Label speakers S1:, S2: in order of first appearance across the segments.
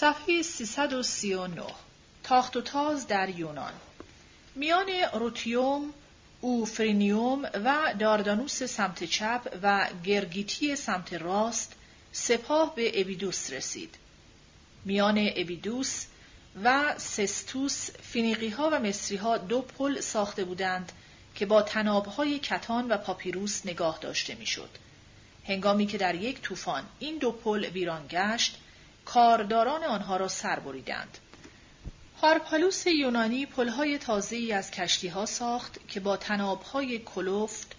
S1: صفحه 339 تاخت و تاز در یونان میان روتیوم، اوفرینیوم و داردانوس سمت چپ و گرگیتی سمت راست سپاه به ابیدوس رسید. میان ابیدوس و سستوس فینیقی ها و مصری ها دو پل ساخته بودند که با تنابهای کتان و پاپیروس نگاه داشته می‌شد. هنگامی که در یک طوفان این دو پل ویران گشت، کارداران آنها را سر بریدند. هارپالوس یونانی پلهای تازه‌ای از کشتیها ساخت که با تنابهای کلوفت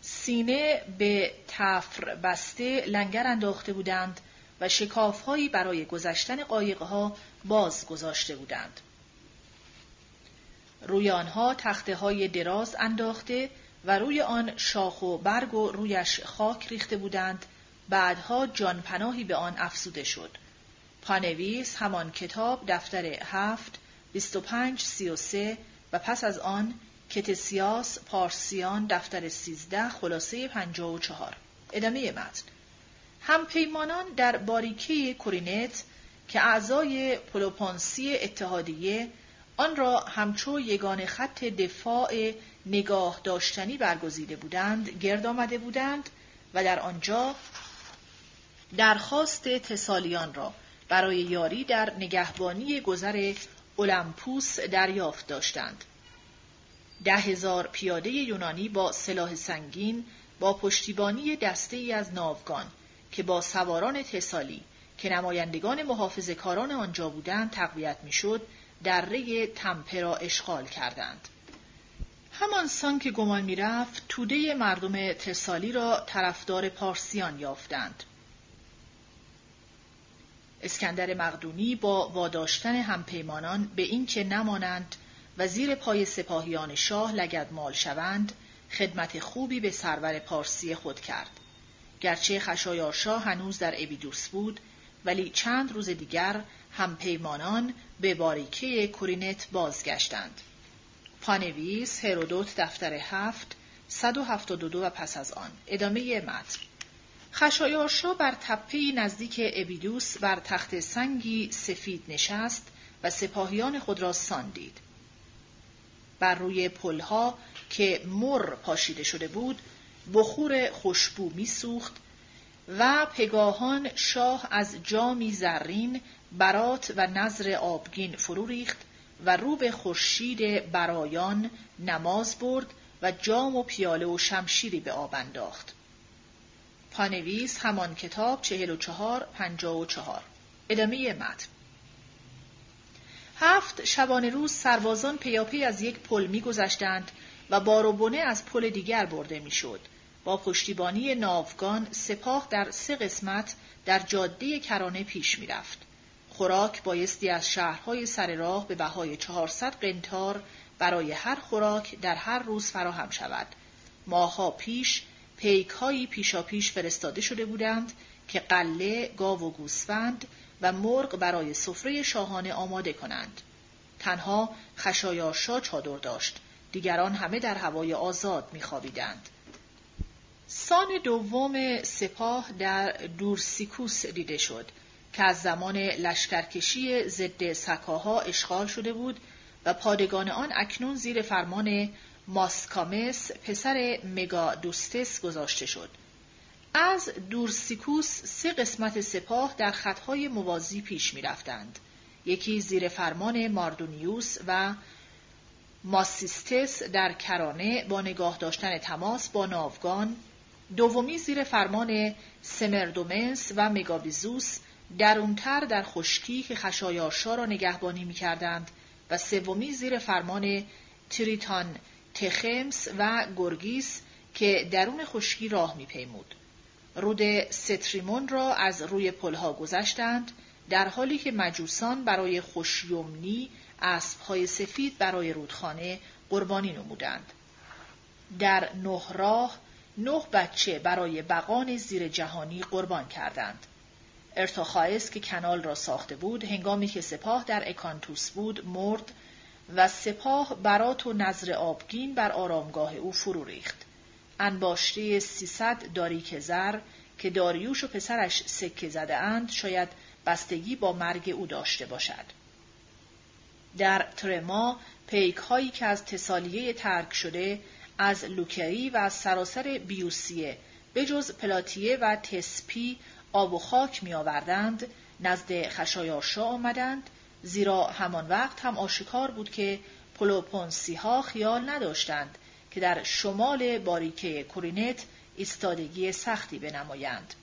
S1: سینه به تفر بسته لنگر انداخته بودند و شکافهایی برای گذشتن قایقها باز گذاشته بودند. روی آنها تخته های دراز انداخته و روی آن شاخ و برگ و رویش خاک ریخته بودند بعدها جانپناهی به آن افزوده شد. پانویس همان کتاب دفتر هفت، بیست و پنج، سی و سه و پس از آن کتسیاس پارسیان دفتر سیزده خلاصه پنجاه و چهار. ادامه متن همپیمانان در باریکه کورینت که اعضای پلوپانسی اتحادیه آن را همچو یگان خط دفاع نگاه داشتنی برگزیده بودند گرد آمده بودند و در آنجا درخواست تسالیان را برای یاری در نگهبانی گذر اولمپوس دریافت داشتند. ده هزار پیاده یونانی با سلاح سنگین با پشتیبانی دسته ای از ناوگان که با سواران تسالی که نمایندگان محافظ کاران آنجا بودند تقویت می‌شد دره تمپرا اشغال کردند. همان سان که گمان می‌رفت توده مردم تسالی را طرفدار پارسیان یافتند. اسکندر مقدونی با واداشتن همپیمانان به اینکه نمانند و زیر پای سپاهیان شاه مال شوند خدمت خوبی به سرور پارسی خود کرد. گرچه خشایارشاه هنوز در ابیدوس بود ولی چند روز دیگر همپیمانان به باریکه کورینت بازگشتند. پانویس هرودوت دفتر هفت 172 و پس از آن. ادامه متن. خشایارشا بر تپهی نزدیک ابیدوس بر تخت سنگی سفید نشست و سپاهیان خود را ساندید. بر روی پلها که مر پاشیده شده بود بخور خوشبو میسوخت و پگاهان شاه از جامی زرین برات و نظر آبگین فرو ریخت و رو به خورشید برایان نماز برد و جام و پیاله و شمشیری به آب انداخت. پانویس همان کتاب چهل و چهار پنجا و چهار ادامه متن هفت شبانه روز سربازان پیاپی از یک پل میگذشتند و باروبونه از پل دیگر برده می‌شد. با پشتیبانی ناوگان سپاه در سه قسمت در جاده کرانه پیش می‌رفت. خوراک بایستی از شهرهای سر راه به بهای 400 قنتار برای هر خوراک در هر روز فراهم شود. ماها پیش پیک هایی پیشا پیش فرستاده شده بودند که قله، گاو و گوسفند و مرغ برای سفره شاهانه آماده کنند. تنها خشایارشا چادر داشت. دیگران همه در هوای آزاد میخوابیدند. سان دوم سپاه در دورسیکوس دیده شد که از زمان لشکرکشی ضد سکاها اشغال شده بود و پادگان آن اکنون زیر فرمان ماسکامس پسر مگادوستس گذاشته شد. از دورسیکوس سه قسمت سپاه در خطهای موازی پیش می رفتند. یکی زیر فرمان ماردونیوس و ماسیستس در کرانه با نگاه داشتن تماس با ناوگان، دومی زیر فرمان سمردومنس و مگابیزوس درونتر در خشکی که خشایارشا را نگهبانی می کردند و سومی زیر فرمان تریتان تخموس و گرگیس که درون خشکی راه میپیمود. رود ستریمون را از روی پلها گذشتند در حالی که مجوسان برای خوش‌یمنی اسبهای سفید برای رودخانه قربانی نمودند. در نه راه نه بچه برای بغان زیر جهانی قربان کردند. ارتاخایس که کانال را ساخته بود هنگامی که سپاه در اکانتوس بود مرد و سپاه برات و نظر آبگین بر آرامگاه او فرو ریخت. انباشته سیصد داریک زر که داریوش و پسرش سکه زده اند شاید بستگی با مرگ او داشته باشد. در ترما پیک هایی که از تسالیه ترک شده از لوکری و از سراسر بیوسیه به جز پلاتیه و تسپی آب و خاک می آوردند نزد خشایارشا آمدند زیرا همان وقت هم آشکار بود که پلوپونسی ها خیال نداشتند که در شمال باریکه کورینت ایستادگی سختی بنمایند.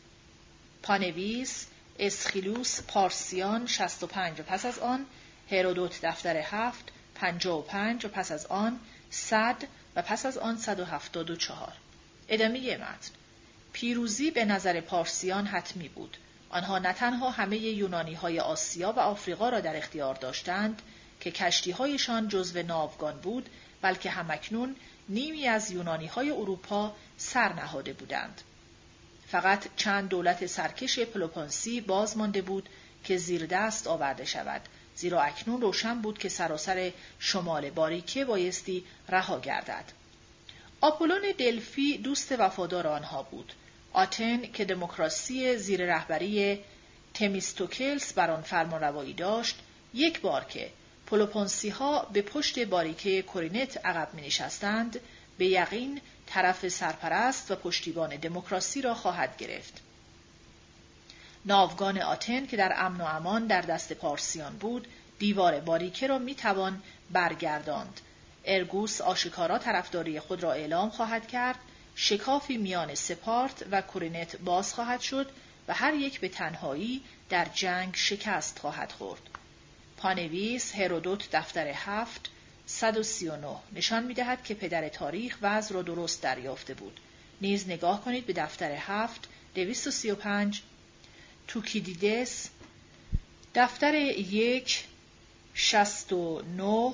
S1: پانویس، اسخیلوس، پارسیان 65 و پس از آن هرودوت دفتر هفت 55 و پس از آن صد و پس از آن 174 ادامه متن. پیروزی به نظر پارسیان حتمی بود. آنها نه تنها همه یونانی های آسیا و آفریقا را در اختیار داشتند که کشتی هایشان جزو ناوگان بود بلکه همکنون نیمی از یونانی های اروپا سر نهاده بودند. فقط چند دولت سرکش پلوپانسی باز مانده بود که زیر دست آورده شود زیرا اکنون روشن بود که سراسر شمال باریکه بایستی رها گردد. آپولون دلفی دوست وفادار آنها بود. آتن که دموکراسی زیر رهبری تمیستوکلس بر آن فرمانروایی داشت یک بار که پلوپونسی ها به پشت باریکه کورینت عقب می نشستند به یقین طرف سرپرست و پشتیبان دموکراسی را خواهد گرفت. ناوگان آتن که در امن و امان در دست پارسیان بود دیوار باریکه را می توان برگرداند. ارگوس آشکارا طرفداری خود را اعلام خواهد کرد شکافی میان سپارت و کورینت باز خواهد شد و هر یک به تنهایی در جنگ شکست خواهد خورد. پانویس هرودوت دفتر هفت 139 نشان می دهد که پدر تاریخ وضع را درست دریافته بود. نیز نگاه کنید به دفتر هفت 235 توکیدیدس دفتر یک 69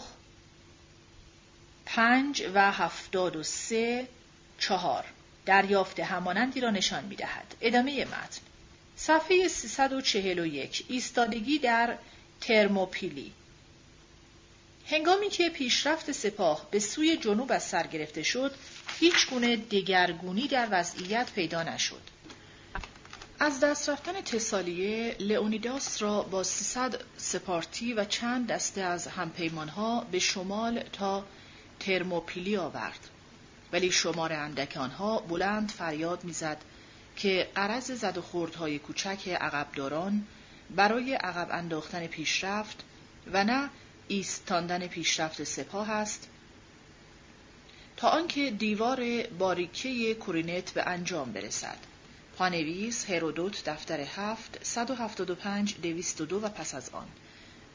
S1: پنج و هفتاد و سه چهار. دریافت همانندی را نشان می دهد. ادامه متن. صفحه 341 ایستادگی در ترموپیلی. هنگامی که پیشرفت سپاه به سوی جنوب از سر گرفته شد هیچ گونه دگرگونی در وضعیت پیدا نشد. از دست رفتن تسالیه لئونیداس را با 300 سپارتی و چند دسته از همپیمانها به شمال تا ترموپیلی آورد. ولی شمار اندک آنها بلند فریاد می‌زد که قرض زد و خوردهای کوچک عقبداران برای عقب انداختن پیشرفت و نه ایستاندن پیشرفت سپاه است تا آنکه دیوار باریکه کورینت به انجام برسد. پانویس هرودوت دفتر هفت 175 202 و پس از آن.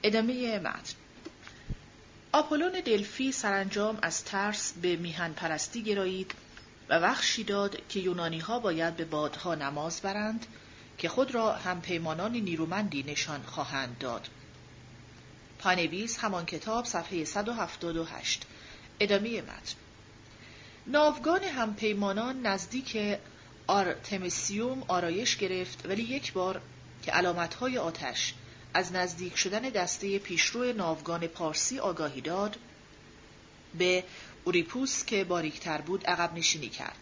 S1: ادامه متن. آپولون دلفی سرانجام از ترس به میهن پرستی گرایید و بخشی داد که یونانی ها باید به بادها نماز برند که خود را هم پیمانان نیرومندی نشان خواهند داد. پانویس همان کتاب صفحه 178 ادامه متن ناوگان همپیمانان نزدیک آرتمسیوم آرایش گرفت ولی یک بار که علامتهای آتش از نزدیک شدن دسته پیشرو ناوگان پارسی آگاهی داد به اوریپوس که باریکتر بود عقب نشینی کرد.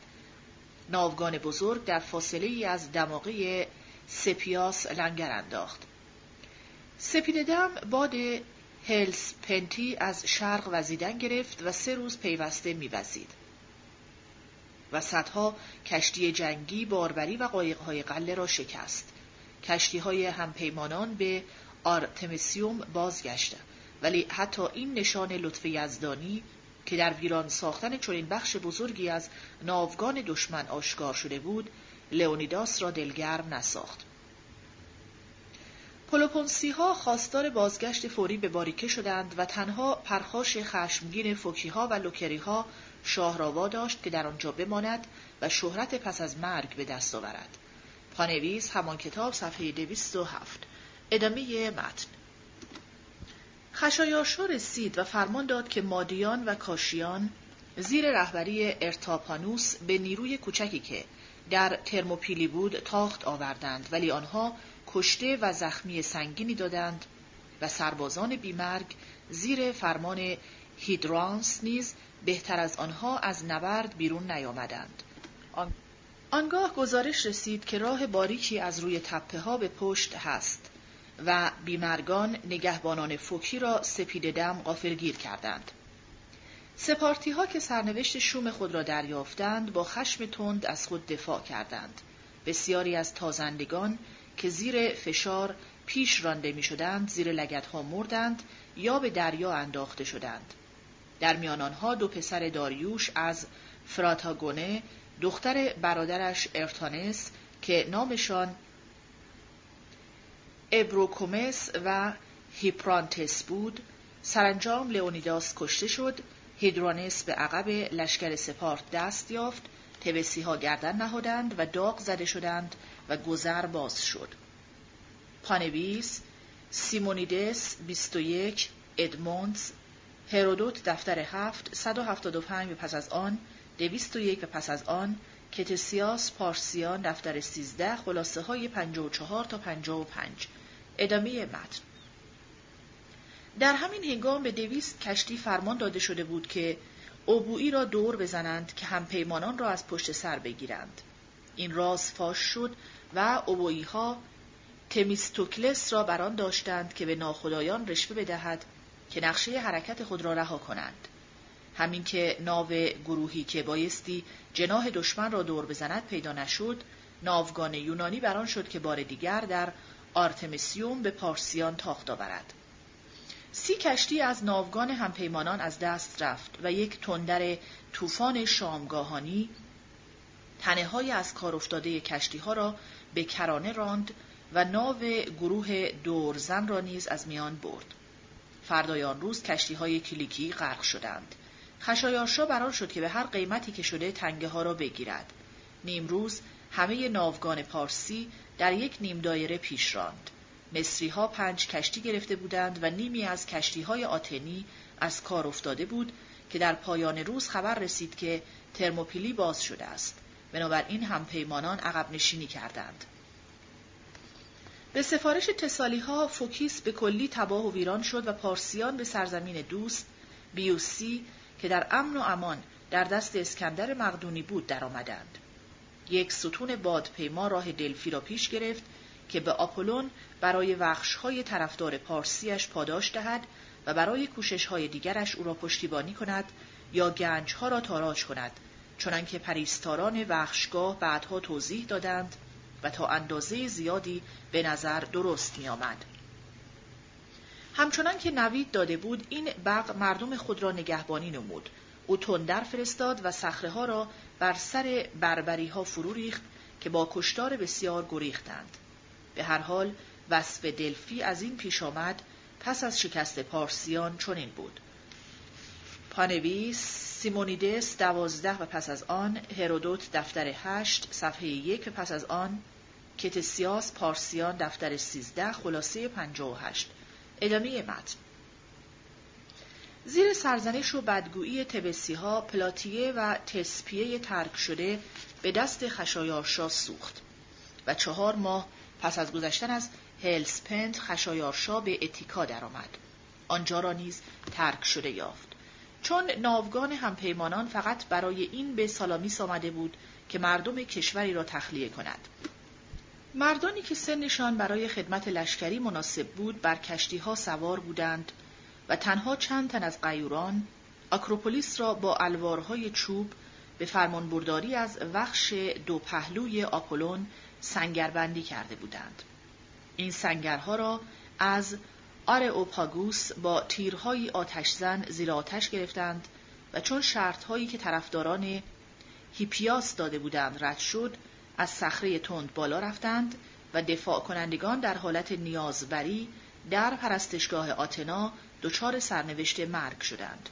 S1: ناوگان بزرگ در فاصله ای از دماغه سپیاس لنگر انداخت. سپیددم باد هلس پنتی از شرق وزیدن گرفت و سه روز پیوسته میوزید. و صدها کشتی جنگی باربری و قایقهای قله را شکست. کشتی های همپیمانان به آرتمسیوم بازگشته. ولی حتی این نشان لطف یزدانی که در ویران ساختن چنین بخش بزرگی از ناوگان دشمن آشکار شده بود لئونیداس را دلگرم نساخت. پلوپونسی ها خواستار بازگشت فوری به باریکه شدند و تنها پرخاش خشمگین فوکی ها و لوکری ها شاه را واداشت که در آنجا بماند و شهرت پس از مرگ به دست آورد. پانویس همان کتاب صفحه 207 ادامه متن خشایارشا رسید و فرمان داد که مادیان و کاسیان زیر رهبری ارتاپانوس به نیروی کوچکی که در ترموپیلی بود تاخت آوردند ولی آنها کشته و زخمی سنگینی دادند و سربازان بیمرگ زیر فرمان هیدرانس نیز بهتر از آنها از نبرد بیرون نیامدند. آنگاه گزارش رسید که راه باریکی از روی تپه ها به پشت هست و بیمرگان نگهبانان فوکی را سپید دم غافلگیر کردند. سپارتی ها که سرنوشت شوم خود را دریافتند با خشم تند از خود دفاع کردند. بسیاری از تازندگان که زیر فشار پیش رانده می شدند زیر لگت ها مردند یا به دریا انداخته شدند. در میان آنها دو پسر داریوش از فراتاگونه دختر برادرش ارتانس که نامشان ابروکومس و هیپرانتس بود. سرانجام لئونیداس کشته شد. هیدرانس به عقب لشکر سپارت دست یافت. تبسی ها گردن نهادند و داغ زده شدند و گذر باز شد. پانویس سیمونیدس 21 ادموندز هرودوت دفتر هفت 175 و پس از آن 201 و پس از آن کتسیاس پارسیان دفتر 13 خلاصه های 54 تا 55 ادامه متن در همین هنگام به دویست کشتی فرمان داده شده بود که اوبویی را دور بزنند که همپیمانان را از پشت سر بگیرند. این راز فاش شد و اوبویی ها تمیستوکلس را بران داشتند که به ناخدایان رشوه بدهد که نقشه حرکت خود را رها کنند. همین که ناو گروهی که بایستی جناه دشمن را دور بزند پیدا نشد، ناوگان یونانی بر آن شد که بار دیگر در آرتمیسیوم به پارسیان تاخت آورد. سی کشتی از ناوگان همپیمانان از دست رفت و یک تندر طوفان شامگاهانی تنه های از کار افتاده کشتی ها را به کرانه راند و ناو گروه دورزن را نیز از میان برد. فردای آن روز کشتی های کیلیکی غرق شدند. خشایارشا بر آن شد که به هر قیمتی که شده تنگه ها را بگیرد. نیمروز همه ناوگان پارسی در یک نیم دایره پیش راند. مصری ها پنج کشتی گرفته بودند و نیمی از کشتی های آتنی از کار افتاده بود که در پایان روز خبر رسید که ترموپیلی باز شده است. بنابراین هم پیمانان عقب نشینی کردند. به سفارش تسالی ها فوکیس به کلی تباه و ویران شد و پارسیان به سرزمین دوست بیوسی که در امن و امان در دست اسکندر مقدونی بود درآمدند. یک ستون بادپیما راه دلفی را پیش گرفت که به آپولون برای وخشهای طرفدار پارسیش پاداش دهد و برای کوششهای دیگرش او را پشتیبانی کند یا گنجها را تاراج کند چنانکه پریستاران وخشگاه بعدها توضیح دادند و تا اندازه زیادی به نظر درست می آمد. همچنان که نوید داده بود این بغ مردم خود را نگهبانی نمود. او تندر فرستاد و صخره ها را بر سر بربری ها فرو ریخت که با کشتار بسیار گریختند. به هر حال وصف دلفی از این پیش آمد پس از شکست پارسیان چنین بود. پانویس سیمونیدس دوازده و پس از آن هرودوت دفتر هشت صفحه یک و پس از آن کتسیاس پارسیان دفتر سیزده خلاصه پنجا و هشت. ادامه متن زیر سرزنش و بدگویی تبسی ها پلاتیه و تسپیه ترک شده به دست خشایارشا سوخت و چهار ماه پس از گذشتن از هلسپنت خشایارشا به اتیکا درآمد. آنجا را نیز ترک شده یافت. چون ناوگان همپیمانان فقط برای این به سالامیس آمده بود که مردم کشوری را تخلیه کند. مردانی که سنشان برای خدمت لشکری مناسب بود بر کشتی ها سوار بودند و تنها چند تن از قیوران آکروپولیس را با الوارهای چوب به فرمانبرداری از وخش دو پهلوی آپولون سنگربندی کرده بودند. این سنگرها را از اوپاگوس با تیرهای آتشزن زیر آتش گرفتند و چون شرطهایی که طرفداران هیپیاس داده بودند رد شد از صخره تند بالا رفتند و دفاع کنندگان در حالت نیازبری در پرستشگاه آتنا دچار سرنوشت مرگ شدند.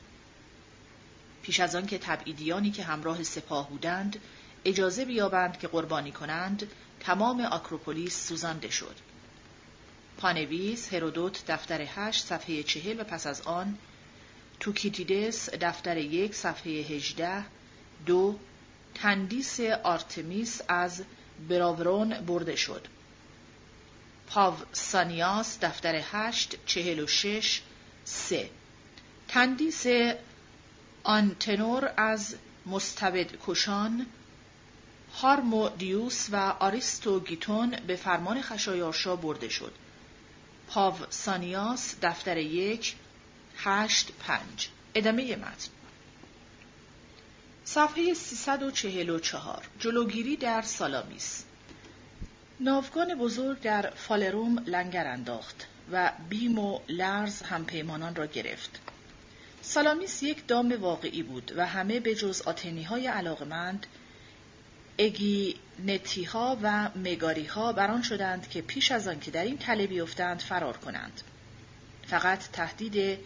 S1: پیش از آن که تبعیدیانی که همراه سپاه بودند اجازه بیابند که قربانی کنند تمام آکروپولیس سوزانده شد. پانویس هرودوت دفتر هشت صفحه چهل و پس از آن توکیتیدس دفتر یک صفحه هجده دو تندیس آرتمیس از براورون برده شد. پاوسانیاس دفتر هشت چهل و شش سه تندیس آنتنور از مستبد کشان هارمودیوس و آریستو گیتون به فرمان خشایارشا برده شد. پاوسانیاس دفتر یک هشت پنج ادامه متن صفحه 344 جلوگیری در سالامیس ناوگان بزرگ در فالروم لنگر انداخت و بیم و لرز همپیمانان را گرفت. سالامیس یک دام واقعی بود و همه به جز آتنی های علاقمند اگینتی ها و مگاری ها بران شدند که پیش از آن که در این تله بیفتند فرار کنند. فقط تهدید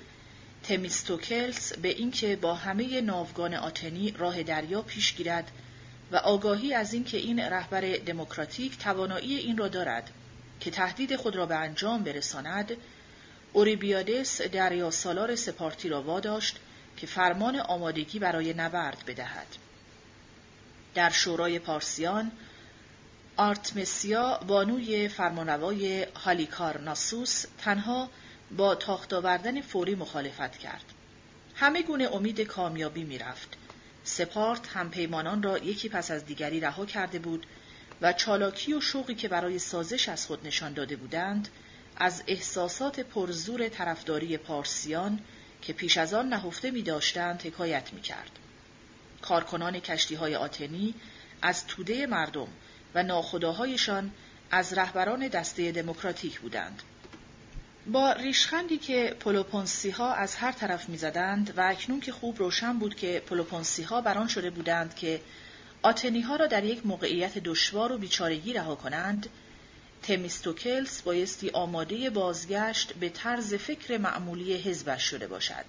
S1: تمیستوکلس به اینکه با همه ناوگان آتنی راه دریا پیش گیرد و آگاهی از اینکه این رهبر دموکراتیک توانایی این را دارد که تهدید خود را به انجام برساند اوریبیادس دریا سالار سپارتی را واداشت که فرمان آمادگی برای نبرد بدهد. در شورای پارسیان آرتمسیا بانوی فرمانروای هالیکار ناسوس تنها با تاخت آوردن فوری مخالفت کرد. همه گونه امید کامیابی می‌رفت. سپارت هم پیمانان را یکی پس از دیگری رها کرده بود و چالاکی و شوقی که برای سازش از خود نشان داده بودند از احساسات پرزور طرفداری پارسیان که پیش از آن نهفته می داشتند حکایت می کرد. کارکنان کشتی های آتنی از توده مردم و ناخداهایشان از رهبران دسته دموکراتیک بودند. با ریشخندی که پلوپونسی ها از هر طرف می‌زدند و اکنون که خوب روشن بود که پلوپونسی ها بر آن شده بودند که آتنی ها را در یک موقعیت دشوار و بیچارگی رها کنند، تمیستوکلس بایستی آماده بازگشت به طرز فکر معمولی حزبش شده باشد.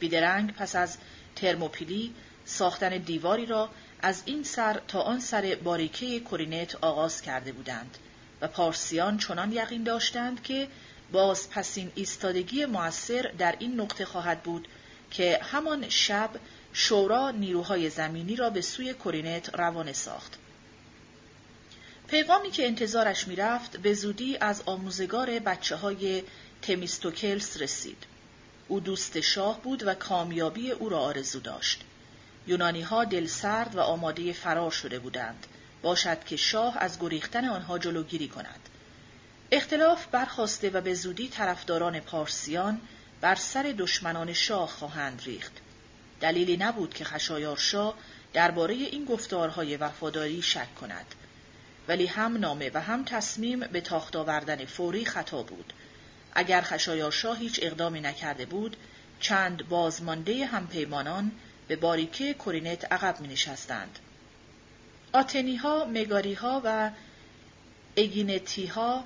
S1: بیدرنگ پس از ترموپیلی ساختن دیواری را از این سر تا آن سر باریکه کورینت آغاز کرده بودند و پارسیان چنان یقین داشتند که باز پسین ایستادگی موثر در این نقطه خواهد بود که همان شب شورا نیروهای زمینی را به سوی کورینت روانه ساخت. پیغامی که انتظارش می‌رفت به زودی از آموزگار بچه های تمیستوکلس رسید. او دوست شاه بود و کامیابی او را آرزو داشت. یونانی ها دلسرد و آماده فرار شده بودند. باشد که شاه از گریختن آنها جلوگیری کند. اختلاف برخواسته و به زودی طرفداران پارسیان بر سر دشمنان شاه خواهند ریخت. دلیلی نبود که خشایارشاه درباره این گفتارهای وفاداری شک کند. ولی هم نامه و هم تصمیم به تاخت آوردن فوری خطا بود. اگر خشایارشاه هیچ اقدامی نکرده بود، چند بازمانده همپیمانان به باریکه کورینت عقب می نشستند. آتنی ها، مگاری ها و اگینتی ها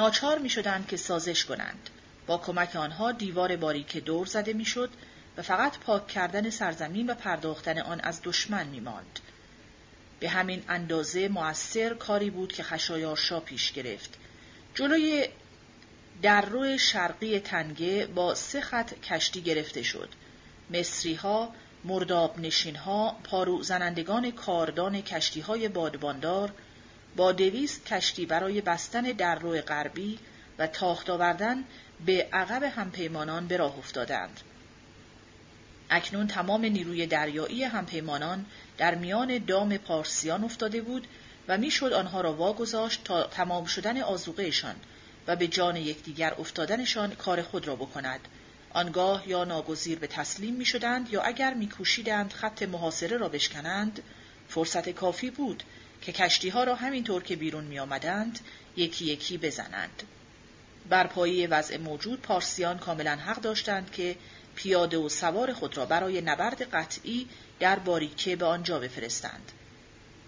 S1: ناچار می شدند که سازش کنند. با کمک آنها دیوار باریکه دور زده می شد و فقط پاک کردن سرزمین و پرداختن آن از دشمن می ماند. به همین اندازه مؤثر کاری بود که خشایارشا پیش گرفت. جلوی در روی شرقی تنگه با سه خط کشتی گرفته شد. مصری ها، مرداب نشین ها، پارو زنندگان کاردان کشتی های بادباندار با دویست کشتی برای بستن در روی غربی و تاخت آوردن به عقب همپیمانان به راه افتادند. اکنون تمام نیروی دریایی همپیمانان در میان دام پارسیان افتاده بود و می‌شد آنها را واگذاشت تا تمام شدن آزوقهشان و به جان یکدیگر افتادنشان کار خود را بکند آنگاه یا ناگزیر به تسلیم می شدند یا اگر می کوشیدند خط محاصره را بشکنند فرصت کافی بود که کشتی ها را همینطور که بیرون می آمدند یکی یکی بزنند. بر پایی وضع موجود پارسیان کاملا حق داشتند که پیاده و سوار خود را برای نبرد قطعی در باریکه به آنجا بفرستند.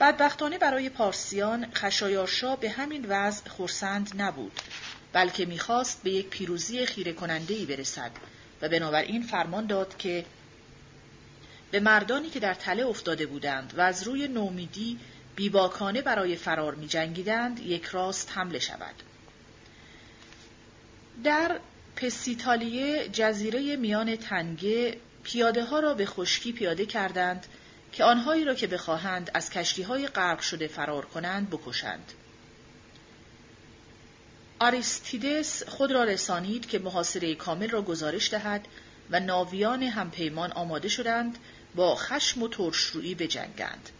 S1: بدبختانه برای پارسیان خشایارشا به همین وضع خورسند نبود بلکه می‌خواست به یک پیروزی خیره کننده برسد و بنابراین فرمان داد که به مردانی که در تله افتاده بودند و از روی نومیدی بیباکانه برای فرار می جنگیدند یک راست حمله شود. در پسیتالیه جزیره میان تنگه پیاده ها را به خشکی پیاده کردند که آنهایی را که بخواهند از کشتی های غرق شده فرار کنند بکشند. آریستیدس خود را رسانید که محاصره کامل را گزارش دهد و ناویان همپیمان آماده شدند با خشم و ترشرویی بجنگند.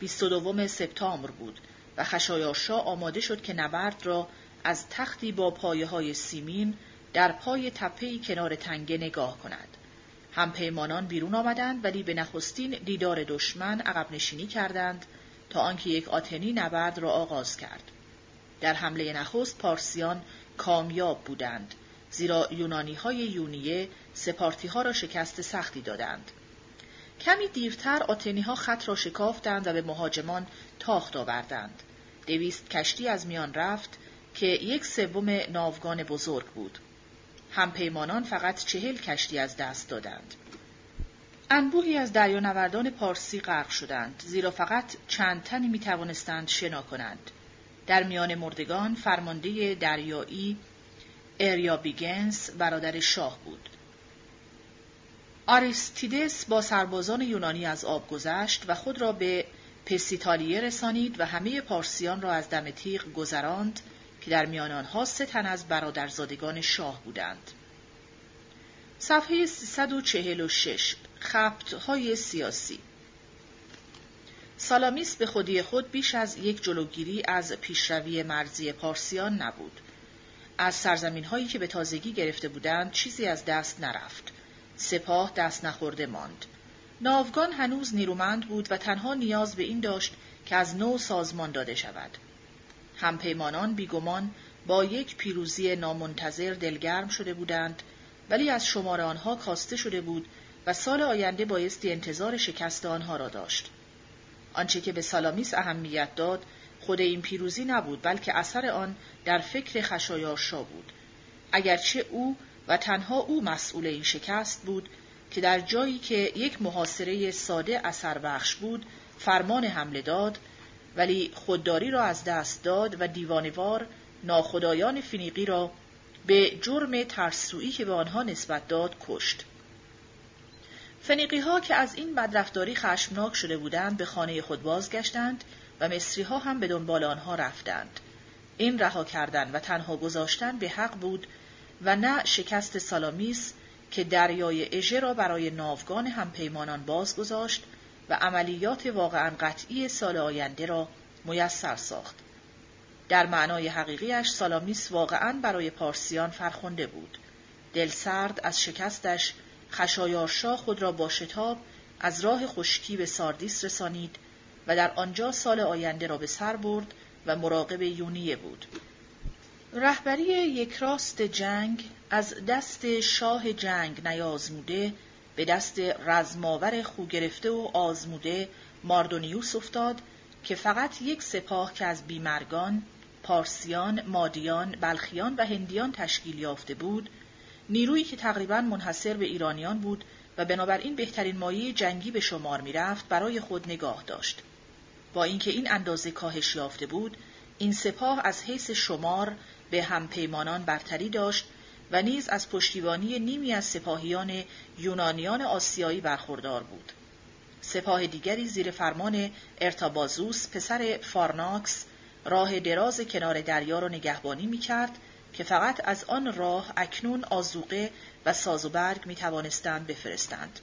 S1: 22 سپتامبر بود و خشایارشا آماده شد که نبرد را از تختی با پایه های سیمین در پای تپهی کنار تنگه نگاه کند. همپیمانان بیرون آمدند ولی به نخستین دیدار دشمن عقب نشینی کردند تا آنکه یک آتنی نبرد را آغاز کرد. در حمله نخست پارسیان کامیاب بودند زیرا یونانی های یونیه سپارتی ها را شکست سختی دادند. کمی دیرتر آتنی ها خط را شکافتند و به مهاجمان تاخت آوردند. دویست کشتی از میان رفت که یک سوم ناوگان بزرگ بود. همپیمانان فقط چهل کشتی از دست دادند. انبوهی از دریانوردان پارسی غرق شدند زیرا فقط چند تنی می توانستند شنا کنند. در میان مردگان فرمانده دریایی اریابیگنس برادر شاه بود. آریستیدس با سربازان یونانی از آب گذشت و خود را به پسیتالیه رسانید و همه پارسیان را از دم تیغ گذراند که در میان آنها سه تن از برادرزادگان شاه بودند. صفحه 346 های سیاسی سالامیس به خودی خود بیش از یک جلوگیری از پیشروی مرزی پارسیان نبود. از سرزمین هایی که به تازگی گرفته بودند چیزی از دست نرفت. سپاه دست نخورده ماند. ناوگان هنوز نیرومند بود و تنها نیاز به این داشت که از نو سازمان داده شود. همپیمانان بیگمان با یک پیروزی نامنتظر دلگرم شده بودند ولی از شمار آنها کاسته شده بود و سال آینده بایستی انتظار شکست آنها را داشت. آنچه که به سالامیس اهمیت داد خود این پیروزی نبود بلکه اثر آن در فکر خشایارشا بود. اگرچه او و تنها او مسئول این شکست بود که در جایی که یک محاصره ساده اثر بخش بود فرمان حمله داد ولی خودداری را از دست داد و دیوانوار ناخدایان فینیقی را به جرم ترسویی که به آنها نسبت داد کشت. فنیقی ها که از این بدرفتاری خشمناک شده بودند به خانه خود بازگشتند و مصری ها هم به دنبال آنها رفتند. این رها کردن و تنها گذاشتن به حق بود و نه شکست سالامیس که دریای اژه را برای ناوگان همپیمانان بازگذاشت و عملیات واقعا قطعی سال آینده را میسر ساخت. در معنای حقیقیش سالامیس واقعا برای پارسیان فرخنده بود. دلسرد از شکستش خشایارشا خود را با شتاب از راه خشکی به ساردیس رسانید و در آنجا سال آینده را به سر برد و مراقب یونیه بود. رهبری یک راست جنگ از دست شاه جنگ نیازموده به دست رزماور خو گرفته و آزموده ماردونیوس افتاد که فقط یک سپاه که از بیمرگان، پارسیان، مادیان، بلخیان و هندیان تشکیل یافته بود، نیرویی که تقریبا منحصر به ایرانیان بود و بنابراین بهترین مایه جنگی به شمار می‌رفت برای خود نگاه داشت. با اینکه این اندازه کاهش یافته بود، این سپاه از حیث شمار به همپیمانان برتری داشت و نیز از پشتیبانی نیمی از سپاهیان یونانیان آسیایی برخوردار بود. سپاه دیگری زیر فرمان ارتابازوس پسر فارناکس راه دراز کنار دریا را نگهبانی می کرد که فقط از آن راه اکنون آزوقه و ساز و برگ می توانستند بفرستند.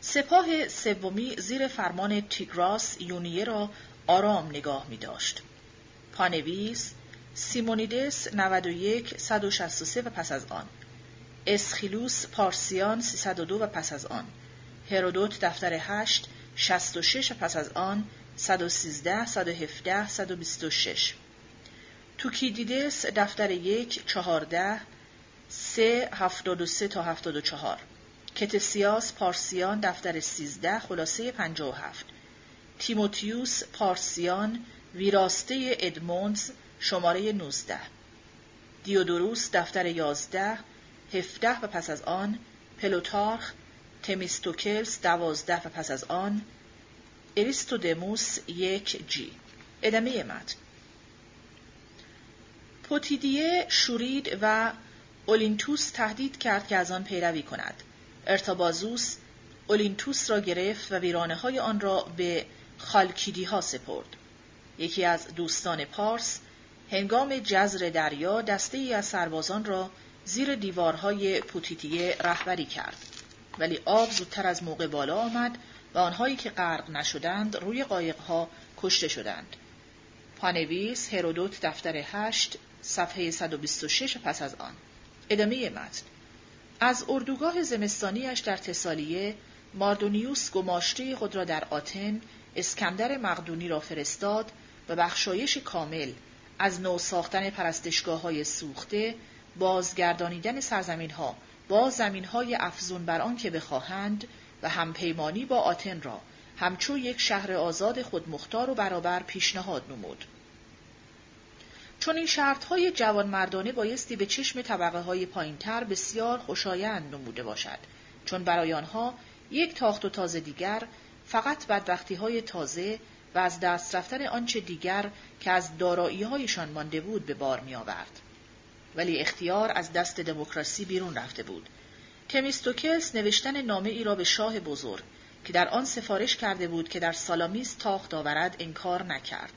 S1: سپاه سومی زیر فرمان تیگراس یونیه را آرام نگاه می داشت. پانویس سیمونیدس 91 163 و پس از آن. اسخیلوس پارسیان 302 و پس از آن. هرودوت دفتر 8 66 و پس از آن. 113 117 126 توکیدیدس دفتر 1 14 3 73 تا 74 کتسیاس پارسیان دفتر 13 خلاصه 57 تیموتیوس پارسیان ویراسته ادموندز شماره 19 دیودوروس دفتر 11 17 و پس از آن پلوتارخ تمیستوکلس دوازده و پس از آن اریستودموس یک جی. ادامه متن. پوتیدیه شورید و اولینتوس تهدید کرد که از آن پیروی کند. ارتابازوس اولینتوس را گرفت و ویرانه های آن را به خالکیدی ها سپرد. یکی از دوستان پارس هنگام جزر دریا دسته ای از سربازان را زیر دیوارهای پوتیتیه رهبری کرد. ولی آب زودتر از موقع بالا آمد و آنهایی که غرق نشدند روی قایقها کشته شدند. پانویس هرودوت دفتر 8 صفحه 126 پس از آن. ادامه متن. از اردوگاه زمستانیش در تسالیه ماردونیوس گماشته خود را در آتن اسکندر مقدونی را فرستاد و بخشایش کامل از نو ساختن پرستشگاه های سوخته بازگردانیدن سرزمین ها با زمین های افزون بر آن که بخواهند و همپیمانی با آتن را همچو یک شهر آزاد خودمختار و برابر پیشنهاد نمود. چون این شرط های جوان مردانه بایستی به چشم طبقه های پایین تر بسیار خوشایند نموده باشد چون برای آنها یک تاخت و تازه دیگر فقط بدبختی های تازه و از دست رفتن آنچه دیگر که از دارایی هایشان مانده بود به بار می آورد. ولی اختیار از دست دموکراسی بیرون رفته بود. تمیستوکلس نوشتن نامه ای را به شاه بزرگ که در آن سفارش کرده بود که در سالامیس تاخت آورد انکار نکرد.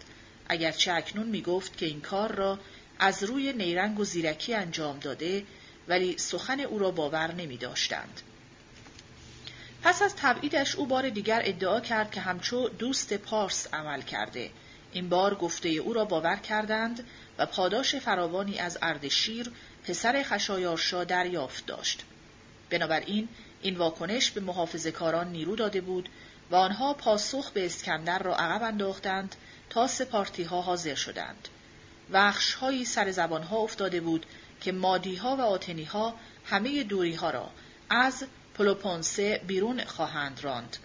S1: اگرچه اکنون می گفت که این کار را از روی نیرنگ و زیرکی انجام داده ولی سخن او را باور نمی داشتند. پس از تبعیدش او بار دیگر ادعا کرد که همچو دوست پارس عمل کرده. این بار گفته او را باور کردند و پاداش فراوانی از اردشیر پسر خشایارشا دریافت داشت. بنابراین این واکنش به محافظ کاران نیرو داده بود و آنها پاسخ به اسکندر را عقب انداختند تا سپارتی ها حاضر شدند. وخش هایی سر زبان ها افتاده بود که مادی ها و آتنی ها همه دوری ها را از پلوپونسه بیرون خواهند راند.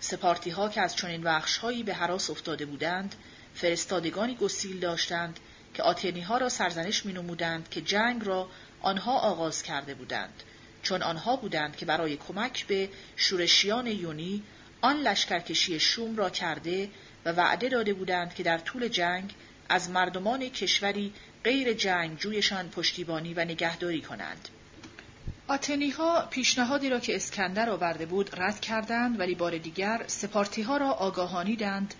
S1: سپارتی ها که از چنین وخش هایی به حراس افتاده بودند، فرستادگانی گسیل داشتند که آتنی ها را سرزنش می نمودند که جنگ را آنها آغاز کرده بودند. چون آنها بودند که برای کمک به شورشیان یونی آن لشکرکشی شوم را کرده و وعده داده بودند که در طول جنگ از مردمان کشوری غیر جنگ جویشان پشتیبانی و نگهداری کنند. آتنی ها پیشنهادی را که اسکندر آورده بود رد کردند ولی بار دیگر سپارتی ها را آگاهانیدند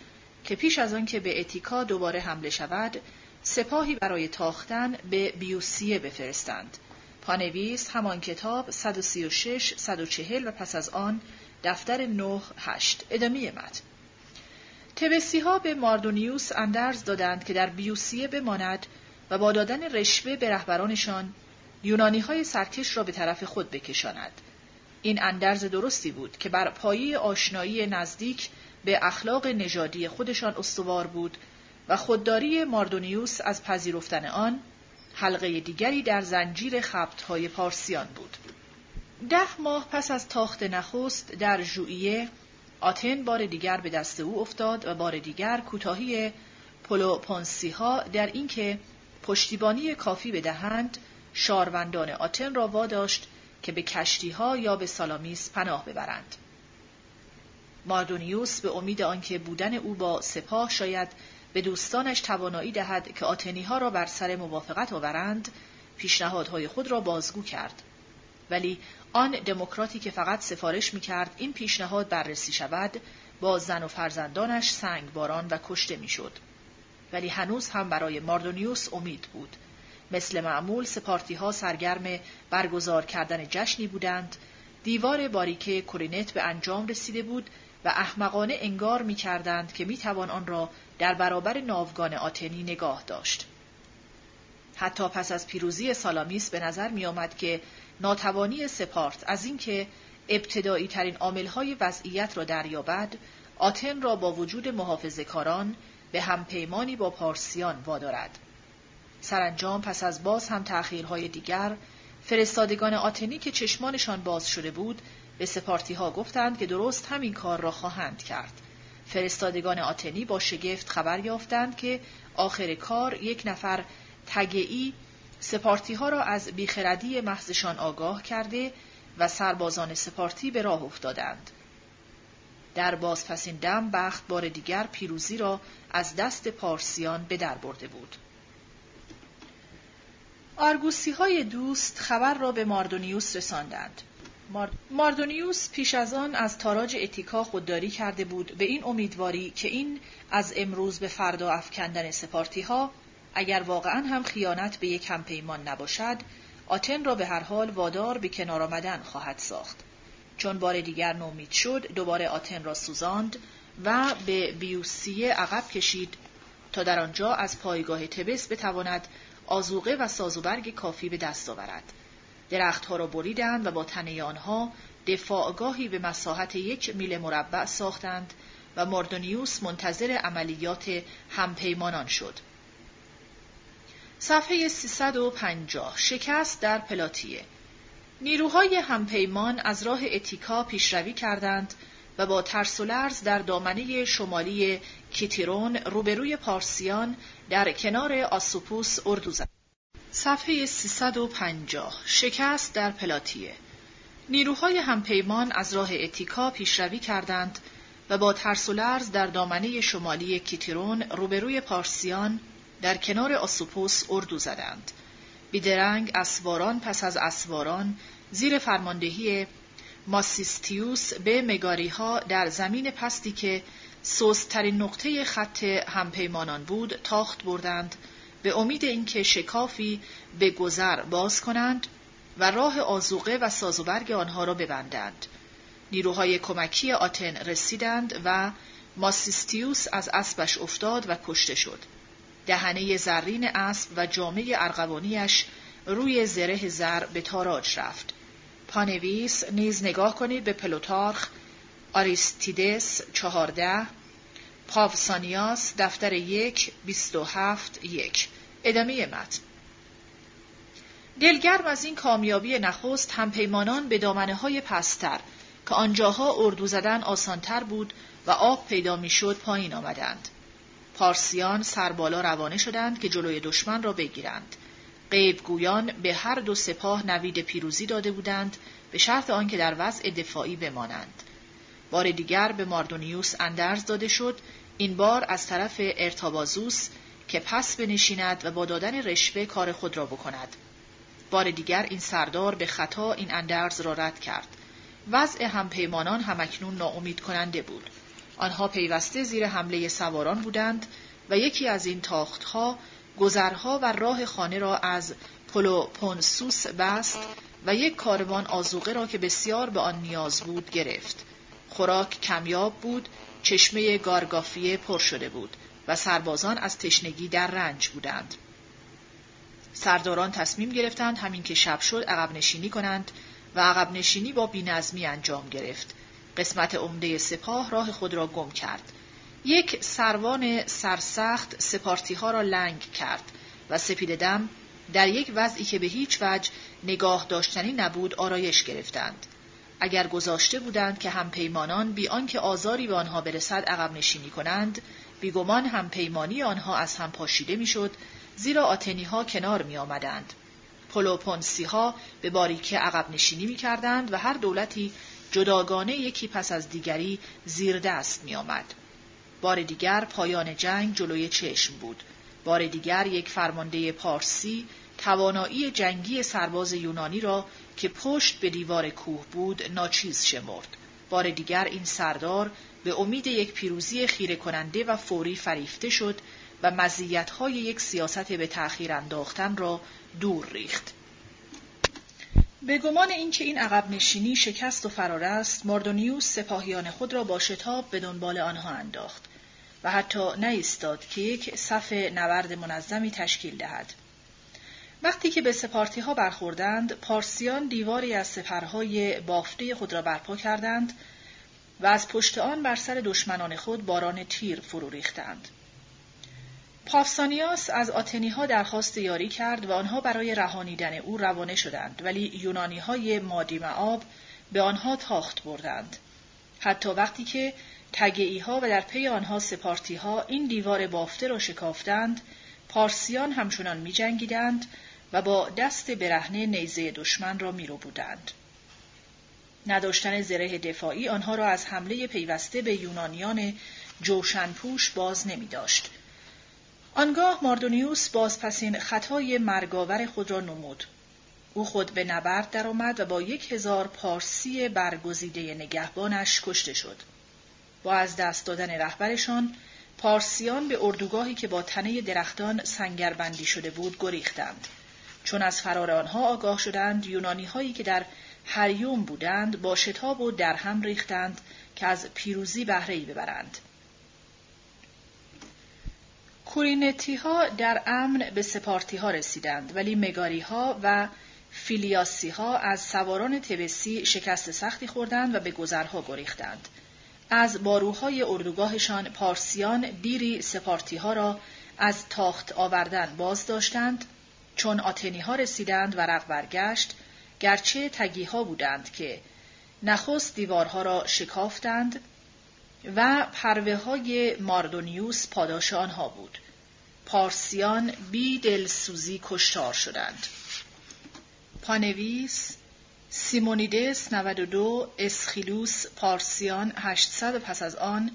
S1: که پیش از آنکه به اتیکا دوباره حمله شود سپاهی برای تاختن به بیوسیه بفرستند. پانویس همان کتاب 136 140 و پس از آن دفتر 9 8 ادامه متن تبسی ها به ماردونیوس اندرز دادند که در بیوسیه بماند و با دادن رشوه به رهبرانشان یونانی های سرکش را به طرف خود بکشاند. این اندرز درستی بود که بر پایی آشنایی نزدیک به اخلاق نژادی خودشان استوار بود و خودداری ماردونیوس از پذیرفتن آن حلقه دیگری در زنجیر خبتهای پارسیان بود. ده ماه پس از تاخت نخست در ژوئیه آتن بار دیگر به دست او افتاد و بار دیگر کوتاهی پلوپونسی ها در اینکه پشتیبانی کافی بدهند شاروندان آتن را واداشت که به کشتی ها یا به سالامیس پناه ببرند. ماردونیوس به امید آنکه بودن او با سپاه شاید به دوستانش توانایی دهد که آتنی ها را بر سر موافقت آورند پیشنهادهای خود را بازگو کرد ولی آن دموکراتی که فقط سفارش می کرد این پیشنهاد بررسی شود با زن و فرزندانش سنگ باران و کشته می‌شد. ولی هنوز هم برای ماردونیوس امید بود مثل معمول سپارتی ها سرگرم برگزار کردن جشنی بودند دیوار باریکه کورینت به انجام رسیده بود و احمقانه انگار می کردند که می توان آن را در برابر ناوگان آتنی نگاه داشت. حتی پس از پیروزی سالامیس به نظر می آمد که ناتوانی سپارت از اینکه ابتدایی ترین های وضعیت را دریابد آتن را با وجود محافظ کاران به همپیمانی با پارسیان وادارد. سرانجام پس از باز هم تأخیرهای دیگر فرستادگان آتنی که چشمانشان باز شده بود به سپارتی ها گفتند که درست همین کار را خواهند کرد. فرستادگان آتنی با شگفت خبر یافتند که آخر کار یک نفر تگعی سپارتی ها را از بیخردی محضشان آگاه کرده و سربازان سپارتی به راه افتادند. در بازپسین دم بخت بار دیگر پیروزی را از دست پارسیان به در برده بود. آرگوسی های دوست خبر را به ماردونیوس رساندند. ماردونیوس پیش از آن از تاراج اتیکا خودداری کرده بود به این امیدواری که این از امروز به فردا افکندن سپارتی ها اگر واقعا هم خیانت به یک همپیمان نباشد آتن را به هر حال وادار به کنار آمدن خواهد ساخت چون بار دیگر نومید شد دوباره آتن را سوزاند و به بیوسیه عقب کشید تا در آنجا از پایگاه تبس بتواند آزوقه و سازوبرگ کافی به دست آورد. درختها را بریدند و با تنه آنها دفاعگاهی به مساحت یک میل مربع ساختند و ماردونیوس منتظر عملیات همپیمانان شد. صفحه 350 شکست در پلاتیه نیروهای همپیمان از راه اتیکا پیشروی کردند و با ترس و لرز در دامنه شمالی کیتیرون روبروی پارسیان در کنار آسوپوس اردو زد. صفحه 350 شکست در پلاتیه نیروهای همپیمان از راه اتیکا پیشروی کردند و با ترس و لرز در دامنه شمالی کیتیرون روبروی پارسیان در کنار آسوپوس اردو زدند. بیدرنگ اسواران پس از اسواران زیر فرماندهی ماسیستیوس به مگاری ها در زمین پستی که سوسترین نقطه خط همپیمانان بود تاخت بردند به امید اینکه شکافی به گذر باز کنند و راه آزوقه و سازوبرگ آنها را ببندند. نیروهای کمکی آتن رسیدند و ماسیستیوس از اسبش افتاد و کشته شد. دهنه زرین اسب و جامعه ارغوانیش روی زره زر به تاراج رفت. پانویس نیز نگاه کنید به پلوتارخ آریستیدس چهارده پاوسانیاس دفتر یک بیست و هفت یک ادامه متن دلگرم از این کامیابی نخست همپیمانان به دامنه های پستر که آنجاها اردو زدن آسانتر بود و آب پیدا می‌شد پایین آمدند. پارسیان سربالا روانه شدند که جلوی دشمن را بگیرند. غیبگویان به هر دو سپاه نوید پیروزی داده بودند به شرط آنکه در وضع دفاعی بمانند. بار دیگر به ماردونیوس اندرز داده شد این بار از طرف ارتابازوس که پس بنشیند و با دادن رشوه کار خود را بکند. بار دیگر این سردار به خطا این اندرز را رد کرد. وضع همپیمانان همکنون ناامید کننده بود. آنها پیوسته زیر حمله سواران بودند و یکی از این تاختها گذرها و راه خانه را از پلوپونسوس بست و یک کاروان آزوقه را که بسیار به آن نیاز بود گرفت. خوراک کمیاب بود، چشمه گارگافیه پر شده بود و سربازان از تشنگی در رنج بودند. سرداران تصمیم گرفتند همین که شب شد عقب نشینی کنند و عقب نشینی با بینظمی انجام گرفت. قسمت عمده سپاه راه خود را گم کرد. یک سروان سرسخت سپارتی ها را لنگ کرد و سپید دم در یک وضعی که به هیچ وجه نگاه داشتنی نبود آرایش گرفتند. اگر گذاشته بودند که همپیمانان بی آنکه آزاری به آنها برسد عقب نشینی کنند بیگمان همپیمانی آنها از هم پاشیده می‌شد زیرا آتنی ها کنار می آمدند. پلوپونسی ها به باریکه عقب نشینی می کردند و هر دولتی جداگانه یکی پس از دیگری زیر دست می آمد. بار دیگر پایان جنگ جلوی چشم بود. بار دیگر یک فرمانده پارسی توانایی جنگی سرباز یونانی را که پشت به دیوار کوه بود ناچیز شمرد. بار دیگر این سردار به امید یک پیروزی خیره کننده و فوری فریفته شد و مزیت‌های یک سیاست به تأخیر انداختن را دور ریخت. به گمان اینکه این عقب نشینی شکست و فرار است، ماردونیوس سپاهیان خود را با شتاب به دنبال آنها انداخت و حتی نایستاد که یک صف نبرد منظمی تشکیل دهد. وقتی که به سپارتی ها برخوردند، پارسیان دیواری از سپرهای بافته خود را برپا کردند و از پشت آن بر سر دشمنان خود باران تیر فرو ریختند. پافسانیاس از آتنی ها درخواست یاری کرد و آنها برای رهانیدن او روانه شدند ولی یونانی های مادی معاب به آنها تاخت بردند. حتی وقتی که تگعی ها و در پی آنها سپارتی ها این دیوار بافته را شکافتند، پارسیان همچنان می جنگیدند و با دست برهنه نیزه دشمن را می رو بودند. نداشتن زره دفاعی آنها را از حمله پیوسته به یونانیان جوشنپوش باز نمی داشت. آنگاه ماردونیوس بازپسین خطای مرگاور خود را نمود. او خود به نبرد درآمد و با یک هزار پارسی برگزیده نگهبانش کشته شد. با از دست دادن رهبرشان پارسیان به اردوگاهی که با تنه درختان سنگربندی شده بود گریختند. چون از فرار آنها آگاه شدند یونانی هایی که در هریوم بودند با شتاب و درهم ریختند که از پیروزی بهره ببرند. کورینتی ها در امن به سپارتی ها رسیدند ولی مگاری ها و فیلیاسی ها از سواران تبسی شکست سختی خوردند و به گذرها گریختند. از باروهای اردوگاهشان پارسیان دیری سپارتی ها را از تاخت آوردن باز داشتند چون آتنی ها رسیدند و رق برگشت گرچه تگی ها بودند که نخست دیوارها را شکافتند و پروه های ماردونیوس پاداش آنها بود. پارسیان بی دلسوزی کشتار شدند. پانویس سیمونیدس 92 اسخیلوس پارسیان 800 پس از آن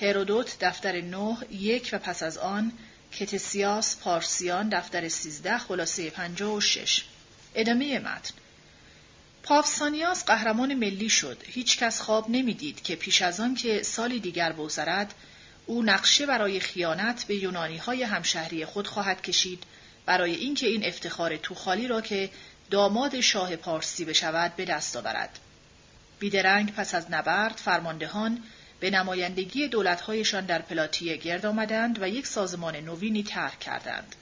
S1: هرودوت دفتر 9 یک و پس از آن کتسیاس پارسیان دفتر 13 خلاصه 56 ادامه متن. پافسانیاس قهرمان ملی شد. هیچ کس خواب نمی‌دید که پیش از آن که سالی دیگر بگذرد او نقشه برای خیانت به یونانی های همشهری خود خواهد کشید برای اینکه این افتخار توخالی را که داماد شاه پارسی بشود به دست آورد. بیدرنگ پس از نبرد فرماندهان به نمایندگی دولتهایشان در پلاتیه گرد آمدند و یک سازمان نوینی طرح کردند.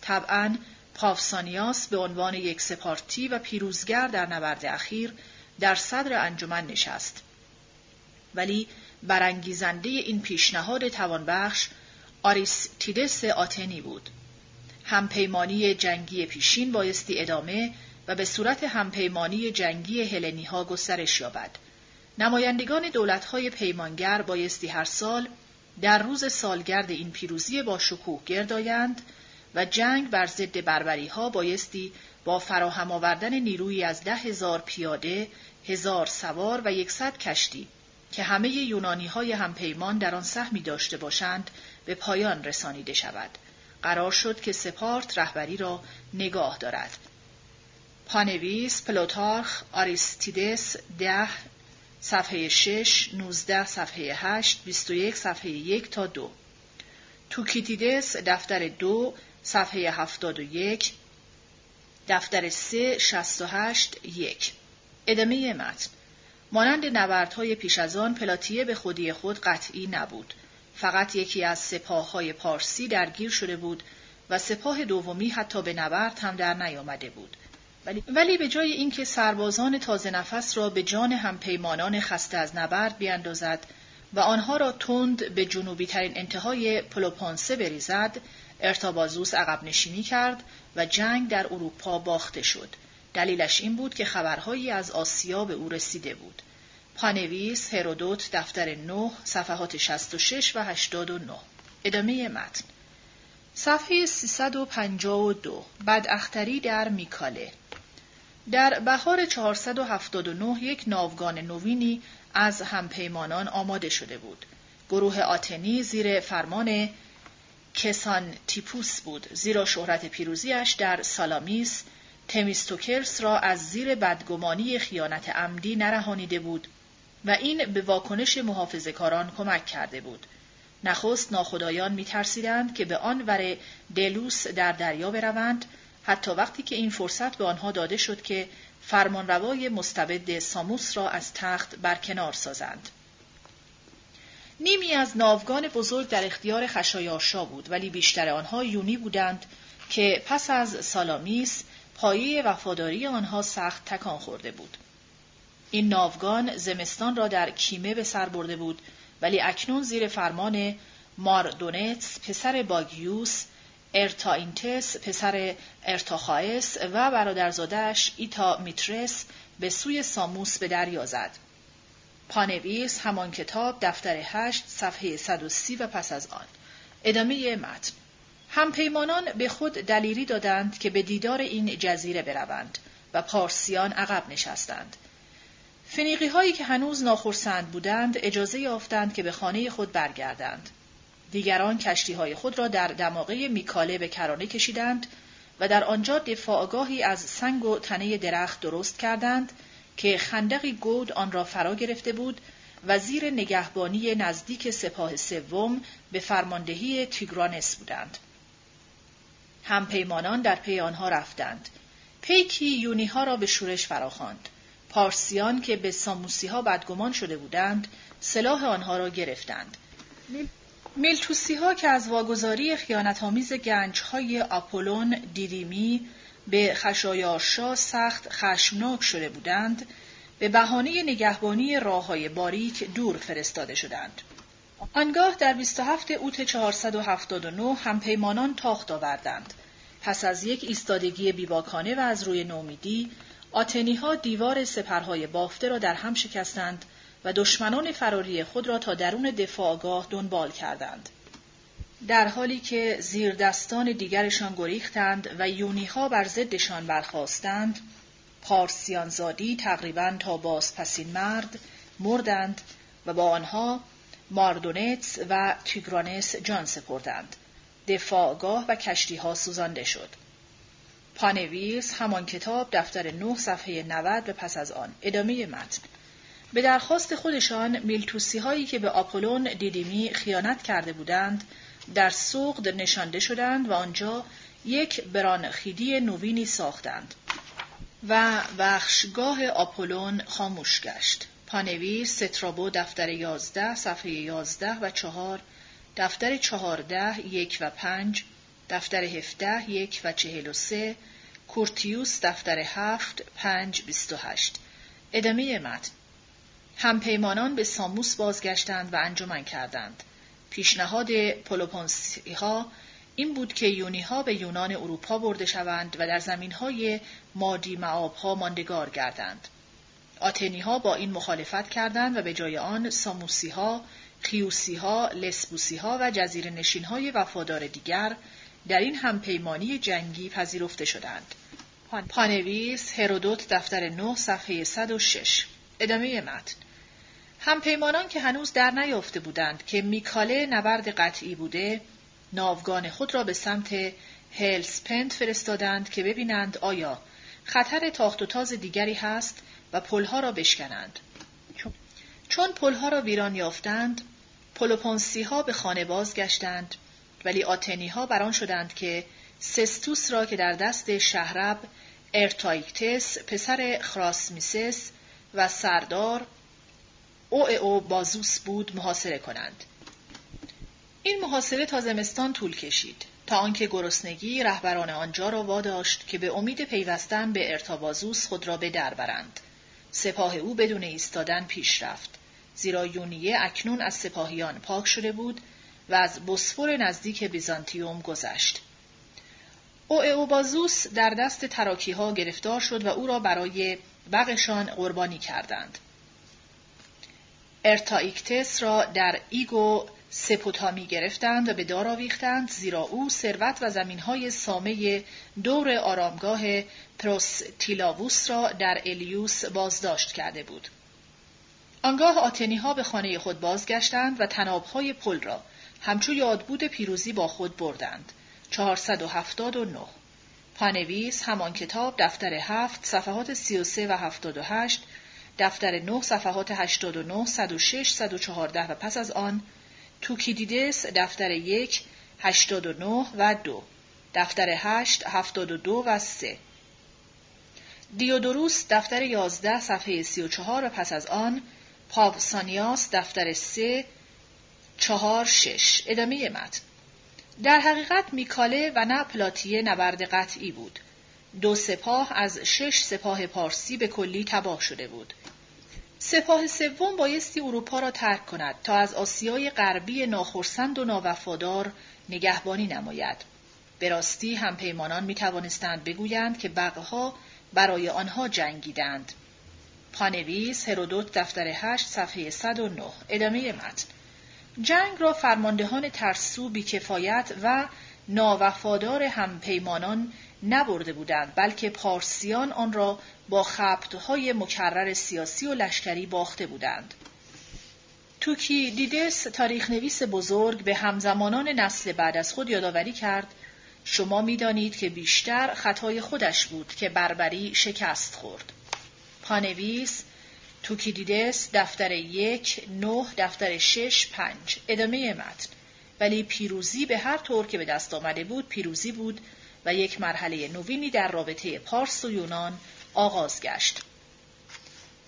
S1: طبعا پافسانیاس به عنوان یک سپارتی و پیروزگر در نبرد اخیر در صدر انجمن نشست. ولی برانگیزنده این پیشنهاد توانبخش آریستیدس آتنی بود. همپیمانی جنگی پیشین بایستی ادامه و به صورت همپیمانی جنگی هلنی ها گسترش یابد. نمایندگان دولتهای پیمانگر بایستی هر سال در روز سالگرد این پیروزی با شکوه گردایند و جنگ بر ضد بربری ها بایستی با فراهم آوردن نیروی از ده هزار پیاده، هزار سوار و یکصد کشتی که همه یونانی های همپیمان در آن سهمی داشته باشند به پایان رسانیده شود. قرار شد که سپارت رهبری را نگاه دارد. پانویس پلوتارخ آریستیدس ده صفحه 6 19 صفحه 8 21 صفحه 1 تا 2 توکیتیدس دفتر دو صفحه 71 دفتر 3 68 1 ادامه متن. مانند نبردهای پیش از آن پلاتیه به خودی خود قطعی نبود. فقط یکی از سپاه های پارسی درگیر شده بود و سپاه دومی حتی به نبرد هم در نیامده بود. ولی, ولی به جای اینکه سربازان تازه نفس را به جان همپیمانان خسته از نبرد بیاندازد و آنها را تند به جنوبی ترین انتهای پلوپانسه بریزد ارتابازوس عقب نشینی کرد و جنگ در اروپا باخته شد. دلیلش این بود که خبرهایی از آسیا به او رسیده بود. پانویس هرودوت دفتر 9 صفحات 66 و 89 ادامه متن. صفحه 352 بداختری در میکاله. در بهار 479 یک ناوگان نوینی از همپیمانان آماده شده بود. گروه آتنی زیر فرمان کسان تیپوس بود زیرا شهرت پیروزیش در سالامیس تمیستوکرس را از زیر بدگمانی خیانت عمدی نرهانیده بود و این به واکنش محافظه‌کاران کمک کرده بود. نخست ناخدایان میترسیدند که به آن ور دلوس در دریا بروند حتی وقتی که این فرصت به آنها داده شد که فرمانروای مستبد ساموس را از تخت برکنار سازند. نیمی از ناوگان بزرگ در اختیار خشایارشا بود ولی بیشتر آنها یونی بودند که پس از سالامیس پایه وفاداری آنها سخت تکان خورده بود. این ناوگان زمستان را در کیمه به سر برده بود ولی اکنون زیر فرمان ماردونتس پسر باگیوس ارتاینتس پسر ارتاخائس و برادرزادش ایتا میترس به سوی ساموس به دریا زد. پانویس همان کتاب دفتر هشت صفحه 130 و پس از آن. ادامه متن همپیمانان به خود دلیری دادند که به دیدار این جزیره بروند و پارسیان عقب نشستند. فنیقی هایی که هنوز ناخرسند بودند اجازه یافتند که به خانه خود برگردند. دیگران کشتی های خود را در دماغه میکاله به کرانه کشیدند و در آنجا دفاعگاهی از سنگ و تنه درخت درست کردند که خندقی گود آن را فرا گرفته بود و زیر نگهبانی نزدیک سپاه سوم به فرماندهی تیگرانس بودند. همپیمانان در پی آنها رفتند. پیکی یونی ها را به شورش فراخواند. پارسیان که به ساموسی ها بدگمان شده بودند، سلاح آنها را گرفتند. میلتوسی ها که از واگذاری خیانتآمیز گنج های آپولون دیریمی به خشایارشا سخت خشمناک شده بودند به بهانه نگهبانی راه های باریک دور فرستاده شدند. آنگاه در 27 اوت 479 همپیمانان تاخت آوردند. پس از یک ایستادگی بیباکانه و از روی نومیدی، آتنی ها دیوار سپرهای بافته را در هم شکستند و دشمنان فراری خود را تا درون دفاعگاه دنبال کردند. در حالی که زیر دستان دیگرشان گریختند و یونیها بر ضدشان برخواستند، پارسیانزادی تقریبا تا بازپسین مرد مردند و با آنها ماردونتس و تیگرانس جان سپردند. دفاعگاه و کشتی ها سوزانده شد. پانویس همان کتاب دفتر 9 صفحه 90 و پس از آن ادامه متن به درخواست خودشان میلتوسی هایی که به آپولون دیدیمی خیانت کرده بودند در سوقد نشانده شدند و آنجا یک برانخیدی نوینی ساختند و بخشگاه آپولون خاموش گشت. پانویس سترابو دفتر یازده صفحه یازده و چهار دفتر چهارده یک و پنج دفتر هفته یک و چهل و سه کورتیوس دفتر هفت پنج بیست و هشت ادامه متن همپیمانان به ساموس بازگشتند و انجمن کردند. پیشنهاد پولوپونسی ها این بود که یونی ها به یونان اروپا برده شوند و در زمین های مادی معاب ها ماندگار گردند. آتنی ها با این مخالفت کردند و به جای آن ساموسی ها، خیوسی ها، لسبوسی ها و جزیر نشین های وفادار دیگر در این همپیمانی جنگی پذیرفته شدند. پانویس هرودوت دفتر 9 صفحه 106 ادامه متن همپیمانان که هنوز در نیافته بودند که میکاله نبرد قطعی بوده ناوگان خود را به سمت هلسپنت فرستادند که ببینند آیا خطر تاخت و تاز دیگری هست و پلها را بشکنند. چون پلها را ویران یافتند، پلوپونسی ها به خانه بازگشتند ولی آتنی ها بران شدند که سستوس را که در دست شهرب ارتایکتس پسر خراسمیسس و سردار او او بازوس بود محاصره کنند. این محاصره تا زمستان طول کشید تا آنکه گرسنگی رهبران آنجا را واداشت که به امید پیوستن به ارتابازوس خود را به در برند. سپاه او بدون ایستادن پیش رفت زیرا یونیه اکنون از سپاهیان پاک شده بود و از بسفور نزدیک بیزانتیوم گذشت. او بازوس در دست تراکی ها گرفتار شد و او را برای بغشان قربانی کردند. ارتایکتس را در ایگوسپوتامی گرفتند و به دار آویختند زیرا او ثروت و زمینهای سامه دور آرامگاه پروستیلاووس را در الیوس بازداشت کرده بود. آنگاه آتنی ها به خانه خود بازگشتند و طنابهای پل را همچو یادبود پیروزی با خود بردند. 479 پانویس همان کتاب دفتر هفت صفحات 33 و 78 دفتر 9 صفحات 89 106 114 و پس از آن توکیدیدس دفتر 1 89 و 2 دفتر 8 72 و 3 دیودوروس دفتر 11 صفحه 34 و پس از آن پاوسانیاس دفتر 3 4 6 ادامه متن در حقیقت میکاله و نه پلاتیه نبرد قطعی بود. دو سپاه از شش سپاه پارسی به کلی تباه شده بود. سپاه سوم بایستی اروپا را ترک کند تا از آسیای غربی ناخرسند و ناوفادار نگهبانی نماید. به راستی هم پیمانان می توانستند بگویند که بقها برای آنها جنگیدند. پانویس هرودوت دفتر 8 صفحه 109 ادامه متن جنگ را فرماندهان ترسو بیکفایت و ناوفادار همپیمانان نبرده بودند بلکه پارسیان آن را با خبتهای مکرر سیاسی و لشکری باخته بودند. توکی دیدس تاریخ نویس بزرگ به همزمانان نسل بعد از خود یادآوری کرد شما می‌دانید که بیشتر خطای خودش بود که بربری شکست خورد. پانویس توکیدیدس دفتر یک نه دفتر شش پنج ادامه متن ولی پیروزی به هر طور که به دست آمده بود پیروزی بود و یک مرحله نوینی در رابطه پارس و یونان آغاز گشت.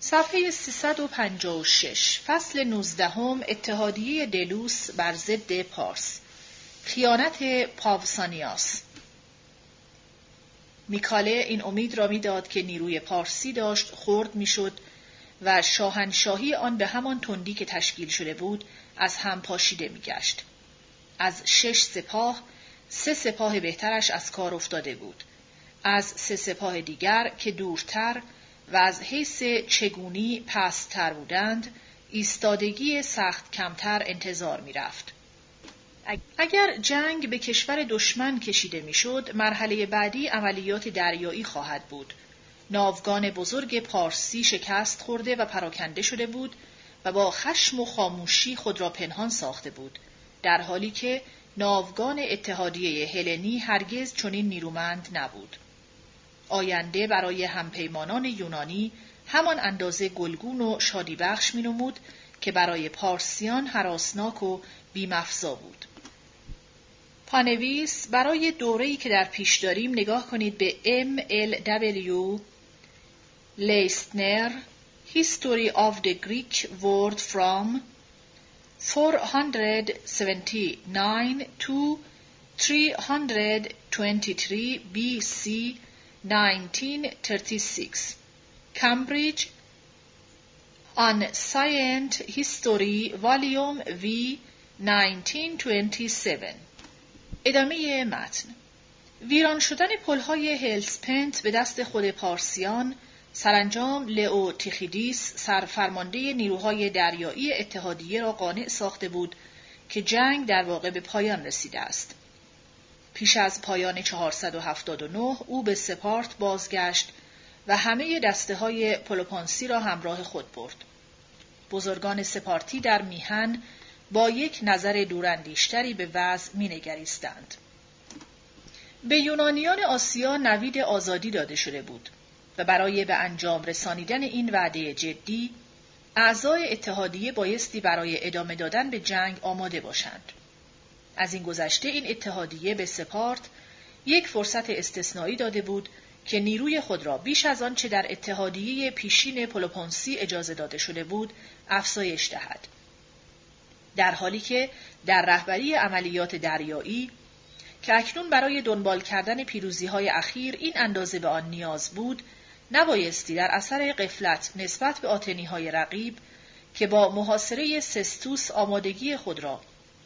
S1: صفحه 356 فصل 19 اتحادیه دلوس بر ضد پارس. خیانت پاوسانیاس. میکاله این امید را می‌داد که نیروی پارسی داشت خرد می‌شد و شاهنشاهی آن به همان تندی که تشکیل شده بود از هم پاشیده میگشت. از شش سپاه سه سپاه بهترش از کار افتاده بود از سه سپاه دیگر که دورتر و از حیث چگونی پستتر بودند ایستادگی سخت کمتر انتظار می رفت. اگر جنگ به کشور دشمن کشیده می‌شد، مرحله بعدی عملیات دریایی خواهد بود. ناوگان بزرگ پارسی شکست خورده و پراکنده شده بود و با خشم و خاموشی خود را پنهان ساخته بود، در حالی که ناوگان اتحادیه هلنی هرگز چنین نیرومند نبود. آینده برای همپیمانان یونانی همان اندازه گلگون و شادی بخش می نمود که برای پارسیان حراسناک و بیمفزا بود. پانویس برای دوره‌ای که در پیش داریم نگاه کنید به MLW لیستنر History of the Greek Word from 479 to 323 BC 1936 Cambridge Unscient History Volume V 1927 ادامه متن. ویران شدن پلهای هلسپنت به دست خود پارسیان سرانجام لئو تیخیدیس سرفرمانده نیروهای دریایی اتحادیه را قانع ساخته بود که جنگ در واقع به پایان رسیده است. پیش از پایان 479 او به سپارت بازگشت و همه دسته های پلوپانسی را همراه خود برد. بزرگان سپارتی در میهن با یک نظر دوراندیشتری به وضع مینگریستند. به یونانیان آسیا نوید آزادی داده شده بود و برای به انجام رسانیدن این وعده جدی اعضای اتحادیه بایستی برای ادامه دادن به جنگ آماده باشند. از این گذشته این اتحادیه به سپارت یک فرصت استثنایی داده بود که نیروی خود را بیش از آنچه در اتحادیه پیشین پلوپونسی اجازه داده شده بود افزایش دهد. در حالی که در رهبری عملیات دریایی که اکنون برای دنبال کردن پیروزی های اخیر این اندازه به آن نیاز بود، نبایستی در اثر قفلت نسبت به آتنی های رقیب که با محاصره سستوس آمادگی خود را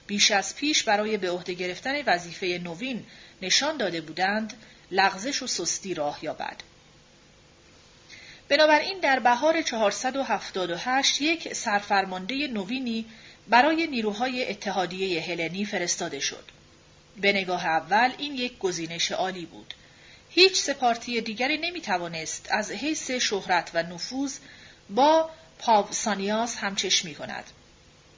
S1: بیش از پیش برای به عهده گرفتن وظیفه نوین نشان داده بودند، لغزش و سستی راه یابد. بنابراین در بهار 478 یک سرفرمانده نوینی برای نیروهای اتحادیه هلنی فرستاده شد. به نگاه اول این یک گزینش عالی بود. هیچ سپارتی دیگری نمی توانست از حیث شهرت و نفوذ با پاوسانیاس همچشمی کند.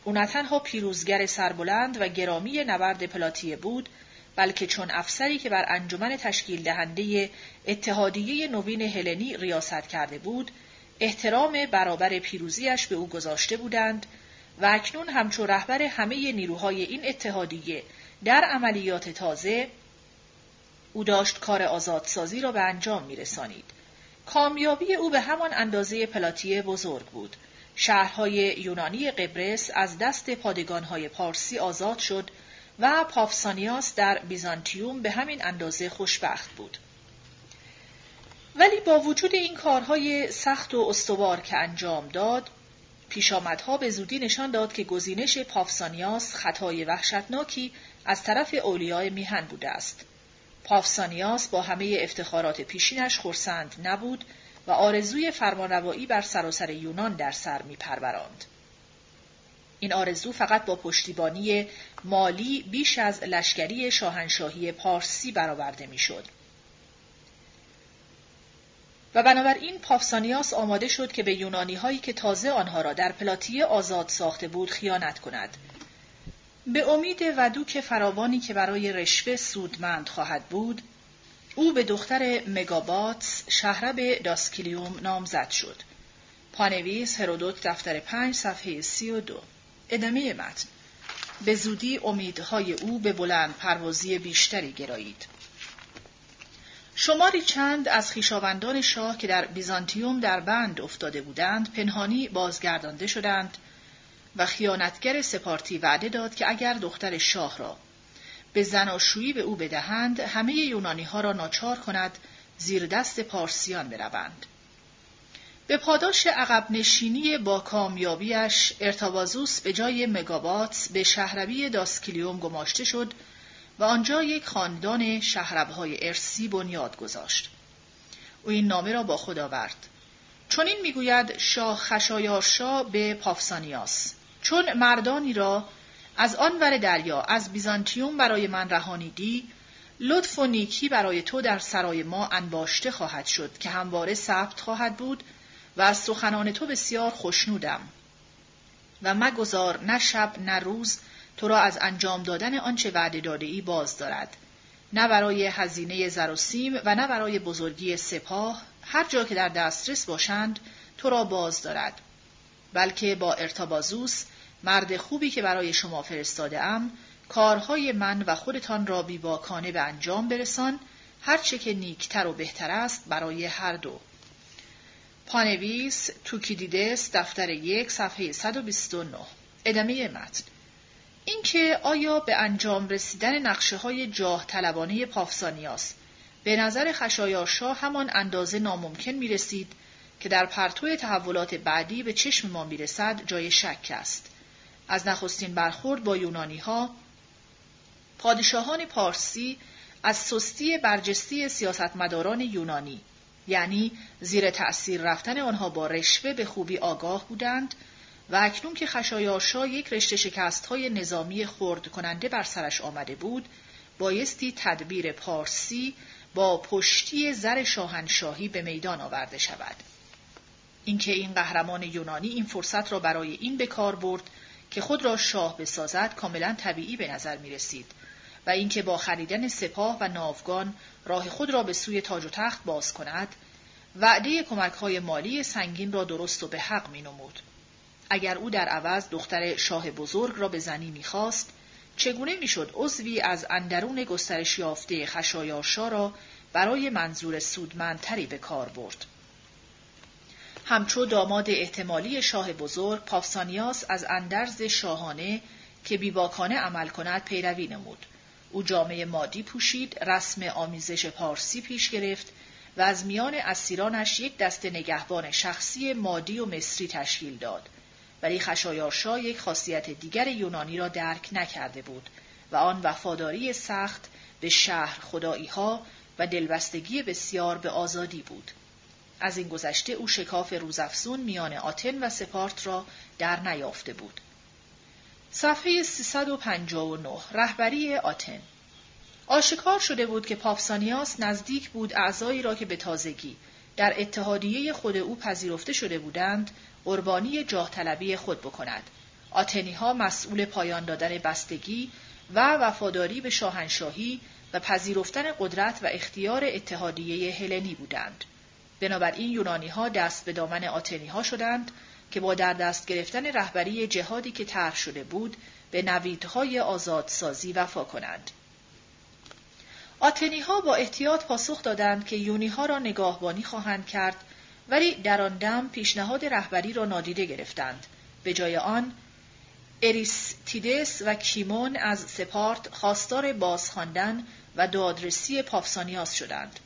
S1: او نه تنها پیروزگر سربلند و گرامی نبرد پلاتیه بود، بلکه چون افسری که بر انجمن تشکیل دهنده اتحادیه نوین هلنی ریاست کرده بود، احترام برابر پیروزیش به او گذاشته بودند و اکنون همچو رهبر همه نیروهای این اتحادیه در عملیات تازه او داشت کار آزادسازی را به انجام می رسانید. کامیابی او به همان اندازه پلاتیه بزرگ بود. شهرهای یونانی قبرس از دست پادگانهای پارسی آزاد شد و پافسانیاس در بیزانتیوم به همین اندازه خوشبخت بود. ولی با وجود این کارهای سخت و استوار که انجام داد، پیشامدها به زودی نشان داد که گزینش پافسانیاس خطای وحشتناکی از طرف اولیای میهن بوده است. پافسانیاس با همه افتخارات پیشینش خورسند نبود و آرزوی فرمانروایی بر سراسر یونان در سر میپروراند. این آرزو فقط با پشتیبانی مالی بیش از لشکری شاهنشاهی پارسی برآورده می‌شد. و بنابراین پافسانیاس آماده شد که به یونانی هایی که تازه آنها را در پلاتیه آزاد ساخته بود خیانت کند. به امید ودوک فراوانی که برای رشوه سودمند خواهد بود، او به دختر مگاباتس شهرب داسکیلیوم نامزد شد. پانویس هرودوت دفتر پنج صفحه سی و دو. ادامه متن. به زودی امیدهای او به بلند پروازی بیشتری گرایید. شماری چند از خیشاوندان شاه که در بیزانتیوم در بند افتاده بودند پنهانی بازگردانده شدند و خیانتگر سپارتی وعده داد که اگر دختر شاه را به زناشویی به او بدهند همه یونانی ها را ناچار کند زیر دست پارسیان بروند. به پاداش عقب نشینی با کامیابیش ارتوازوس به جای مگابات به شهربی داسکلیوم گماشته شد و آنجا یک خاندان شهربهای ارسی بنیاد گذاشت. او این نامه را با خود آورد. چون این می‌گوید شاه خشایارشا به پافسانیاس چون مردانی را از آن ور دریا از بیزانتیوم برای من رهانیدی لطف و نیکی برای تو در سرای ما انباشته خواهد شد که همواره ثبت خواهد بود و از سخنان تو بسیار خوشنودم و مگذار نه شب نه روز تو را از انجام دادن آنچه وعده داده ای باز دارد. نه برای هزینه زر و سیم و نه برای بزرگی سپاه هر جا که در دسترس باشند تو را باز دارد. بلکه با ارتبازوس مرد خوبی که برای شما فرستاده ام کارهای من و خودتان را بیباکانه به انجام برسان. هرچه که نیکتر و بهتر است برای هر دو. پانویس توکیدیدس دفتر یک صفحه 129 ادامه متن. اینکه آیا به انجام رسیدن نقشه های جاه طلبانه پافسانیاس به نظر خشایارشاه همان اندازه ناممکن می رسید که در پرتو تحولات بعدی به چشم ما می رسد جای شک است. از نخستین برخورد با یونانی ها پادشاهان پارسی از سستی برجستی سیاستمداران یونانی یعنی زیر تأثیر رفتن آنها با رشوه به خوبی آگاه بودند و اکنون که خشایارشا یک رشته شکست های نظامی خورد کننده بر سرش آمده بود بایستی تدبیر پارسی با پشتی زر شاهنشاهی به میدان آورده شود. اینکه این قهرمان یونانی این فرصت را برای این به کار برد که خود را شاه بسازد کاملا طبیعی به نظر می رسید و اینکه با خریدن سپاه و ناوگان راه خود را به سوی تاج و تخت باز کند وعده کمک های مالی سنگین را درست و به حق می نمود. اگر او در عوض دختر شاه بزرگ را به زنی می‌خواست چگونه می‌شد عضوی از اندرون گسترش یافته خشایارشا را برای منظور سودمندتری به کار برد همچو داماد احتمالی شاه بزرگ پافسانیاس از اندرز شاهانه که بیباکانه عمل کند پیروی نمود او جامعه مادی پوشید رسم آمیزش پارسی پیش گرفت و از میان اسیرانش یک دست نگهبان شخصی مادی و مصری تشکیل داد ولی خشایارشا یک خاصیت دیگر یونانی را درک نکرده بود و آن وفاداری سخت به شهر خدایی ها و دلبستگی بسیار به آزادی بود. از این گذشته او شکاف روزافزون میان آتن و سپارت را در نیافته بود. صفحه 359 رهبری آتن آشکار شده بود که پاپسانیاس نزدیک بود اعضایی را که به تازگی در اتحادیه خود او پذیرفته شده بودند قربانی جاه طلبی خود بکند. آتنی ها مسئول پایان دادن بستگی و وفاداری به شاهنشاهی و پذیرفتن قدرت و اختیار اتحادیه هلنی بودند. بنابراین یونانی ها دست به دامن آتنی ها شدند که با در دست گرفتن رهبری جهادی که طرح شده بود به نویدهای آزادسازی وفا کنند. آتنی ها با احتیاط پاسخ دادند که یونی ها را نگاهبانی خواهند کرد ولی در آن دم پیشنهاد رهبری را نادیده گرفتند. به جای آن اریستیدس و کیمون از سپارت خواستار بازخواندن و دادرسی پافسانیاس شدند.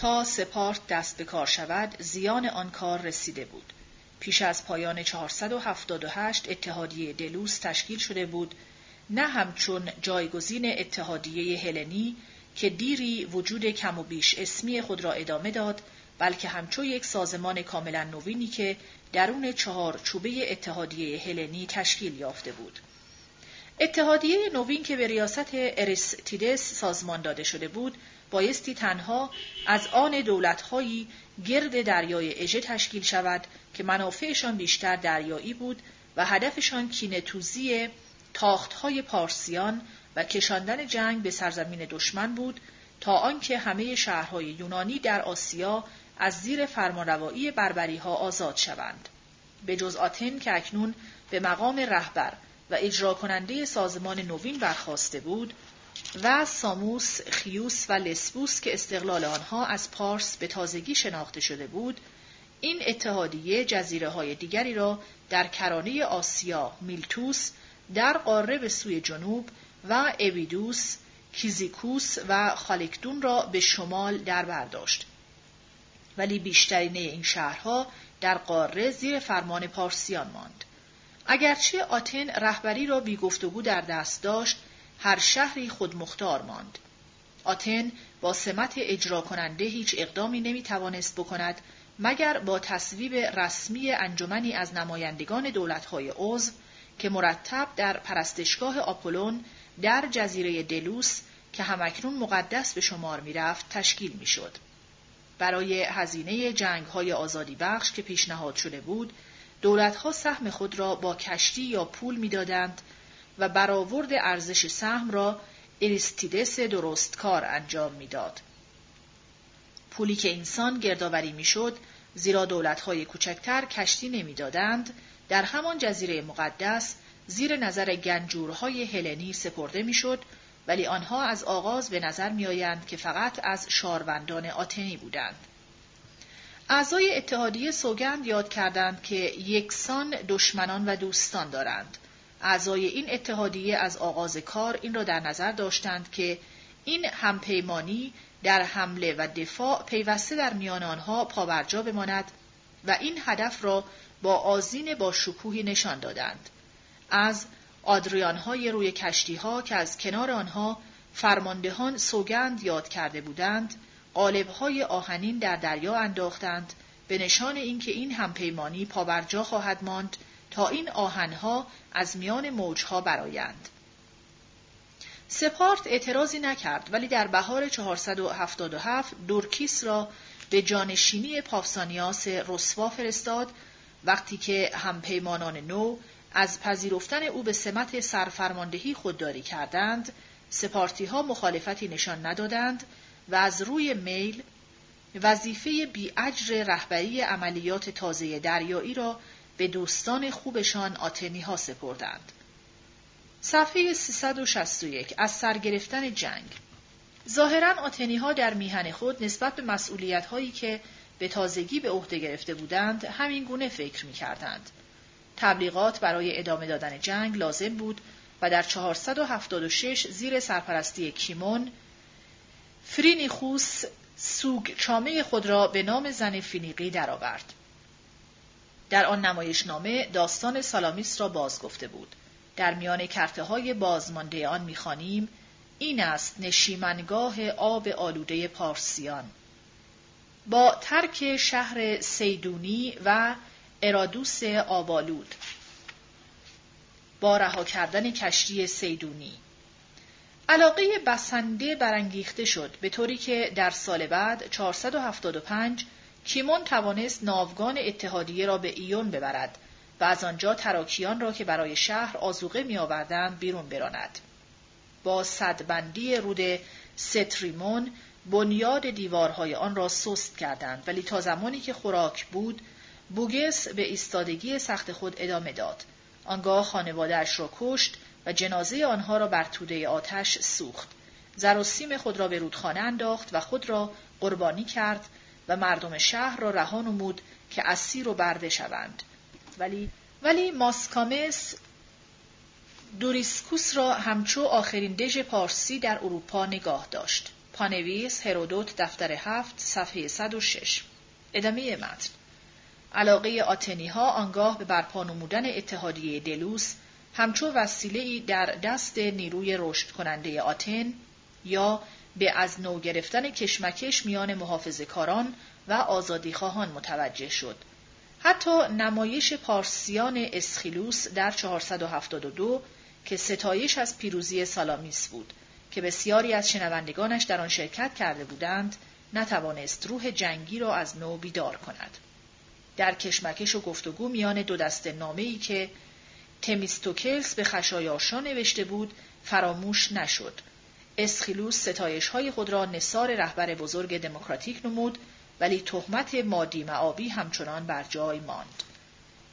S1: تا سپارت دست به کار شود زیان آن کار رسیده بود. پیش از پایان 478 اتحادیه دلوس تشکیل شده بود نه همچون جایگزین اتحادیه هلنی که دیری وجود کم و بیش اسمی خود را ادامه داد بلکه همچو یک سازمان کاملا نوینی که درون چهار چوبه اتحادیه هلنی تشکیل یافته بود. اتحادیه نوین که به ریاست اریستیدس سازمان داده شده بود بایستی تنها از آن دولتهایی گرد دریای اژه تشکیل شود که منافعشان بیشتر دریایی بود و هدفشان کینتوزی تاختهای پارسیان و کشاندن جنگ به سرزمین دشمن بود تا آنکه همه شهرهای یونانی در آسیا از زیر فرمانروایی بربری ها آزاد شوند. به جز آتن که اکنون به مقام رهبر و اجرا کننده سازمان نوین برخواسته بود، و ساموس، خیوس و لسبوس که استقلال آنها از پارس به تازگی شناخته شده بود، این اتحادیه جزیره های دیگری را در کرانه آسیا، میلتوس، در قاره به سوی جنوب و اویدوس، کیزیکوس و خالکدون را به شمال در برداشت. ولی بیشترین این شهرها در قاره زیر فرمان پارسیان ماند. اگرچه آتن رهبری را بی گفتگو در دست داشت، هر شهری خود مختار ماند. آتن با سمت اجرا کننده هیچ اقدامی نمی توانست بکند مگر با تصویب رسمی انجمنی از نمایندگان دولتهای عضو که مرتب در پرستشگاه آپولون در جزیره دلوس که همکنون مقدس به شمار می‌رفت تشکیل می‌شد. برای هزینه جنگ های آزادی بخش که پیشنهاد شده بود، دولتها سهم خود را با کشتی یا پول می‌دادند و برآورد ارزش سهم را اریستیدس درستکار انجام می‌داد. پولی که انسان گردآوری می‌شد زیرا دولتهای کوچکتر کشتی نمی‌دادند در همان جزیره مقدس زیر نظر گنجورهای هلنی سپرده می‌شد ولی آنها از آغاز به نظر میآیند که فقط از شاروندان آتنی بودند. اعضای اتحادیه سوگند یاد کردند که یکسان دشمنان و دوستان دارند. اعضای این اتحادیه از آغاز کار این را در نظر داشتند که این همپیمانی در حمله و دفاع پیوسته در میان آنها پاورجا بماند و این هدف را با آزین با شکوهی نشان دادند. از آدریانهای روی کشتیها که از کنار آنها فرماندهان سوگند یاد کرده بودند، قالبهای آهنین در دریا انداختند به نشان اینکه این همپیمانی پاورجا خواهد ماند این آهنها از میان موجها برایند. سپارت اعتراضی نکرد ولی در بهار 477 دورکیس را به جانشینی پافسانیاس رسوا فرستاد وقتی که همپیمانان نو از پذیرفتن او به سمت سرفرماندهی خودداری کردند سپارتی ها مخالفتی نشان ندادند و از روی میل وظیفه بیاجر رهبری عملیات تازه دریایی را به دوستان خوبشان آتنی ها سپردند. صفحه 361 از سرگرفتن جنگ ظاهرا آتنی ها در میهن خود نسبت به مسئولیت هایی که به تازگی به عهده گرفته بودند همین گونه فکر می کردند. تبلیغات برای ادامه دادن جنگ لازم بود و در 476 زیر سرپرستی کیمون فرینیخوس سوگ چامه خود را به نام زن فینیقی درآورد. در آن نمایشنامه داستان سالامیس را باز گفته بود. در میان کرته های بازمانده آن می‌خوانیم این است نشیمنگاه آب آلوده پارسیان. با ترک شهر سیدونی و ارادوس آبالود با رها کردن کشتی سیدونی. علاقه بسنده برانگیخته شد به طوری که در سال بعد 475 کیمون توانست ناوگان اتحادیه را به ایون ببرد و از آنجا تراکیان را که برای شهر آزوقه می آوردند بیرون براند. با صدبندی رود ستریمون بنیاد دیوارهای آن را سست کردند ولی تا زمانی که خوراک بود بوگس به ایستادگی سخت خود ادامه داد. آنگاه خانوادهاش را کشت و جنازه آنها را بر توده آتش سوخت. زر و سیم خود را به رودخانه انداخت و خود را قربانی کرد و مردم شهر را رها نمود که اسیر و برده شوند. ولی ولی ماسکامس دوریسکوس را همچو آخرین دژ پارسی در اروپا نگاه داشت. پانویس هرودوت دفتر هفت صفحه 106 ادامه متن علاقه آتنی ها آنگاه به برپا نمودن اتحادیه دلوس همچو وسیله در دست نیروی رشد کننده آتن یا به از نو گرفتن کشمکش میان محافظ کاران و آزادیخواهان متوجه شد. حتی نمایش پارسیان اسخیلوس در 472 که ستایش از پیروزی سالامیس بود که بسیاری از شنوندگانش در آن شرکت کرده بودند نتوانست روح جنگی را از نو بیدار کند. در کشمکش و گفتگو میان دو دست نامه‌ای که تمیستوکلس به خشایارشا نوشته بود فراموش نشد. اسخیلوس ستایش های خود را نصار رهبر بزرگ دموکراتیک نمود ولی تهمت مادی معابی همچنان بر جای ماند.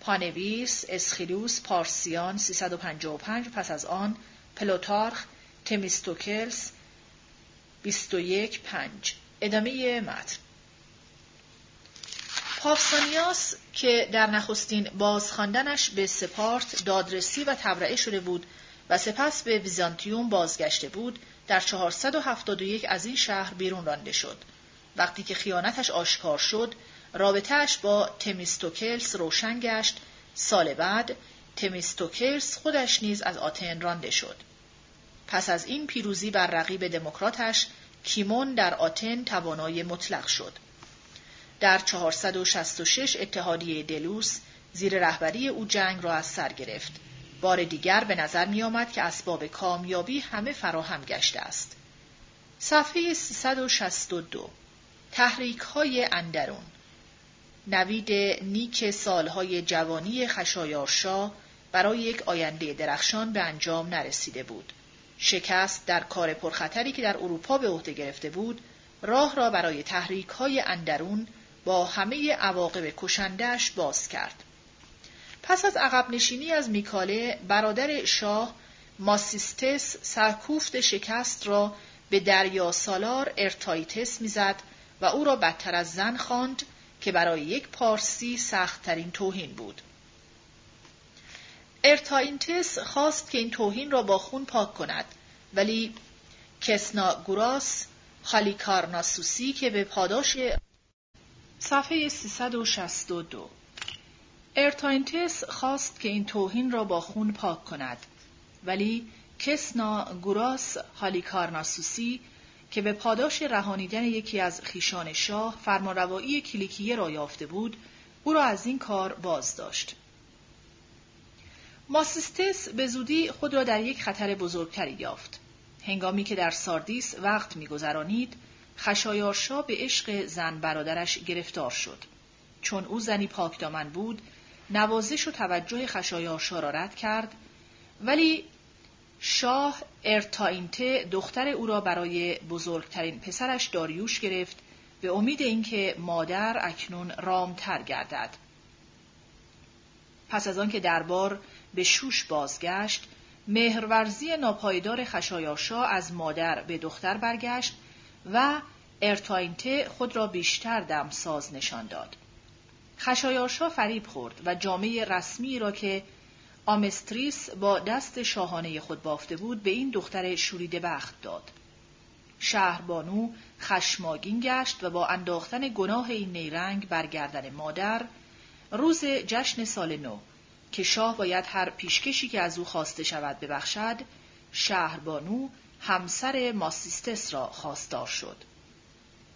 S1: پانویس، اسخیلوس، پارسیان 355 پس از آن پلوتارخ تمیستوکلس 21 5 ادامه متن پافسانیاس که در نخستین بازخواندنش به سپارت دادرسی و تبرئه شده بود و سپس به ویزانتیوم بازگشته بود در 471 از این شهر بیرون رانده شد. وقتی که خیانتش آشکار شد رابطهش با تمیستوکلس روشن گشت. سال بعد تمیستوکلس خودش نیز از آتن رانده شد. پس از این پیروزی بر رقیب دموکراتش کیمون در آتن توانای مطلق شد. در 466 اتحادیه دلوس زیر رهبری او جنگ را از سر گرفت. بار دیگر به نظر می آمد که اسباب کامیابی همه فراهم گشته است. صفحه 362 تحریک های اندرون نوید نیک سالهای جوانی خشایارشا برای یک آینده درخشان به انجام نرسیده بود. شکست در کار پرخطری که در اروپا به عهده گرفته بود، راه را برای تحریک های اندرون با همه عواقب کشندش باز کرد. پس از عقب نشینی از میکاله برادر شاه ماسیستس سرکوفت شکست را به دریا سالار ارتاینتس می‌زد و او را بدتر از زن خواند که برای یک پارسی سختترین توهین بود. ارتاینتس خواست که این توهین را با خون پاک کند ولی کسنا گوراس هالیکارناسوسی که به پاداش صفحه 362 ارتاینتس خواست که این توهین را با خون پاک کند. ولی کسنا گوراس هالیکارناسوسی که به پاداش رهانیدن یکی از خیشان شاه فرمانروایی کلیکیه را یافته بود او را از این کار باز داشت ماسیستس به زودی خود را در یک خطر بزرگتری یافت. هنگامی که در ساردیس وقت میگذرانید خشایارشا به عشق زن برادرش گرفتار شد. چون او زنی پاکدامن بود، نوازش و توجه خشایارشا را رد کرد، ولی شاه ارتاینته دختر او را برای بزرگترین پسرش داریوش گرفت به امید اینکه مادر اکنون رامتر گردد. پس از آنکه دربار به شوش بازگشت، مهرورزی ناپایدار خشایارشا از مادر به دختر برگشت و ارتاینته خود را بیشتر دمساز نشان داد. خشایارشا فریب خورد و جامعه رسمی را که آمستریس با دست شاهانه خود بافته بود به این دختر شوریده بخت داد. شهربانو خشماگین گشت و با انداختن گناه این نیرنگ برگردن مادر روز جشن سال نو که شاه باید هر پیشکشی که از او خواسته شود ببخشد شهربانو همسر ماسیستس را خواستار شد.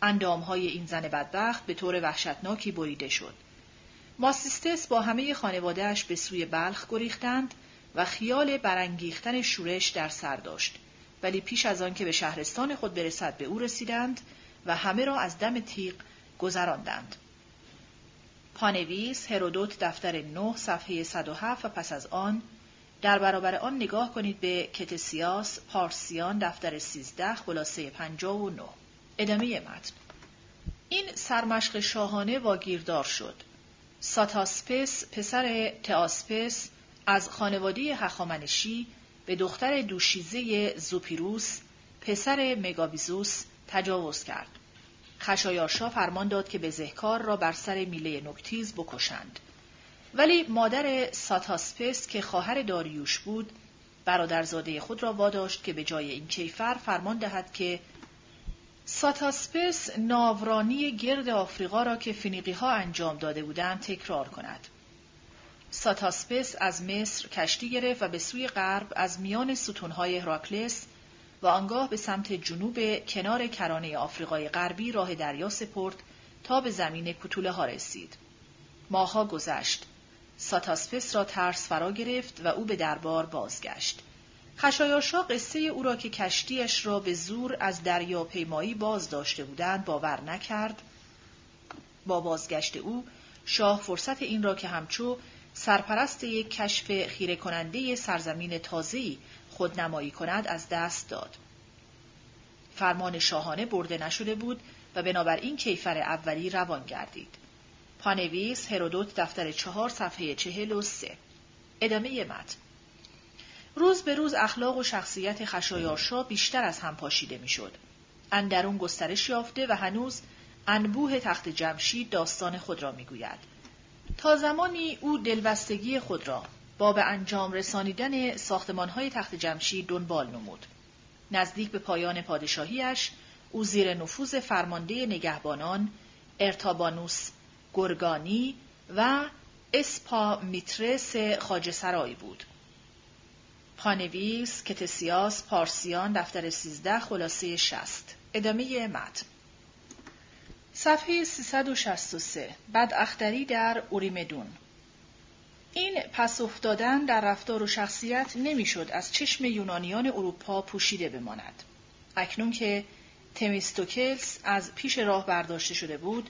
S1: اندامهای این زن بدبخت به طور وحشتناکی بریده شد. ماسیستس با همه خانوادهش به سوی بلخ گریختند و خیال برانگیختن شورش در سر داشت. ولی پیش از آن که به شهرستان خود برسد به او رسیدند و همه را از دم تیغ گذراندند. پانویس هرودوت دفتر 9 صفحه 107 و پس از آن در برابر آن نگاه کنید به کتسیاس پارسیان دفتر 13 خلاصه 59 ادامه متن این سرمشق شاهانه واگیردار شد ساتاسپس پسر تئاسپس از خانواده هخامنشی به دختر دوشیزه زوپیروس پسر مگابیزوس تجاوز کرد. خشایارشا فرمان داد که بزهکار را بر سر میله نکتیز بکشند. ولی مادر ساتاسپس که خواهر داریوش بود برادرزاده خود را واداشت که به جای این کیفر فرمان دهد که ساتاسپس ناورانی گرد آفریقا را که فینیقی ها انجام داده بودند تکرار کند. ساتاسپس از مصر کشتی گرفت و به سوی غرب از میان ستونهای هراکلس و آنگاه به سمت جنوب کنار کرانه آفریقای غربی راه دریا سپرد تا به زمین کتوله ها رسید. ماها گذشت. ساتاسپس را ترس فرا گرفت و او به دربار بازگشت. خشایارشا قصه او را که کشتیش را به زور از دریا پیمایی باز داشته بودند باور نکرد. با بازگشت او شاه فرصت این را که همچو سرپرست یک کشف خیره کننده سرزمین تازه‌ای خودنمایی کند از دست داد. فرمان شاهانه برده نشده بود و بنابراین کیفر اولی روان گردید. پانویس هرودوت دفتر چهار صفحه چهل و سه ادامه متن روز به روز اخلاق و شخصیت خشایارشا بیشتر از هم پاشیده می‌شد. اندرون گسترش یافته و هنوز انبوه تخت جمشید داستان خود را می‌گوید. تا زمانی او دلبستگی خود را با به انجام رسانیدن ساختمانهای تخت جمشید دنبال نمود. نزدیک به پایان پادشاهیش او زیر نفوذ فرمانده نگهبانان ارتابانوس گرگانی و اسپا میترس خاج سرایی بود. پانویس، کتسیاس، پارسیان، دفتر سیزده، خلاصه شست. ادامه متن صفحه 363 بد اختری در اوریمدون این پس افتادن در رفتار و شخصیت نمی‌شد از چشم یونانیان اروپا پوشیده بماند. اکنون که تمیستوکلس از پیش راه برداشته شده بود،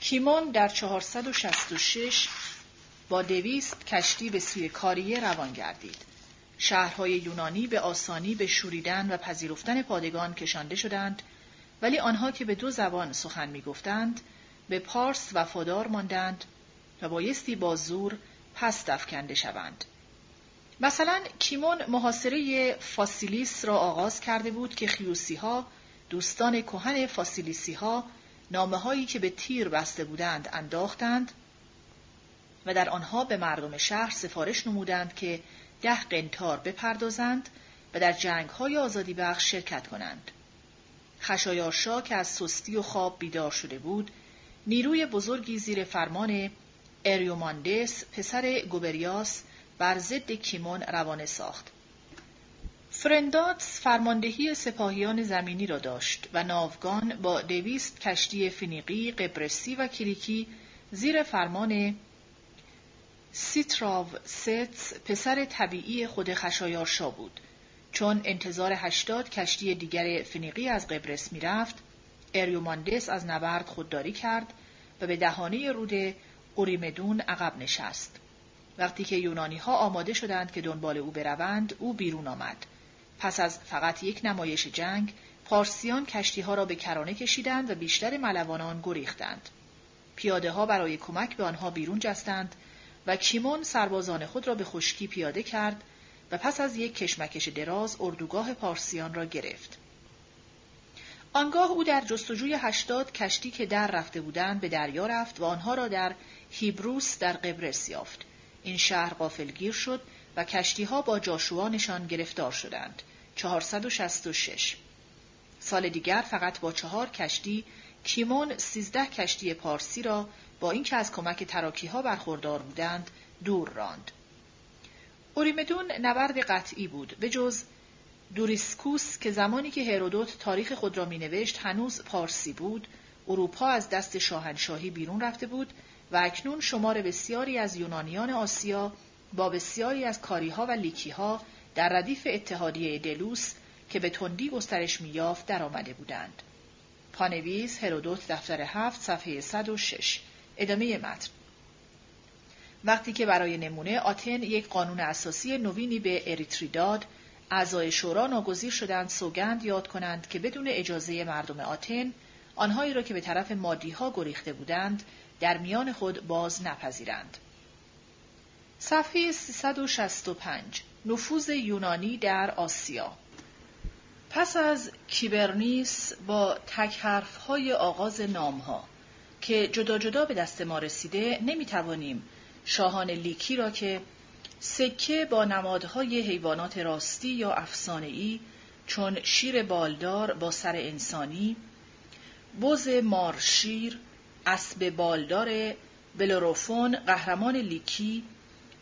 S1: کیمون در 466 با دویست کشتی به سوی کاریه روان گردید. شهرهای یونانی به آسانی به شوریدن و پذیرفتن پادگان کشانده شدند ولی آنها که به دو زبان سخن می گفتند به پارس وفادار ماندند و بایستی با زور پس دفکنده شوند. مثلا کیمون محاصره فاسیلیس را آغاز کرده بود که خیوسی ها دوستان کهن فاسیلیسی ها نامه هایی که به تیر بسته بودند انداختند و در آنها به مردم شهر سفارش نمودند که ده قنتار بپردازند و در جنگ های آزادی بخش شرکت کنند. خشایارشا که از سستی و خواب بیدار شده بود، نیروی بزرگی زیر فرمان اریوماندس پسر گوبریاس بر ضد کیمون روانه ساخت. فرنداتس فرماندهی سپاهیان زمینی را داشت و ناوگان با دویست کشتی فینیقی، قبرسی و کلیکی زیر فرمان تیتراوستس پسر طبیعی خود خشایارشا بود. چون انتظار هشتاد کشتی دیگر فنیقی از قبرس می‌رفت، اریوماندس از نبرد خودداری کرد و به دهانه رود اوریمدون عقب نشست. وقتی که یونانی ها آماده شدند که دنبال او بروند، او بیرون آمد. پس از فقط یک نمایش جنگ، پارسیان کشتی ها را به کرانه کشیدند و بیشتر ملوانان گریختند. پیاده ها برای کمک به آنها بیرون جستند و کیمون سربازان خود را به خشکی پیاده کرد و پس از یک کشمکش دراز اردوگاه پارسیان را گرفت. آنگاه او در جستجوی هشتاد کشتی که در رفته بودند به دریا رفت و آنها را در هیبروس در قبرس یافت. این شهر قافلگیر شد و کشتی ها با جاشوانشان گرفتار شدند. 466 سال دیگر فقط با چهار کشتی کیمون سیزده کشتی پارسی را با اینکه از کمک تراکی ها برخوردار بودند دور راند. اوریمدون نبرد قطعی بود به جز دوریسکوس که زمانی که هرودوت تاریخ خود را مینوشت هنوز پارسی بود اروپا از دست شاهنشاهی بیرون رفته بود و اکنون شمار بسیاری از یونانیان آسیا با بسیاری از کاریها و لیکیها در ردیف اتحادیه دلوس که به تندی گسترش میافت درآمده بودند. پانویس هرودوت دفتر هفت صفحه 106 ادامه متن وقتی که برای نمونه آتن یک قانون اساسی نوینی به اریتری داد اعضای شورا ناگزیر شدند سوگند یاد کنند که بدون اجازه مردم آتن آنهایی را که به طرف مادی ها گریخته بودند در میان خود باز نپذیرند. صفحه 365 نفوذ یونانی در آسیا پس از کیبرنیس با تک حرف های آغاز نام ها که جدا جدا به دست ما رسیده نمی توانیم شاهان لیکی را که سکه با نمادهای حیوانات راستی یا افسانه‌ای چون شیر بالدار با سر انسانی، بز مارشیر، اسب بالدار بلوروفون قهرمان لیکی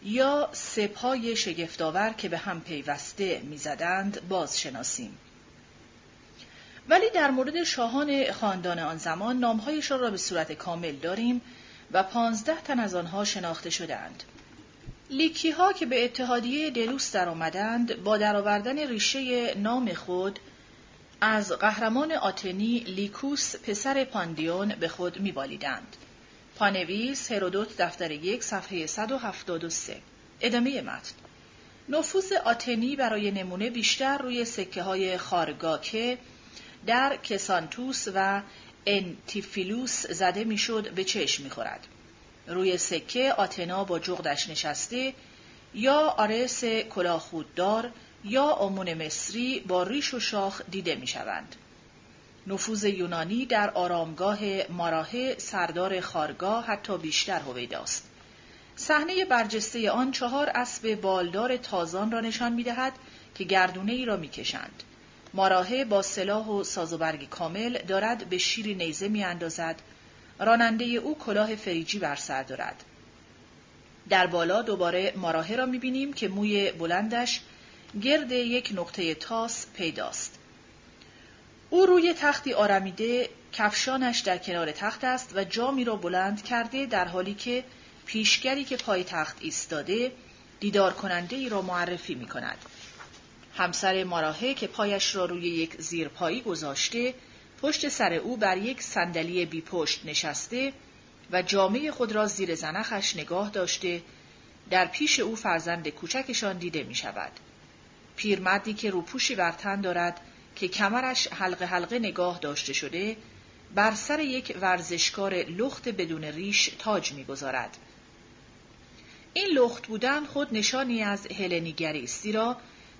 S1: یا سپای شگفتآور که به هم پیوسته می‌زدند بازشناسیم. ولی در مورد شاهان خاندان آن زمان نامهایشان را به صورت کامل داریم و پانزده تن از آنها شناخته شدند. لیکی ها که به اتحادیه دلوس در آمدند با درآوردن ریشه نام خود از قهرمان آتنی لیکوس پسر پاندیون به خود میبالیدند. پانویس هرودوت دفتر یک صفحه 173 ادامه متن نفوذ آتنی برای نمونه بیشتر روی سکه های خارگا که در کسانتوس و انتیفیلوس زده می‌شد به چشم می‌خورد. روی سکه آتنا با جغدش نشسته یا آرس کلاهخوددار یا آمون مصری با ریش و شاخ دیده می شوند. نفوذ یونانی در آرامگاه ماراه سردار خارگاه حتی بیشتر هویداست. صحنه برجسته آن چهار اسب بالدار تازان را نشان می دهد که گردونه ای را می کشند. ماراهه با سلاح و سازوبرگ کامل دارد به شیری نیزه می اندازد. راننده او کلاه فریجی بر سر دارد. در بالا دوباره ماراهه را می بینیم که موی بلندش گرد یک نقطه تاس پیداست. او روی تختی آرمیده کفشانش در کنار تخت است و جامی را بلند کرده در حالی که پیشگری که پای تخت ایستاده دیدار کننده ای را معرفی می کند. همسر ماراهه که پایش را روی یک زیرپایی گذاشته پشت سر او بر یک صندلی بی پشت نشسته و جامعه خود را زیر زنخش نگاه داشته در پیش او فرزند کوچکشان دیده می شود. پیرمردی که روپوشی بر تن دارد که کمرش حلقه حلقه نگاه داشته شده بر سر یک ورزشکار لخت بدون ریش تاج می‌گذارد. این لخت بودن خود نشانی از هلنیگری است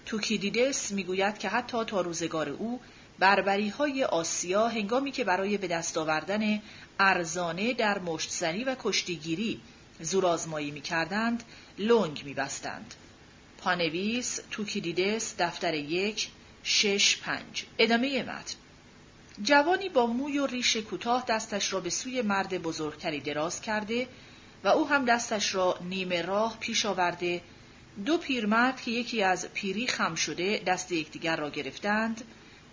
S1: توکیدیدس می‌گوید که حتی تا روزگار او بربری های آسیا هنگامی که برای به دست آوردن ارزانه در مشتزنی و کشتیگیری زورآزمایی می‌کردند لنگ میبستند. پانویس توکیدیدس دفتر یک شش پنج. ادامه متن. جوانی با موی و ریش کوتاه دستش را به سوی مرد بزرگتری دراز کرده و او هم دستش را نیمه راه پیش آورده دو پیرمرد که یکی از پیری خم شده دست یکدیگر را گرفتند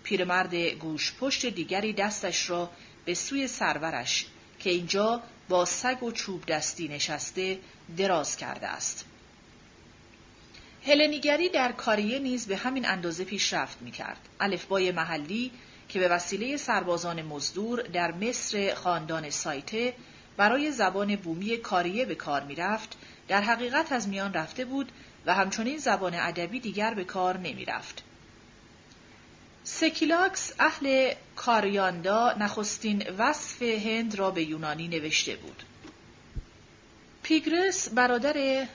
S1: پیرمرد گوش پشت دیگری دستش را به سوی سرورش که اینجا با سگ و چوب دستی نشسته دراز کرده است. هلنیگری در کاریه نیز به همین اندازه پیشرفت می کرد. الفبای محلی که به وسیله سربازان مزدور در مصر خاندان سایته برای زبان بومی کاریه به کار می رفت، در حقیقت از میان رفته بود و همچنین زبان ادبی دیگر به کار نمی رفت. سکیلاکس اهل کاریاندا نخستین وصف هند را به یونانی نوشته بود. پیگرس برادر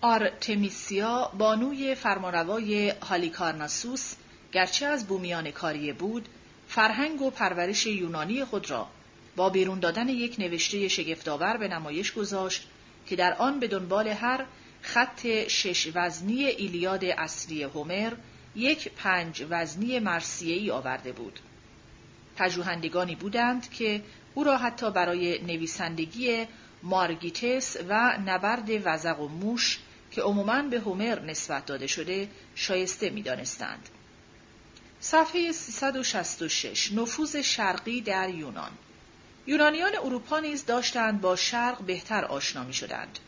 S1: آرتمیسیا بانوی فرمانروای هالیکارناسوس گرچه از بومیان کاریه بود فرهنگ و پرورش یونانی خود را با بیرون دادن یک نوشته شگفتآور به نمایش گذاشت که در آن به دنبال هر خط شش وزنی ایلیاد اصلی هومر یک پنج وزنی مرسیهی آورده بود. پژوهندگانی بودند که او را حتی برای نویسندگی مارگیتس و نبرد وزق و موش که عموماً به هومر نسبت داده شده شایسته می دانستند. صفحه 366 نفوذ شرقی در یونان یونانیان اروپا نیز داشتند با شرق بهتر آشنا می شدند.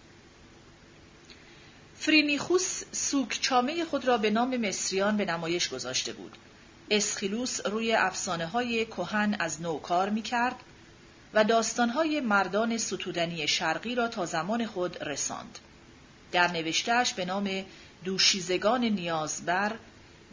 S1: فرینیخوس چامه خود را به نام مصریان به نمایش گذاشته بود. اسخیلوس روی افسانه های کهن از نو کار می کرد و داستانهای مردان ستودنی شرقی را تا زمان خود رساند. در نوشتهش به نام دوشیزگان نیازبر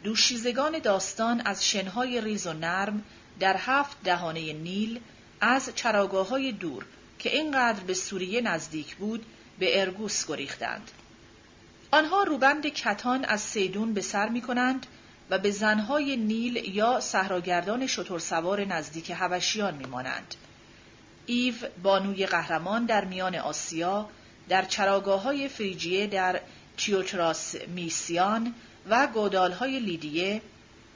S1: دوشیزگان داستان از شنهای ریز و نرم در هفت دهانه نیل از چراگاه های دور که اینقدر به سوریه نزدیک بود به ارگوس گریختند. آنها روبند کتان از سیدون به سر می کنند و به زنهای نیل یا صحراگردان شتر سوار نزدیک هوشیان می مانند. ایو بانوی قهرمان در میان آسیا در چراگاه های فریجیه در تیوتراس میسیان و گودال های لیدیه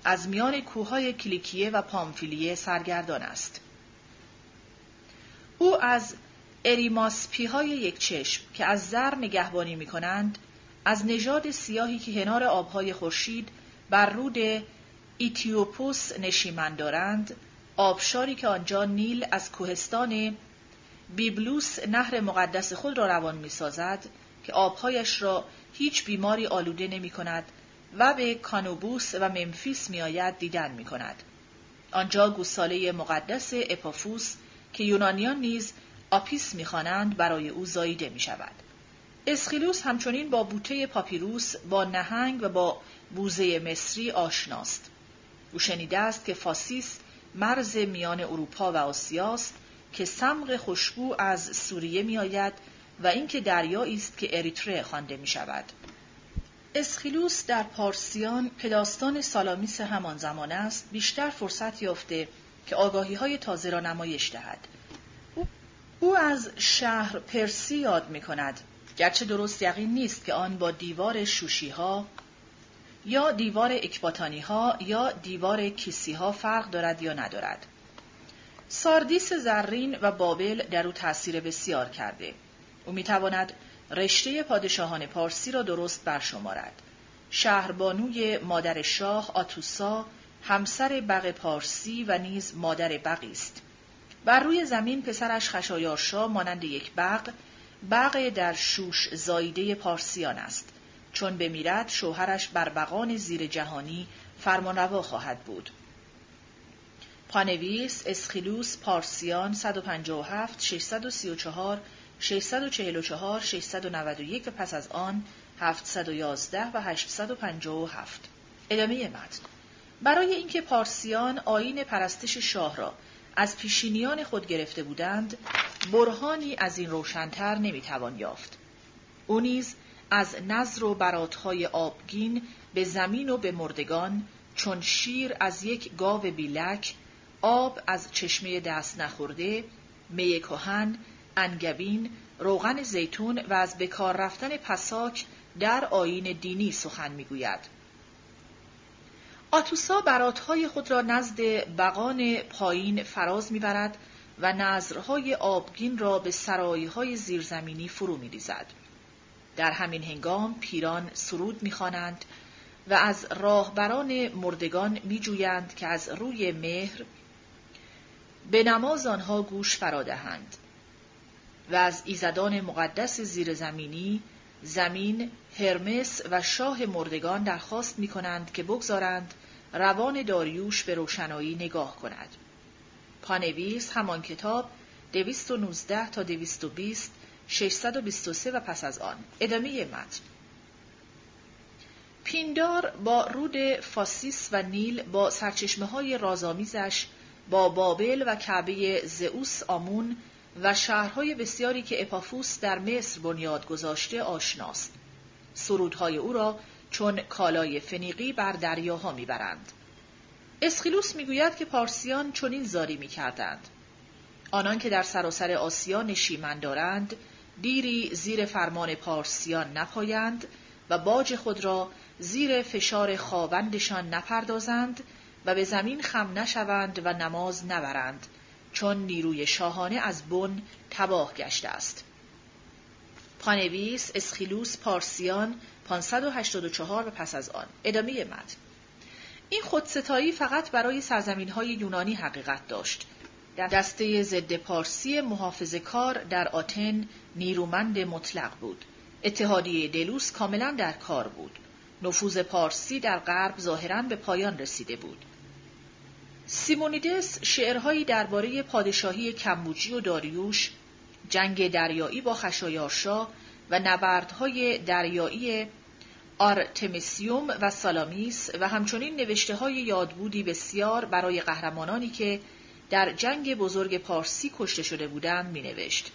S1: از میان کوههای کلیکیه و پامفیلیه سرگردان است. او از اریماسپی های یک چشم که از زر نگهبانی می کنند از نژاد سیاهی که کنار آبهای خورشید بر رود ایتیوپوس نشیمن دارند آبشاری که آنجا نیل از کوهستان بیبلوس نهر مقدس خود را روان می سازد که آبهایش را هیچ بیماری آلوده نمی کند و به کانوبوس و ممفیس می آید دیدن می کند. آنجا گوساله مقدس اپافوس که یونانیان نیز آپیس می‌خوانند برای او زاییده می شود. اسخیلوس همچنین با بوته پاپیروس با نهنگ و با بوزه مصری آشناست. او شنیده است که فاسیس مرز میان اروپا و آسیاست که سمق خوشبو از سوریه می آید و اینکه دریایی است که اریتره خوانده می شود. اسخیلوس در پارسیان که داستان سالامیس همان زمان است بیشتر فرصت یافته که آگاهی های تازه را نمایش دهد او از شهر پرسی یاد می کند گرچه درست یقین نیست که آن با دیوار شوشی ها یا دیوار اکباتانی ها یا دیوار کیسی ها فرق دارد یا ندارد ساردیس زرین و بابل در او تأثیر بسیار کرده او می تواند رشته پادشاهان پارسی را درست برشمارد. شهربانوی مادر شاه آتوسا همسر بق پارسی و نیز مادر بقی است. بر روی زمین پسرش خشایارشا مانند یک بق بق در شوش زایده پارسیان است. چون بمیرد شوهرش بر بقان زیر جهانی فرمانروا خواهد بود. پانویس اسخیلوس پارسیان 157 634 644 691 و پس از آن 711 و 857 ادامه متن. برای اینکه پارسیان آین پرستش شاه را از پیشینیان خود گرفته بودند برهانی از این روشنتر نمی‌توان یافت. او نیز از نظر و براتهای آبگین به زمین و به مردگان چون شیر از یک گاو بیلک آب از چشمه دست نخورده می کهن انگبین روغن زیتون و از بکار رفتن پساک در آین دینی سخن می‌گوید. آتوسا براتهای خود را نزد بقان پایین فراز می‌برد و نظرهای آبگین را به سرایهای زیرزمینی فرو میریزد. در همین هنگام پیران سرود می‌خوانند و از راهبران مردگان میجویند که از روی مهر به نماز آنها گوش فرادهند و از ایزدان مقدس زیرزمینی زمین، هرمس و شاه مردگان درخواست می کنند که بگذارند روان داریوش به روشنایی نگاه کند. پانویس همان کتاب 219 تا 220 623 و پس از آن ادامه متن پیندار با رود فاسیس و نیل با سرچشمه های رازآمیزش با بابل و کعبه زئوس آمون و شهرهای بسیاری که اپافوس در مصر بنیاد گذاشته آشناست. سرودهای او را چون کالای فنیقی بر دریاها می‌برند. اسخیلوس می‌گوید که پارسیان چنین زاری می‌کردند. آنان که در سراسر آسیا نشیمن دارند، دیری زیر فرمان پارسیان نپایند و باج خود را زیر فشار خواوندشان نپردازند و به زمین خم نشوند و نماز نبرند چون نیروی شاهانه از بن تباه گشته است. پانویس اسخیلوس پارسیان 584 و پس از آن ادامه متن این خودستایی فقط برای سرزمین های یونانی حقیقت داشت. دسته ضد پارسی محافظ کار در آتن نیرومند مطلق بود. اتحادیه دلوس کاملا در کار بود. نفوذ پارسی در غرب ظاهرا به پایان رسیده بود. سیمونیدس شعرهایی درباره پادشاهی کمبوجی و داریوش، جنگ دریایی با خشایارشا و نبردهای دریایی آرتمیسیوم و سالامیس و همچنین نوشته های یادبودی بسیار برای قهرمانانی که در جنگ بزرگ پارسی کشته شده بودند می نوشت.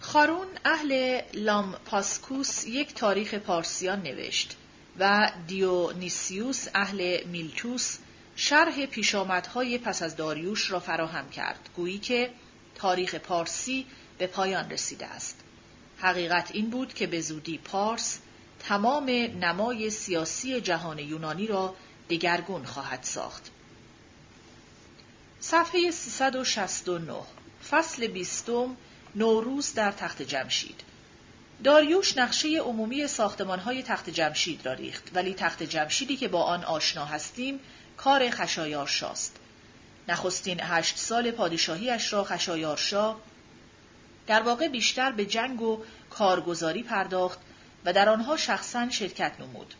S1: خارون اهل لامپاسکوس یک تاریخ پارسیان نوشت و دیونیسیوس اهل میلتوس شرح پیشامدهای پس از داریوش را فراهم کرد گویی که تاریخ پارسی به پایان رسیده است. حقیقت این بود که به زودی پارس تمام نمای سیاسی جهان یونانی را دگرگون خواهد ساخت. صفحه 369 فصل بیستم نوروز در تخت جمشید. داریوش نقشه عمومی ساختمانهای تخت جمشید را ریخت ولی تخت جمشیدی که با آن آشنا هستیم کار خشایارشاست. نخستین هشت سال پادشاهیش را خشایارشا در واقع بیشتر به جنگ و کارگزاری پرداخت و در آنها شخصا شرکت نمود.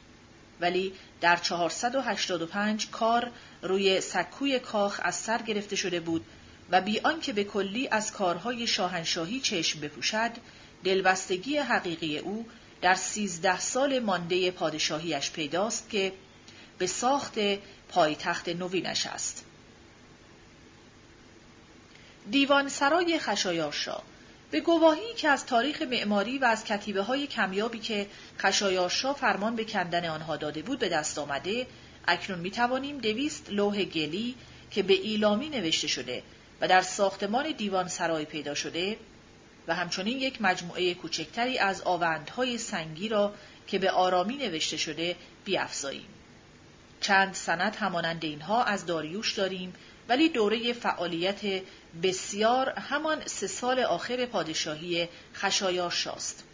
S1: ولی در 485 کار روی سکوی کاخ از سر گرفته شده بود و بی آنکه به کلی از کارهای شاهنشاهی چشم بپوشد دلبستگی حقیقی او در سیزده سال مانده پادشاهیش پیداست که به ساخت پایتخت نوینش است. دیوان سرای خشایارشا به گواهی که از تاریخ معماری و از کتیبه های کمیابی که خشایارشا فرمان به کندن آنها داده بود به دست آمده اکنون می توانیم دویست لوح گلی که به ایلامی نوشته شده و در ساختمان دیوان سرای پیدا شده و همچنین یک مجموعه کوچکتری از آوندهای سنگی را که به آرامی نوشته شده بیافزاییم. چند سند همانند اینها از داریوش داریم ولی دوره فعالیت بسیار همان سه سال آخر پادشاهی خشایار شاست.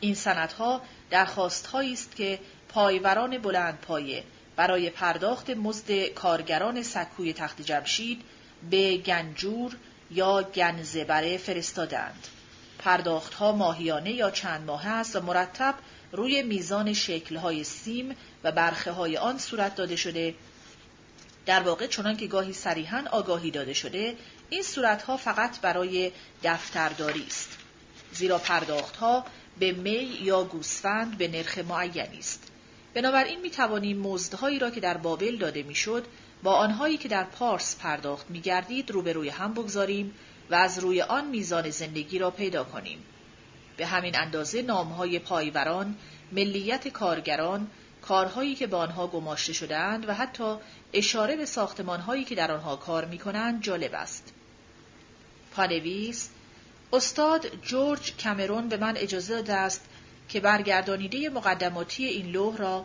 S1: این سندها درخواستهایی است که پایوران بلند پایه برای پرداخت مزد کارگران سکوی تخت جمشید به گنجور یا گنزبره فرستادند. پرداختها ماهیانه یا چند ماه است و مرتب روی میزان شکلهای سیم و برخه های آن صورت داده شده در واقع چنان که گاهی صریحا آگاهی داده شده این صورتها فقط برای دفترداری است زیرا پرداختها به می یا گوسفند به نرخ معینی است بنابراین می توانیم مزدهایی را که در بابل داده می‌شد با آنهایی که در پارس پرداخت می گردید روبروی هم بگذاریم و از روی آن میزان زندگی را پیدا کنیم. به همین اندازه نامهای پایوران، ملیت کارگران، کارهایی که به آنها گماشته شدهاند و حتی اشاره به ساختمانهایی که در آنها کار می کنند جالب است. پانویس استاد جورج کمرون به من اجازه داده است که برگردانیده مقدماتی این لوح را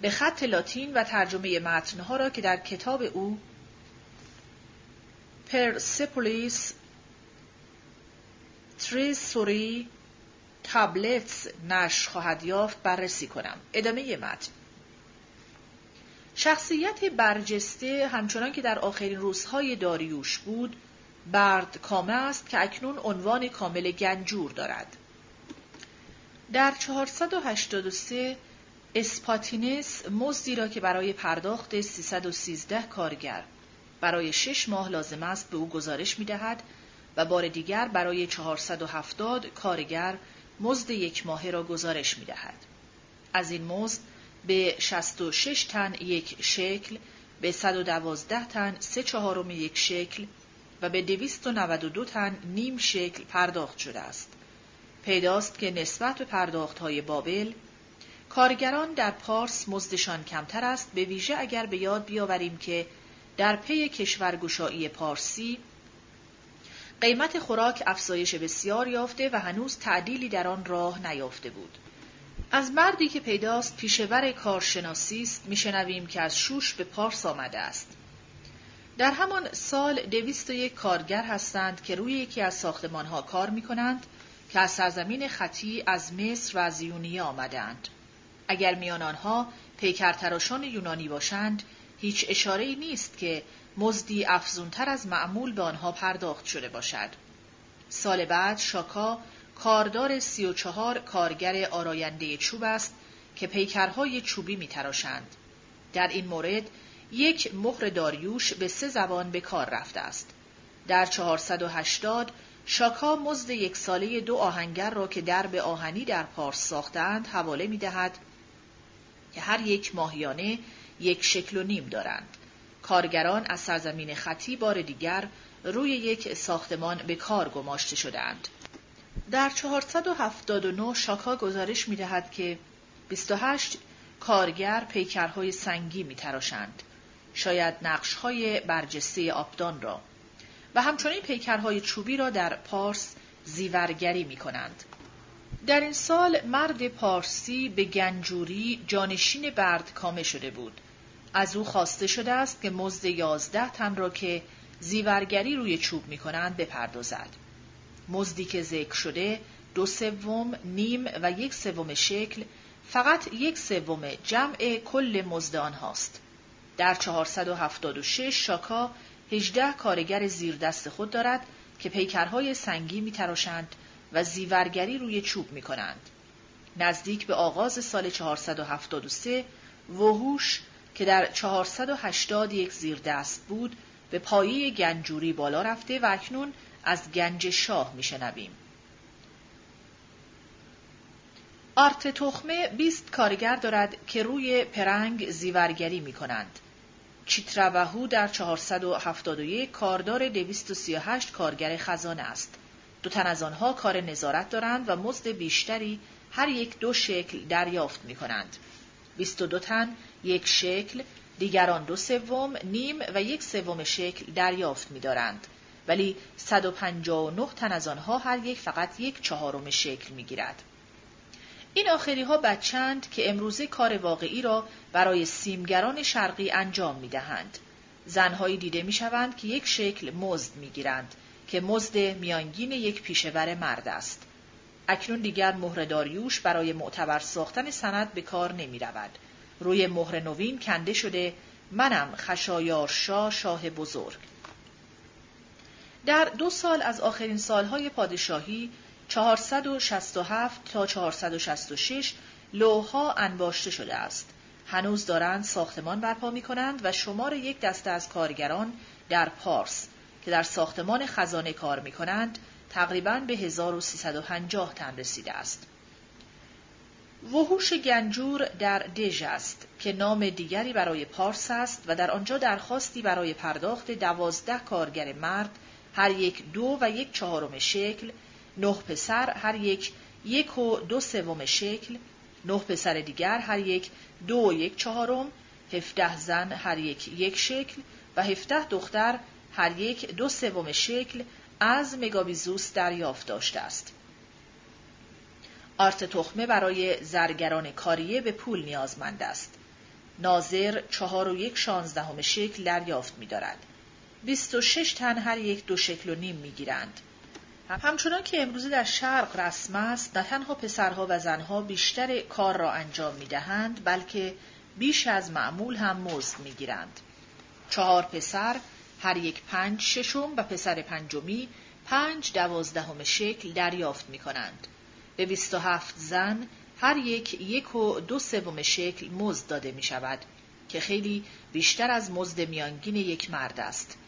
S1: به خط لاتین و ترجمه متنها را که در کتاب او پرسپولیس تریسوری تابلتس نشر خواهد یافت بررسی کنم. ادامه متن شخصیت برجسته همچنان که در آخرین روزهای داریوش بود برد کامه است که اکنون عنوان کامل گنجور دارد. در 483 اسپاتینس مزدی را که برای پرداخت 313 کارگر برای شش ماه لازم است به او گزارش می دهد و بار دیگر برای 470 کارگر مزد یک ماهه را گزارش می دهد. از این مزد به 66 تن یک شکل، به 112 تن سه چهارم یک شکل و به 292 تن نیم شکل پرداخت شده است. پیداست که نسبت به پرداخت های بابل کارگران در پارس مزدشان کمتر است به ویژه اگر به یاد بیاوریم که در پی کشورگشایی پارسی قیمت خوراک افزایش بسیار یافته و هنوز تعدیلی در آن راه نیافته بود. از مردی که پیداست پیشور کارشناسی است میشنویم که از شوش به پارس آمده است. در همان سال دویست و یک کارگر هستند که روی یکی از ساختمانها کار می کنند که از سرزمین خطی از مصر و از یونیه آمدند. اگر میان آنها پیکرتراشان یونانی باشند هیچ اشاره نیست که مزدی افزونتر از معمول به آنها پرداخت شده باشد. سال بعد شاکا کاردار سی و چهار کارگر آراینده چوب است که پیکرهای چوبی میتراشند. در این مورد یک مهر داریوش به سه زبان به کار رفته است. در 480 شاکا مزد یک ساله دو آهنگر را که درب آهنی در پارس ساختند حواله می دهد که هر یک ماهیانه یک شکل و نیم دارند. کارگران از سرزمین خطی بار دیگر روی یک ساختمان به کار گماشته شدند. در 479 شاکا گزارش می دهد که 28 کارگر پیکرهای سنگی می تراشند. شاید نقشهای برجسته آبدان را و همچنین پیکرهای چوبی را در پارس زیورگری می کنند. در این سال مرد پارسی به گنجوری جانشین برد کامه شده بود. از او خواسته شده است که مزد یازده تن را که زیورگری روی چوب می کنند بپردازد. مزدی که ذکر شده دو سوم نیم و یک سوم شکل فقط یک سوم جمع کل مزد آنهاست. در 476 شاکا 18 کارگر زیر دست خود دارد که پیکرهای سنگی می تراشند و زیورگری روی چوب می کنند. نزدیک به آغاز سال 473 وحوش که در 480 یک زیر دست بود به پایه گنجوری بالا رفته و اکنون از گنج شاه میشنویم. آرت تخمه 20 کارگر دارد که روی پرنگ زیورگری می کنند. چیترابهو در 471 کاردار 238 کارگر خزانه است. دو تن از آنها کار نظارت دارند و مزد بیشتری هر یک دو شکل دریافت می کنند. 22 تن یک شکل، دیگران دو سوم، نیم و یک سوم شکل دریافت می دارند. ولی 159 تن از آنها هر یک فقط یک چهارم شکل می گیرد. این آخری ها بچند که امروزه کار واقعی را برای سیمگران شرقی انجام می دهند. زنهایی دیده می شوند که یک شکل مزد می گیرند که مزد میانگین یک پیشور مرد است. اکنون دیگر مهر داریوش برای معتبر ساختن سند به کار نمی رود. روی مهر نوین کنده شده منم خشایار شاه شاه بزرگ. در دو سال از آخرین سالهای پادشاهی 467 تا 466 لوها انباشته شده است. هنوز دارند ساختمان برپا می کنند و شمار یک دسته از کارگران در پارس که در ساختمان خزانه کار می کنند تقریبا به 1350 تن رسیده است. وحوش گنجور در دژ است که نام دیگری برای پارس است و در آنجا درخواستی برای پرداخت دوازده کارگر مرد هر یک دو و یک چهارم شکل نه پسر هر یک یک و دو سوم شکل نه پسر دیگر هر یک دو و یک چهارم هفده زن هر یک یک شکل و هفده دختر هر یک دو سوم شکل از مگابیزوس دریافت داشته است. آرت تخمه برای زرگران کاریه به پول نیازمند است. ناظر چهار و یک شانزدهم شکل دریافت می دارد. بیست و شش تن هر یک دو شکل و نیم می گیرند. همچنان که امروزه در شرق رسم است نه تنها پسرها و زنها بیشتر کار را انجام می دهند بلکه بیش از معمول هم مزد می گیرند. چهار پسر هر یک پنج ششم و پسر پنجمی پنج دوازدهم شکل دریافت می کنند. به بیست و هفت زن هر یک یک و دو سوم شکل مزد داده می شود که خیلی بیشتر از مزد میانگین یک مرد است.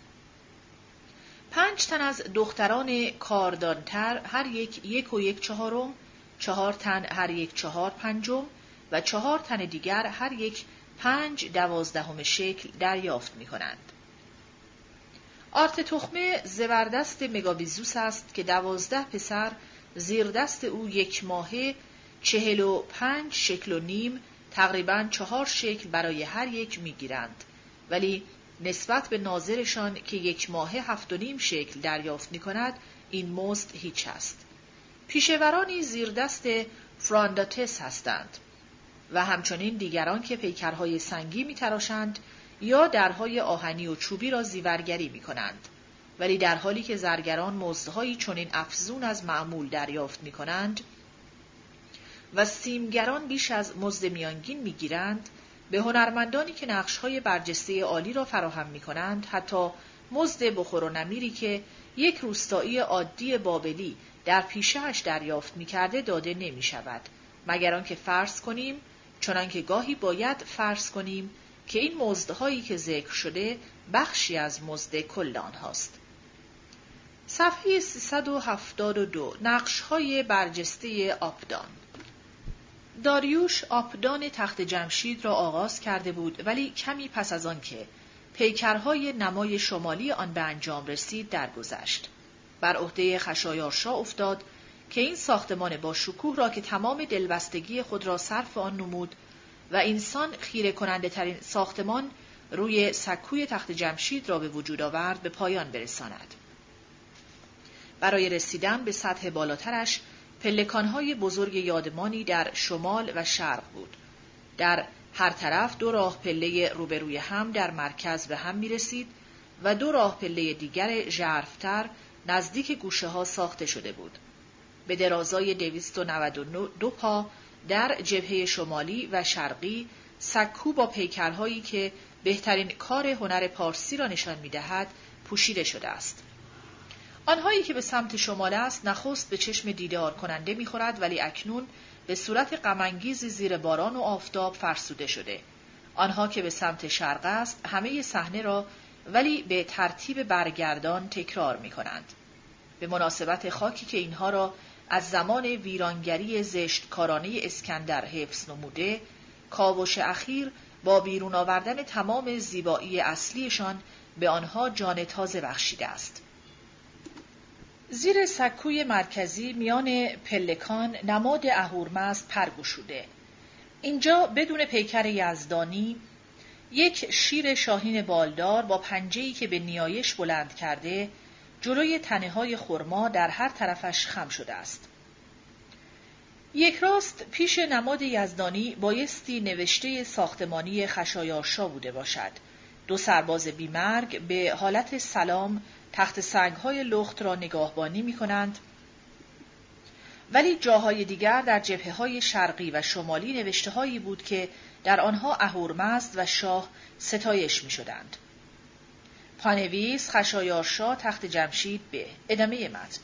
S1: پنج تن از دختران کاردانتر هر یک یک و یک چهارم، چهار تن هر یک چهار پنجم و چهار تن دیگر هر یک پنج دوازدهم شکل دریافت می کنند. آرت تخمه زبردست مگابیزوس است که دوازده پسر زیر دست او یک ماهه چهل و پنج شکل و نیم تقریبا چهار شکل برای هر یک می‌گیرند ولی نسبت به ناظرشان که یک ماه هفت و نیم شکل دریافت می کند این مزد هیچ است. پیشورانی زیر دست فرانداتس هستند و همچنین دیگران که پیکرهای سنگی می تراشند یا درهای آهنی و چوبی را زیورگری می کنند. ولی در حالی که زرگران مزدهایی چنین افزون از معمول دریافت می کنند و سیمگران بیش از مزد میانگین می گیرند، به هنرمندانی که نقشهای برجسته عالی را فراهم می کنند حتی مزد بخور و نمیری که یک روستایی عادی بابلی در پیشهش دریافت می کرده داده نمی شود مگر آنکه فرض کنیم چنانکه گاهی باید فرض کنیم که این مزدهایی که ذکر شده بخشی از مزد کل آنهاست. صفحه 372 نقشهای برجسته آبدان داریوش آبدان تخت جمشید را آغاز کرده بود ولی کمی پس از آن که پیکرهای نمای شمالی آن به انجام رسید درگذشت. بر عهده خشایارشا افتاد که این ساختمان با شکوه را که تمام دلبستگی خود را صرف آن نمود و انسان خیره کننده ترین ساختمان روی سکوی تخت جمشید را به وجود آورد به پایان برساند. برای رسیدن به سطح بالاترش پلکانهای بزرگ یادمانی در شمال و شرق بود. در هر طرف دو راه پله روبروی هم در مرکز به هم می رسید و دو راه پله دیگر ژرفتر نزدیک گوشه ها ساخته شده بود. به درازای دویست و دو پا در جبهه شمالی و شرقی سکو با پیکرهایی که بهترین کار هنر پارسی را نشان می دهد پوشیده شده است. آنهایی که به سمت شمال است نخست به چشم دیدار کننده می‌خورد ولی اکنون به صورت غمانگیزی زیر باران و آفتاب فرسوده شده آنها که به سمت شرق است همه صحنه را ولی به ترتیب برگردان تکرار می کنند. به مناسبت خاکی که اینها را از زمان ویرانگری زشتکارانه اسکندر حفظ نموده کاوش اخیر با بیرون آوردن تمام زیبایی اصلیشان به آنها جان تازه بخشیده است. زیر سکوی مرکزی میان پلکان نماد اهورمزد پرگشوده. اینجا بدون پیکر یزدانی یک شیر شاهین بالدار با پنجه‌ای که به نیایش بلند کرده جلوی تنه های خرما در هر طرفش خم شده است. یک راست پیش نماد یزدانی بایستی نوشته ساختمانی خشایارشا بوده باشد. دو سرباز بیمرگ به حالت سلام تخت سنگ های لخت را نگاهبانی می کنند ولی جاهای دیگر در جبهه های شرقی و شمالی نوشته هایی بود که در آنها اهورمزد و شاه ستایش می شدند. پانویس خشایارشا تخت جمشید به ادامه متن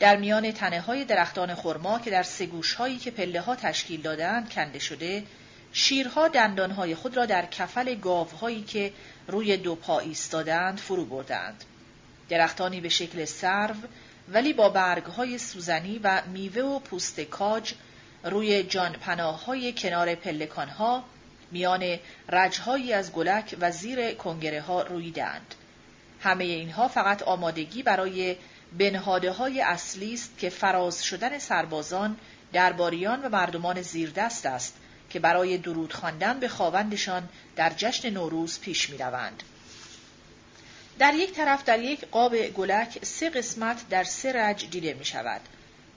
S1: در میان تنه های درختان خرما که در سگوش هایی که پله ها تشکیل دادند کنده شده شیرها دندانهای خود را در کفل گاوهایی که روی دو پا ایستادند فرو بردند. درختانی به شکل سرو ولی با برگهای سوزنی و میوه و پوست کاج روی جان های کنار پلکانها میان رجهایی از گلک و زیر کنگره ها رویدند. همه اینها فقط آمادگی برای بنهاده های اصلی است که فراز شدن سربازان درباریان و مردمان زیردست است که برای درود خواندن به خواوندشان در جشن نوروز پیش می روند. در یک طرف در یک قاب گلک سه قسمت در سه رج دیده می شود.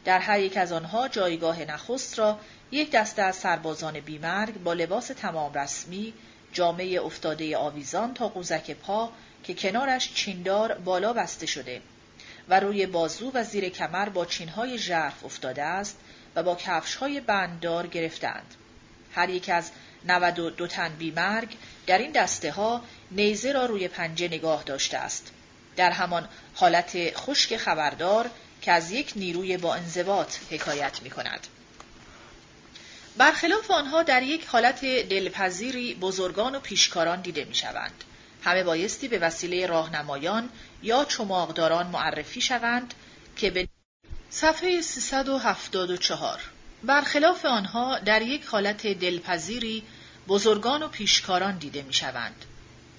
S1: در هر یک از آنها جایگاه نخست را یک دسته از سربازان بیمرگ با لباس تمام رسمی، جامعه افتاده آویزان تا قوزک پا که کنارش چیندار بالا بسته شده و روی بازو و زیر کمر با چینهای ژرف افتاده است و با کفشهای بنددار گرفتند. هر یک از 92 تن بیمرگ در این دسته ها نیزه را روی پنجه نگاه داشته است. در همان حالت خشک خبردار که از یک نیروی با انضباط حکایت می کند. برخلاف آنها در یک حالت دلپذیری بزرگان و پیشکاران دیده می شوند. همه بایستی به وسیله راهنمایان یا چماقداران معرفی شوند که به صفحه 374 برخلاف آنها در یک حالت دلپذیری بزرگان و پیشکاران دیده می شوند.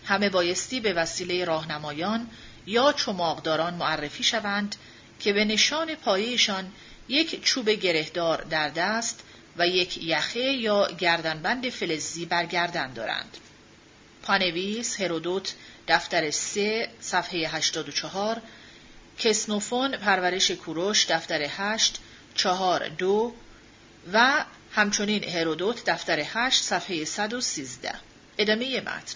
S1: همه بایستی به وسیله راهنمایان یا چماقداران معرفی شوند که به نشان پایشان یک چوب گرهدار در دست و یک یخه یا گردنبند فلزی بر گردن دارند. پانویس هرودوت دفتر 3 صفحه 84 کسنوفون پرورش کوروش دفتر 8 4 2 و همچنین هرودوت دفتر 8 صفحه 113 ادامه متن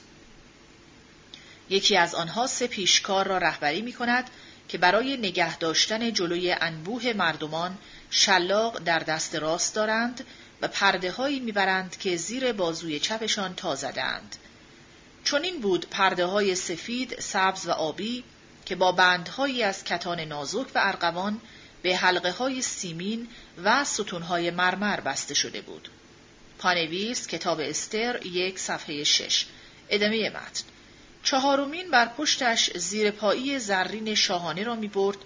S1: یکی از آنها سه پیشکار را رهبری می کند که برای نگه داشتن جلوی انبوه مردمان شلاق در دست راست دارند و پرده هایی می‌برند که زیر بازوی چپشان تا زدند. چون بود پرده های سفید، سبز و آبی که با بندهایی از کتان نازک و ارغوان به حلقه های سیمین و ستون های مرمر بسته شده بود. پانویس کتاب استر یک صفحه شش. ادامه متن. چهارمین بر پشتش زیر پایی زرین شاهانه را می برد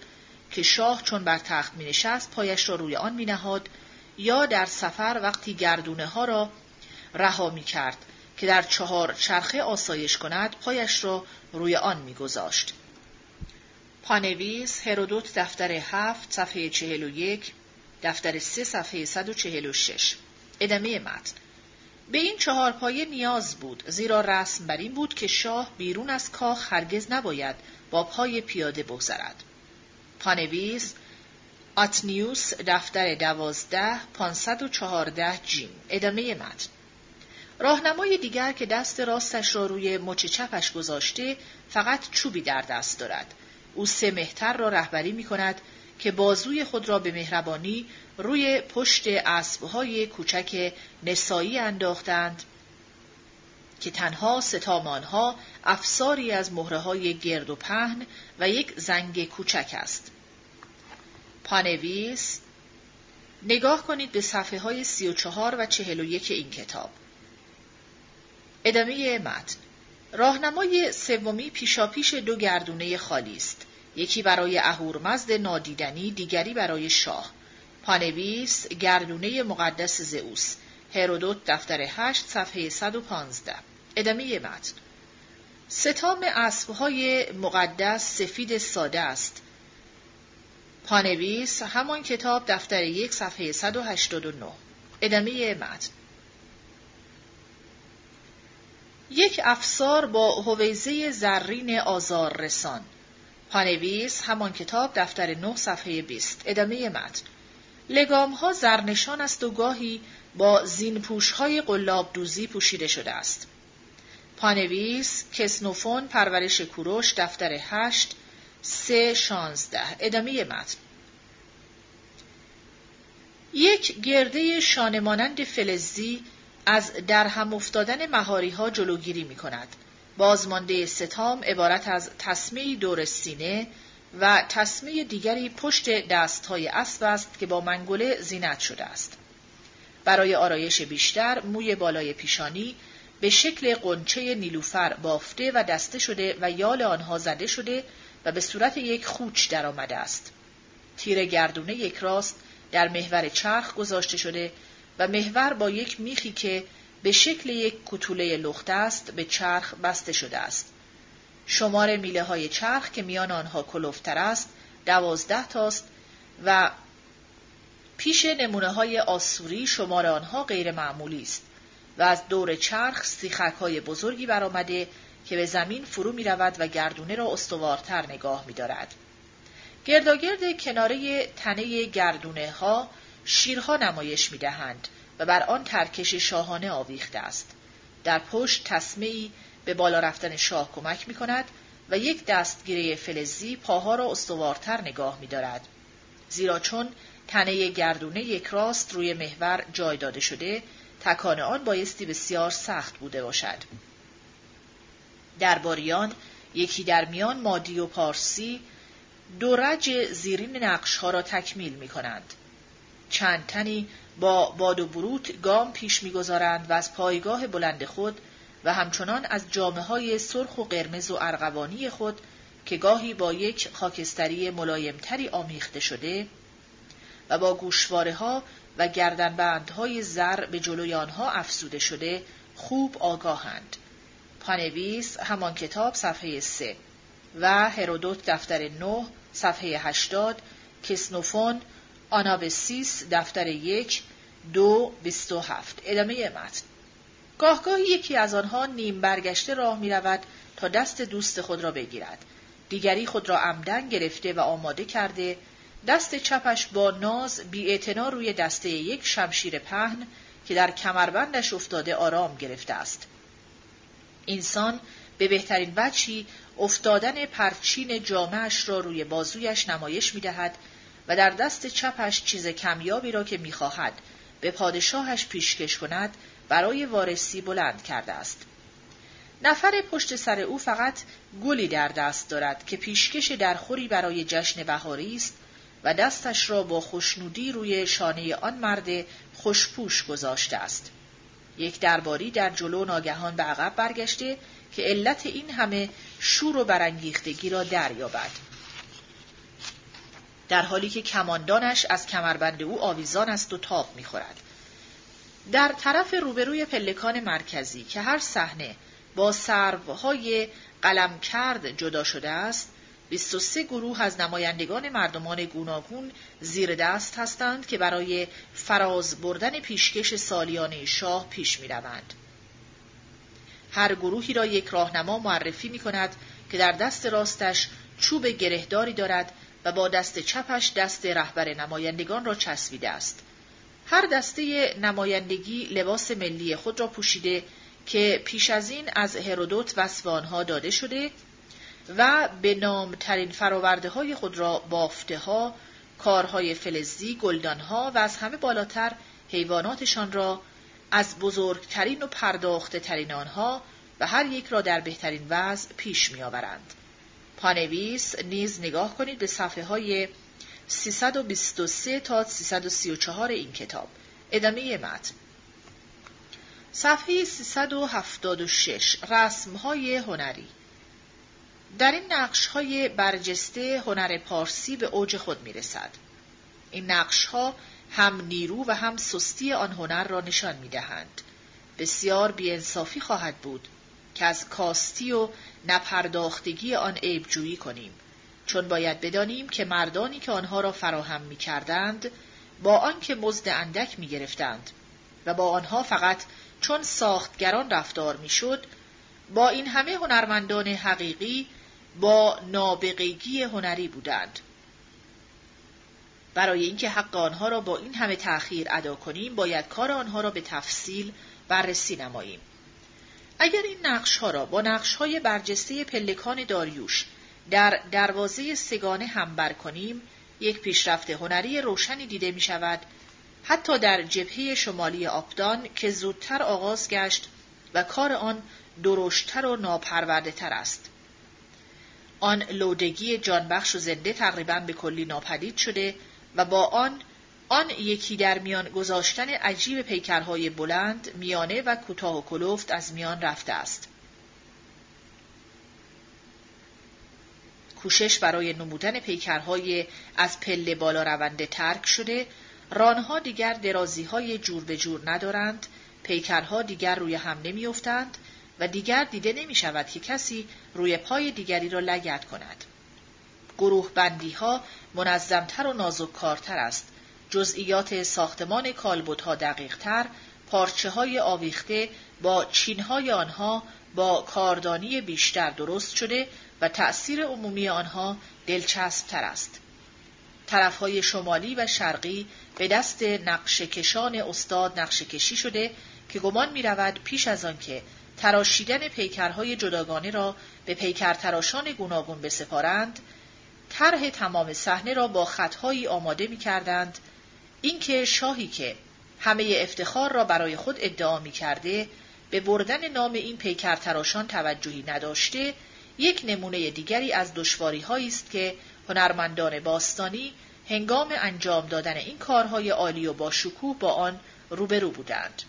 S1: که شاه چون بر تخت می نشست پایش را روی آن می نهاد یا در سفر وقتی گردونه ها را رها می کرد که در چهار چرخه آسایش کند پایش را روی آن می گذاشت. پانویس هرودوت دفتر هفت صفحه چهل و یک دفتر سه صفحه 146 ادامه متن. به این چهار پایه نیاز بود زیرا رسم بر این بود که شاه بیرون از کاخ هرگز نباید با پای پیاده بگذرد. پانویس آتنیوس دفتر دوازده پانصد و چهارده جیم. ادامه متن. راهنمای دیگر که دست راستش را روی مچ چپش گذاشته فقط چوبی در دست دارد او سه مهتر را رهبری می کند که بازوی خود را به مهربانی روی پشت اسبهای کوچک نسایی انداختند که تنها ستامانها افساری از مهره های گرد و پهن و یک زنگ کوچک است. پانویس نگاه کنید به صفحه های سی و چهار و چهل و یک این کتاب. ادامه متن. راهنمای سومی پیشاپیش دو گردونه خالی است. یکی برای اهورمزد نادیدنی دیگری برای شاه. پانویس گردونه مقدس زئوس. هرودوت دفتر 8 صفحه 115 ادامه متن. ستام اسبهای مقدس سفید ساده است. پانویس همان کتاب دفتر یک صفحه 189 ادامه متن. یک افسار با هویزه زرین آزار رسان. پانویس همان کتاب دفتر 9 صفحه 20 ادامه متن. لگام ها زرنشان است و گاهی با زینپوش های قلاب دوزی پوشیده شده است. پانویس کسنوفون پرورش کوروش دفتر 8 سه شانزده. ادامه متن. یک گرده شانه مانند فلزی از در هم افتادن مهاری ها جلوگیری می کند. بازمانده ستام عبارت از تسمه دور سینه و تسمه دیگری پشت دست های اسب است که با منگوله زینت شده است. برای آرایش بیشتر موی بالای پیشانی به شکل قنچه نیلوفر بافته و دسته شده و یال آنها زده شده و به صورت یک خوچ درآمده است. تیر گردونه یک راست در محور چرخ گذاشته شده و محور با یک میخی که به شکل یک کتوله لخت است به چرخ بسته شده است. شمار میله های چرخ که میان آنها کلوفتر است دوازده تاست و پیش نمونه های آسوری شمار آنها غیر معمولی است و از دور چرخ سیخک های بزرگی برآمده که به زمین فرو می رود و گردونه را استوارتر نگاه می دارد. گرداگرد کناره تنه گردونه ها شیرها نمایش می دهند و بر آن ترکش شاهانه آویخته است. در پشت تصمیعی به بالا رفتن شاه کمک می کند و یک دستگیره فلزی پاها را استوارتر نگاه می دارد. زیرا چون تنه گردونه یک راست روی محور جای داده شده تکان آن بایستی بسیار سخت بوده باشد. درباریان یکی در میان مادی و پارسی دو رج زیرین نقش ها را تکمیل می کنند. چند تنی با باد و بروت گام پیش می‌گذارند و از پایگاه بلند خود و همچنان از جامعه های سرخ و قرمز و ارغوانی خود که گاهی با یک خاکستری ملایمتری آمیخته شده و با گوشواره ها و گردنبندهای زر به جلوی آنها افزوده شده خوب آگاهند. پانویس همان کتاب صفحه 3 و هرودوت دفتر 9 صفحه 80 آنابسیس دفتر یک دو بیست و هفت. ادامه متن. گاهگاهی یکی از آنها نیم برگشته راه می رود تا دست دوست خود را بگیرد. دیگری خود را عمدن گرفته و آماده کرده دست چپش با ناز بی روی دسته یک شمشیر پهن که در کمربندش افتاده آرام گرفته است. انسان به بهترین وجهی افتادن پرچین جامعش را روی بازویش نمایش می دهد و در دست چپش چیز کمیابی را که می‌خواهد به پادشاهش پیشکش کند برای وارسی بلند کرده است. نفر پشت سر او فقط گلی در دست دارد که پیشکش درخوری برای جشن بهاری است و دستش را با خوشنودی روی شانه آن مرد خوشپوش گذاشته است. یک درباری در جلو ناگهان به عقب برگشته که علت این همه شور و برانگیختگی را دریابد. در حالی که کماندانش از کمربند او آویزان است و تاب می‌خورد. در طرف روبروی پلکان مرکزی که هر صحنه با سروهای قلم کرد جدا شده است 23 گروه از نمایندگان مردمان گوناگون زیر دست هستند که برای فراز بردن پیشکش سالیانه شاه پیش می روند. هر گروهی را یک راهنما معرفی می کند که در دست راستش چوب گرهداری دارد و با دست چپش دست رهبر نمایندگان را چسبیده است. هر دسته نمایندگی لباس ملی خود را پوشیده که پیش از این از هرودوت وصف آنها داده شده و به نامترین فراورده های خود را بافته ها، کارهای فلزی، گلدان ها و از همه بالاتر حیواناتشان را از بزرگترین و پرداخته ترین آنها و هر یک را در بهترین وضع پیش می آورند. پانویس نیز نگاه کنید به صفحه های 323 تا 334 این کتاب. ادامه متن. صفحه 376 رسم های هنری در این نقش های برجسته هنر پارسی به اوج خود می رسد. این نقش ها هم نیرو و هم سستی آن هنر را نشان می دهند. بسیار بیانصافی خواهد بود که از کاستی و نپرداختگی آن عیب جویی کنیم. چون باید بدانیم که مردانی که آنها را فراهم می کردند با آنکه مزد اندک می گرفتند و با آنها فقط چون ساختگران رفتار می‌شد با این همه هنرمندان حقیقی با نابغگی هنری بودند. برای اینکه حق آنها را با این همه تأخیر ادا کنیم باید کار آنها را به تفصیل بررسی نماییم. اگر این نقش ها را با نقش های برجسته پلکان داریوش در دروازه سگانه هم بر کنیم یک پیشرفت هنری روشنی دیده می شود حتی در جبهه شمالی آبدان که زودتر آغاز گشت و کار آن درشتر و ناپرورده تر است. آن لودگی جانبخش و زنده تقریبا به کلی ناپدید شده و با آن آن یکی در میان گذاشتن عجیب پیکرهای بلند میانه و کوتاه و کلفت از میان رفته است. کوشش برای نمودن پیکرهای از پله بالا رونده ترک شده رانها دیگر درازی های جور به جور ندارند پیکرها دیگر روی هم نمیافتند و دیگر دیده نمی شود که کسی روی پای دیگری را لگت کند. گروه بندی ها منظمتر و نازککارتر است. جزئیات ساختمان کالبدها دقیقتر، پارچه های آویخته با چینهای آنها با کاردانی بیشتر درست شده و تأثیر عمومی آنها دلچسبتر است. طرفهای شمالی و شرقی به دست نقش کشان استاد نقشه کشی شده که گمان می رود پیش از آنکه تراشیدن پیکرهای جداگانه را به پیکر تراشان گوناگون بسپارند طرح تمام صحنه را با خطهایی آماده می کردند اینکه شاهی که همه افتخار را برای خود ادعا می کرده به بردن نام این پیکر تراشان توجهی نداشته یک نمونه دیگری از دشواری است که هنرمندان باستانی هنگام انجام دادن این کارهای عالی و با شکوه با آن روبرو بودند.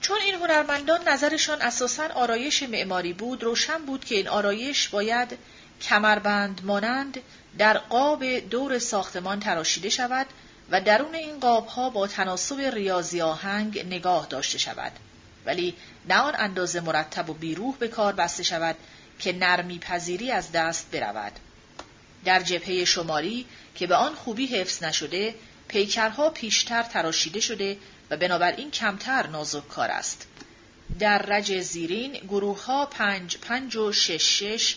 S1: چون این هنرمندان نظرشان اساساً آرایش معماری بود روشن بود که این آرایش باید کمربند مانند در قاب دور ساختمان تراشیده شود و درون این قابها با تناسب ریاضی آهنگ نگاه داشته شود ولی نه آن اندازه مرتب و بیروح به کار بسته شود که نرمی پذیری از دست برود در جبهه شمالی که به آن خوبی حفظ نشده پیکرها پیشتر تراشیده شده و بنابراین کمتر نازک کار است. در رج زیرین گروه ها پنج پنج و شش شش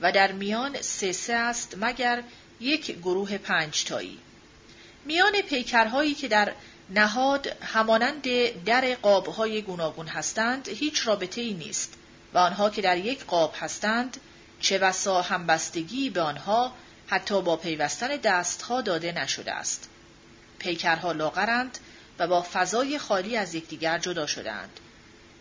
S1: و در میان سه سه است مگر یک گروه پنج تایی. میان پیکرهایی که در نهاد همانند در قابهای گوناگون هستند هیچ رابطه ای نیست و آنها که در یک قاب هستند چه بسا همبستگی به آنها حتی با پیوستن دستها داده نشده است. پیکرها لاغرند و با فضای خالی از یکدیگر جدا شدند.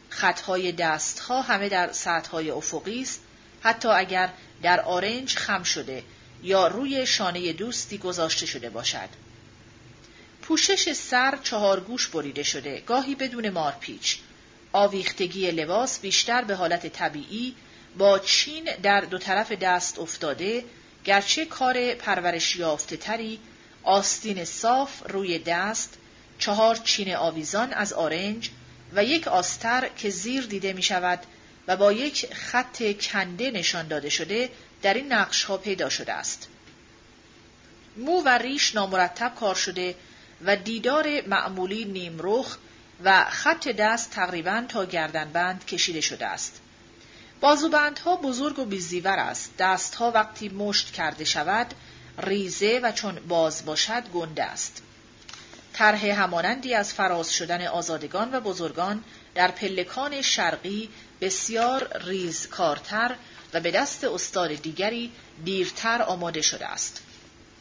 S1: خطهای دستها همه در سطحهای افقی است حتی اگر در آرنج خم شده یا روی شانه دوستی گذاشته شده باشد. پوشش سر چهار گوش بریده شده. گاهی بدون مارپیچ. آویختگی لباس بیشتر به حالت طبیعی با چین در دو طرف دست افتاده. گرچه کار پرورش یافته تری آستین صاف روی دست چهار چین آویزان از آرنج و یک آستر که زیر دیده می شود و با یک خط کنده نشان داده شده در این نقش ها پیدا شده است. مو و ریش نامرتب کار شده و دیدار معمولی نیمرخ و خط دست تقریبا تا گردنبند کشیده شده است. بازوبندها بزرگ و بیزیور است. دستها وقتی مشت کرده شود ریزه و چون باز باشد گنده است. طرح همانندی از فراز شدن آزادگان و بزرگان در پلکان شرقی بسیار ریزکارتر و به دست استاد دیگری دیرتر آماده شده است.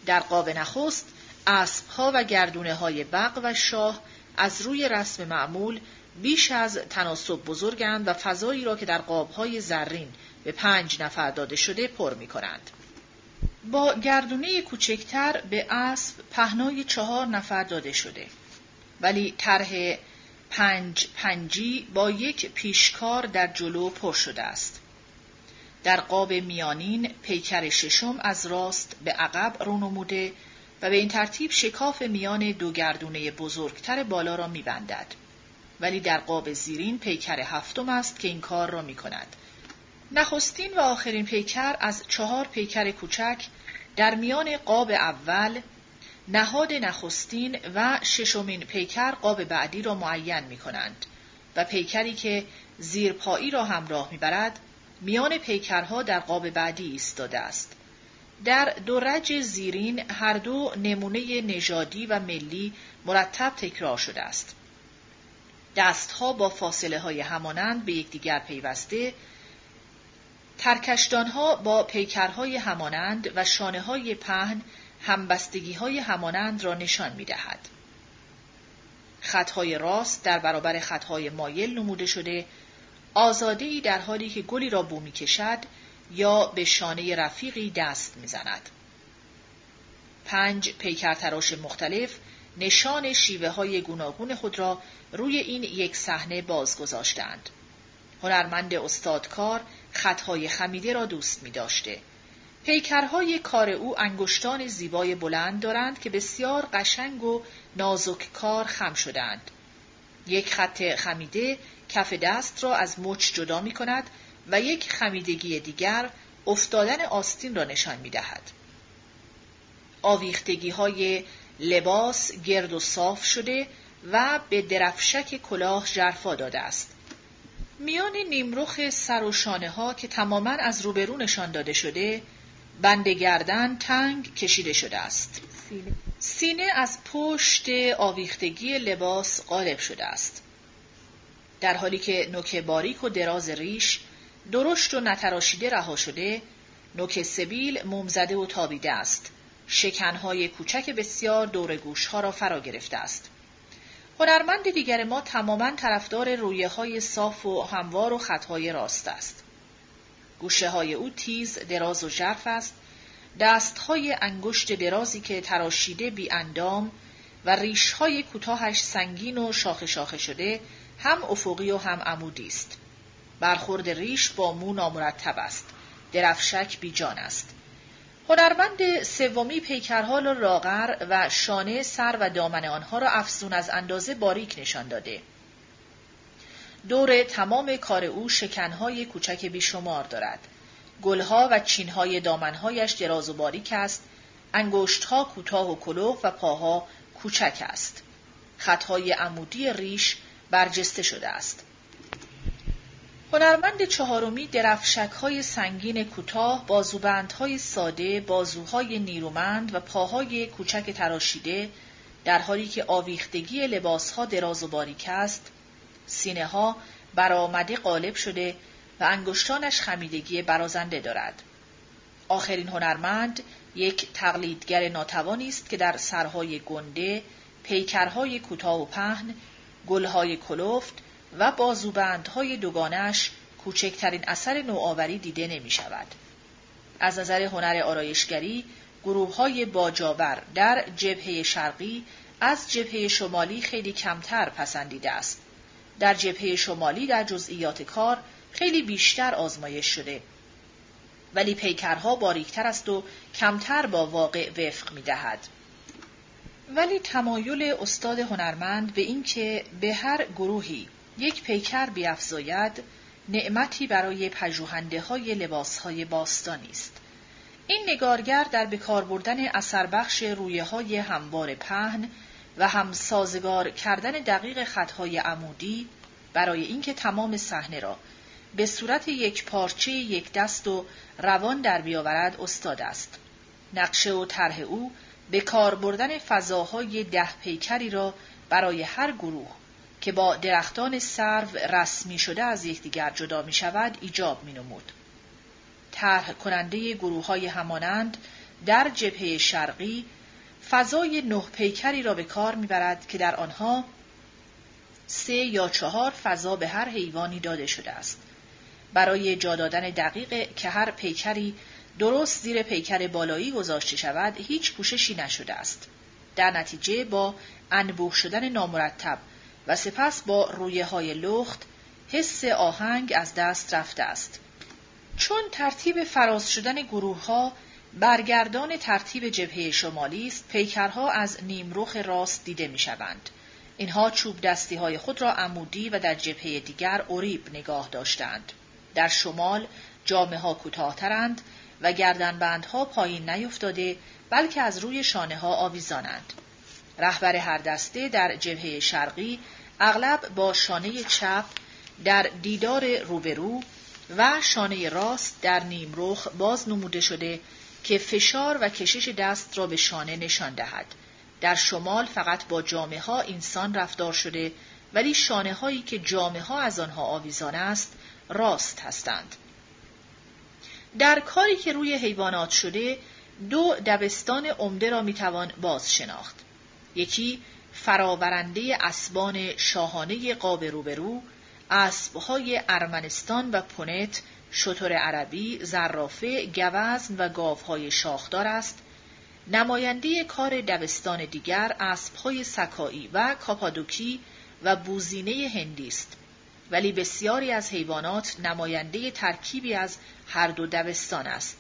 S1: در قاب نخست اسبها و گردونه های بق و شاه از روی رسم معمول بیش از تناسب بزرگند و فضایی را که در قابهای زرین به پنج نفر داده شده پر می کنند. با گردونه کوچکتر به اسب پهنای چهار نفر داده شده ولی طرح پنج پنجی با یک پیشکار در جلو پر شده است. در قاب میانین پیکر ششم از راست به عقب رونموده و به این ترتیب شکاف میان دو گردونه بزرگتر بالا را میبندد. ولی در قاب زیرین پیکر هفتم است که این کار را می کند. نخستین و آخرین پیکر از چهار پیکر کوچک در میان قاب اول نهاد نخستین و ششمین پیکر قاب بعدی را معین می کنند و پیکری که زیرپایی را همراه می برد میان پیکرها در قاب بعدی ایستاده است. در دو زیرین هر دو نمونه نژادی و ملی مرتب تکرار شده است. دستها با فاصله های همانند به یکدیگر پیوسته ترکشدانها با پیکرهای همانند و شانه های پهن همبستگی های همانند را نشان می دهد. خطهای راست در برابر خطهای مایل نموده شده آزاده ای در حالی که گلی را بو می کشد یا به شانه رفیقی دست می زند. پنج پیکر تراش مختلف نشان شیوه های گوناگون خود را روی این یک صحنه باز گذاشتند. هنرمند استادکار خطهای خمیده را دوست می داشته. پیکرهای کار او انگشتان زیبای بلند دارند که بسیار قشنگ و نازک کار خم شدند. یک خط خمیده کف دست را از مچ جدا می کند و یک خمیدگی دیگر افتادن آستین را نشان می دهد. آویختگی های لباس گرد و صاف شده و به درفشک کلاه جرفا داده است. میان نیمرخ سر و شانه ها که تماما از روبرو نشان داده شده بند گردن تنگ کشیده شده است. سینه از پشت آویختگی لباس غالب شده است. در حالی که نوک باریک و دراز ریش درشت و نتراشیده رها شده، نوک سبیل مومزده و تابیده است. شکنهای کوچک بسیار دور گوشها را فرا گرفته است. هنرمند دیگر ما تماما طرفدار رویه های صاف و هموار و خطهای راست است. گوشه های او تیز، دراز و ژرف است، دست های انگشت درازی که تراشیده بی اندام و ریش های کوتاهش سنگین و شاخه شاخه شده هم افقی و هم عمودی است. برخورد ریش با مو نامرتب است. درفشک بیجان است. هنرمند سومی پیکرها را راغر و شانه سر و دامن آنها را افزون از اندازه باریک نشان داده. دور تمام کار او شکنهای کوچک بیشمار دارد. گلها و چینهای دامنهایش دراز و باریک است. انگشتها کوتاه و کلوف و پاها کوچک است. خطهای عمودی ریش برجسته شده است. هنرمند چهارمی درفشک های سنگین کوتاه، بازوبندهای ساده، بازوهای نیرومند و پاهای کوچک تراشیده، در حالی که آویختگی لباسها دراز و باریک است، سینه ها برآمده قالب شده و انگشتانش خمیدگی برازنده دارد. آخرین هنرمند یک تقلیدگر ناتوانی است که در سرهای گنده، پیکرهای کوتاه و پهن، گلهای کلفت و بازوبندهای دوگانش کوچکترین اثر نوآوری دیده نمی شود. از نظر هنر آرایشگری گروه های باجاور در جبهه شرقی از جبهه شمالی خیلی کمتر پسندیده است. در جبهه شمالی در جزئیات کار خیلی بیشتر آزمایش شده. ولی پیکرها باریکتر است و کمتر با واقع وفق می دهد. ولی تمایل استاد هنرمند به اینکه به هر گروهی یک پیکر بیافزاید نعمتی برای پژوهنده های لباس های باستانی است. این نگارگر در بکار بردن اثر بخش رویه های هموار پهن و هم سازگار کردن دقیق خطهای عمودی برای اینکه تمام صحنه را به صورت یک پارچه یک دست و روان در بیاورد استاد است. نقشه و طرح او به کار بردن فضاهای ده پیکری را برای هر گروه که با درختان سرو رسمی شده از یکدیگر جدا می شود ایجاب می نمود. طرح کننده گروه های همانند در جبهه شرقی فضای نه پیکری را به کار می‌برد که در آنها سه یا چهار فضا به هر حیوانی داده شده است. برای جا دادن دقیق که هر پیکری درست زیر پیکر بالایی گذاشته شود هیچ پوششی نشده است. در نتیجه با انبوه شدن نامرتب و سپس با رویه های لخت حس آهنگ از دست رفته است. چون ترتیب فراز شدن گروه ها برگردان ترتیب جبهه شمالی است، پیکرها از نیمرخ راست دیده می شوند. اینها چوب دستی های خود را عمودی و در جبهه دیگر اوریب نگاه داشتند. در شمال جامعه ها کوتاهترند و گردنبندها پایین نیفتاده بلکه از روی شانه ها آویزانند. رهبر هر دسته در جبهه شرقی اغلب با شانه چپ در دیدار روبرو و شانه راست در نیمرخ باز نموده شده که فشار و کشش دست را به شانه نشان دهد. در شمال فقط با جامعه ها انسان رفتار شده ولی شانه هایی که جامعه ها از آنها آویزان است راست هستند. در کاری که روی حیوانات شده دو دبستان عمده را می‌توان باز شناخت. یکی فراورنده اسبان شاهانه قاب روبرو، اسبهای ارمنستان و پونت، شطور عربی، زرافه، گوزن و گاوهای شاخدار است. نماینده کار دبستان دیگر اسبهای سکایی و کاپادوکی و بوزینه هندی است. ولی بسیاری از حیوانات نماینده ترکیبی از هر دو دبستان است.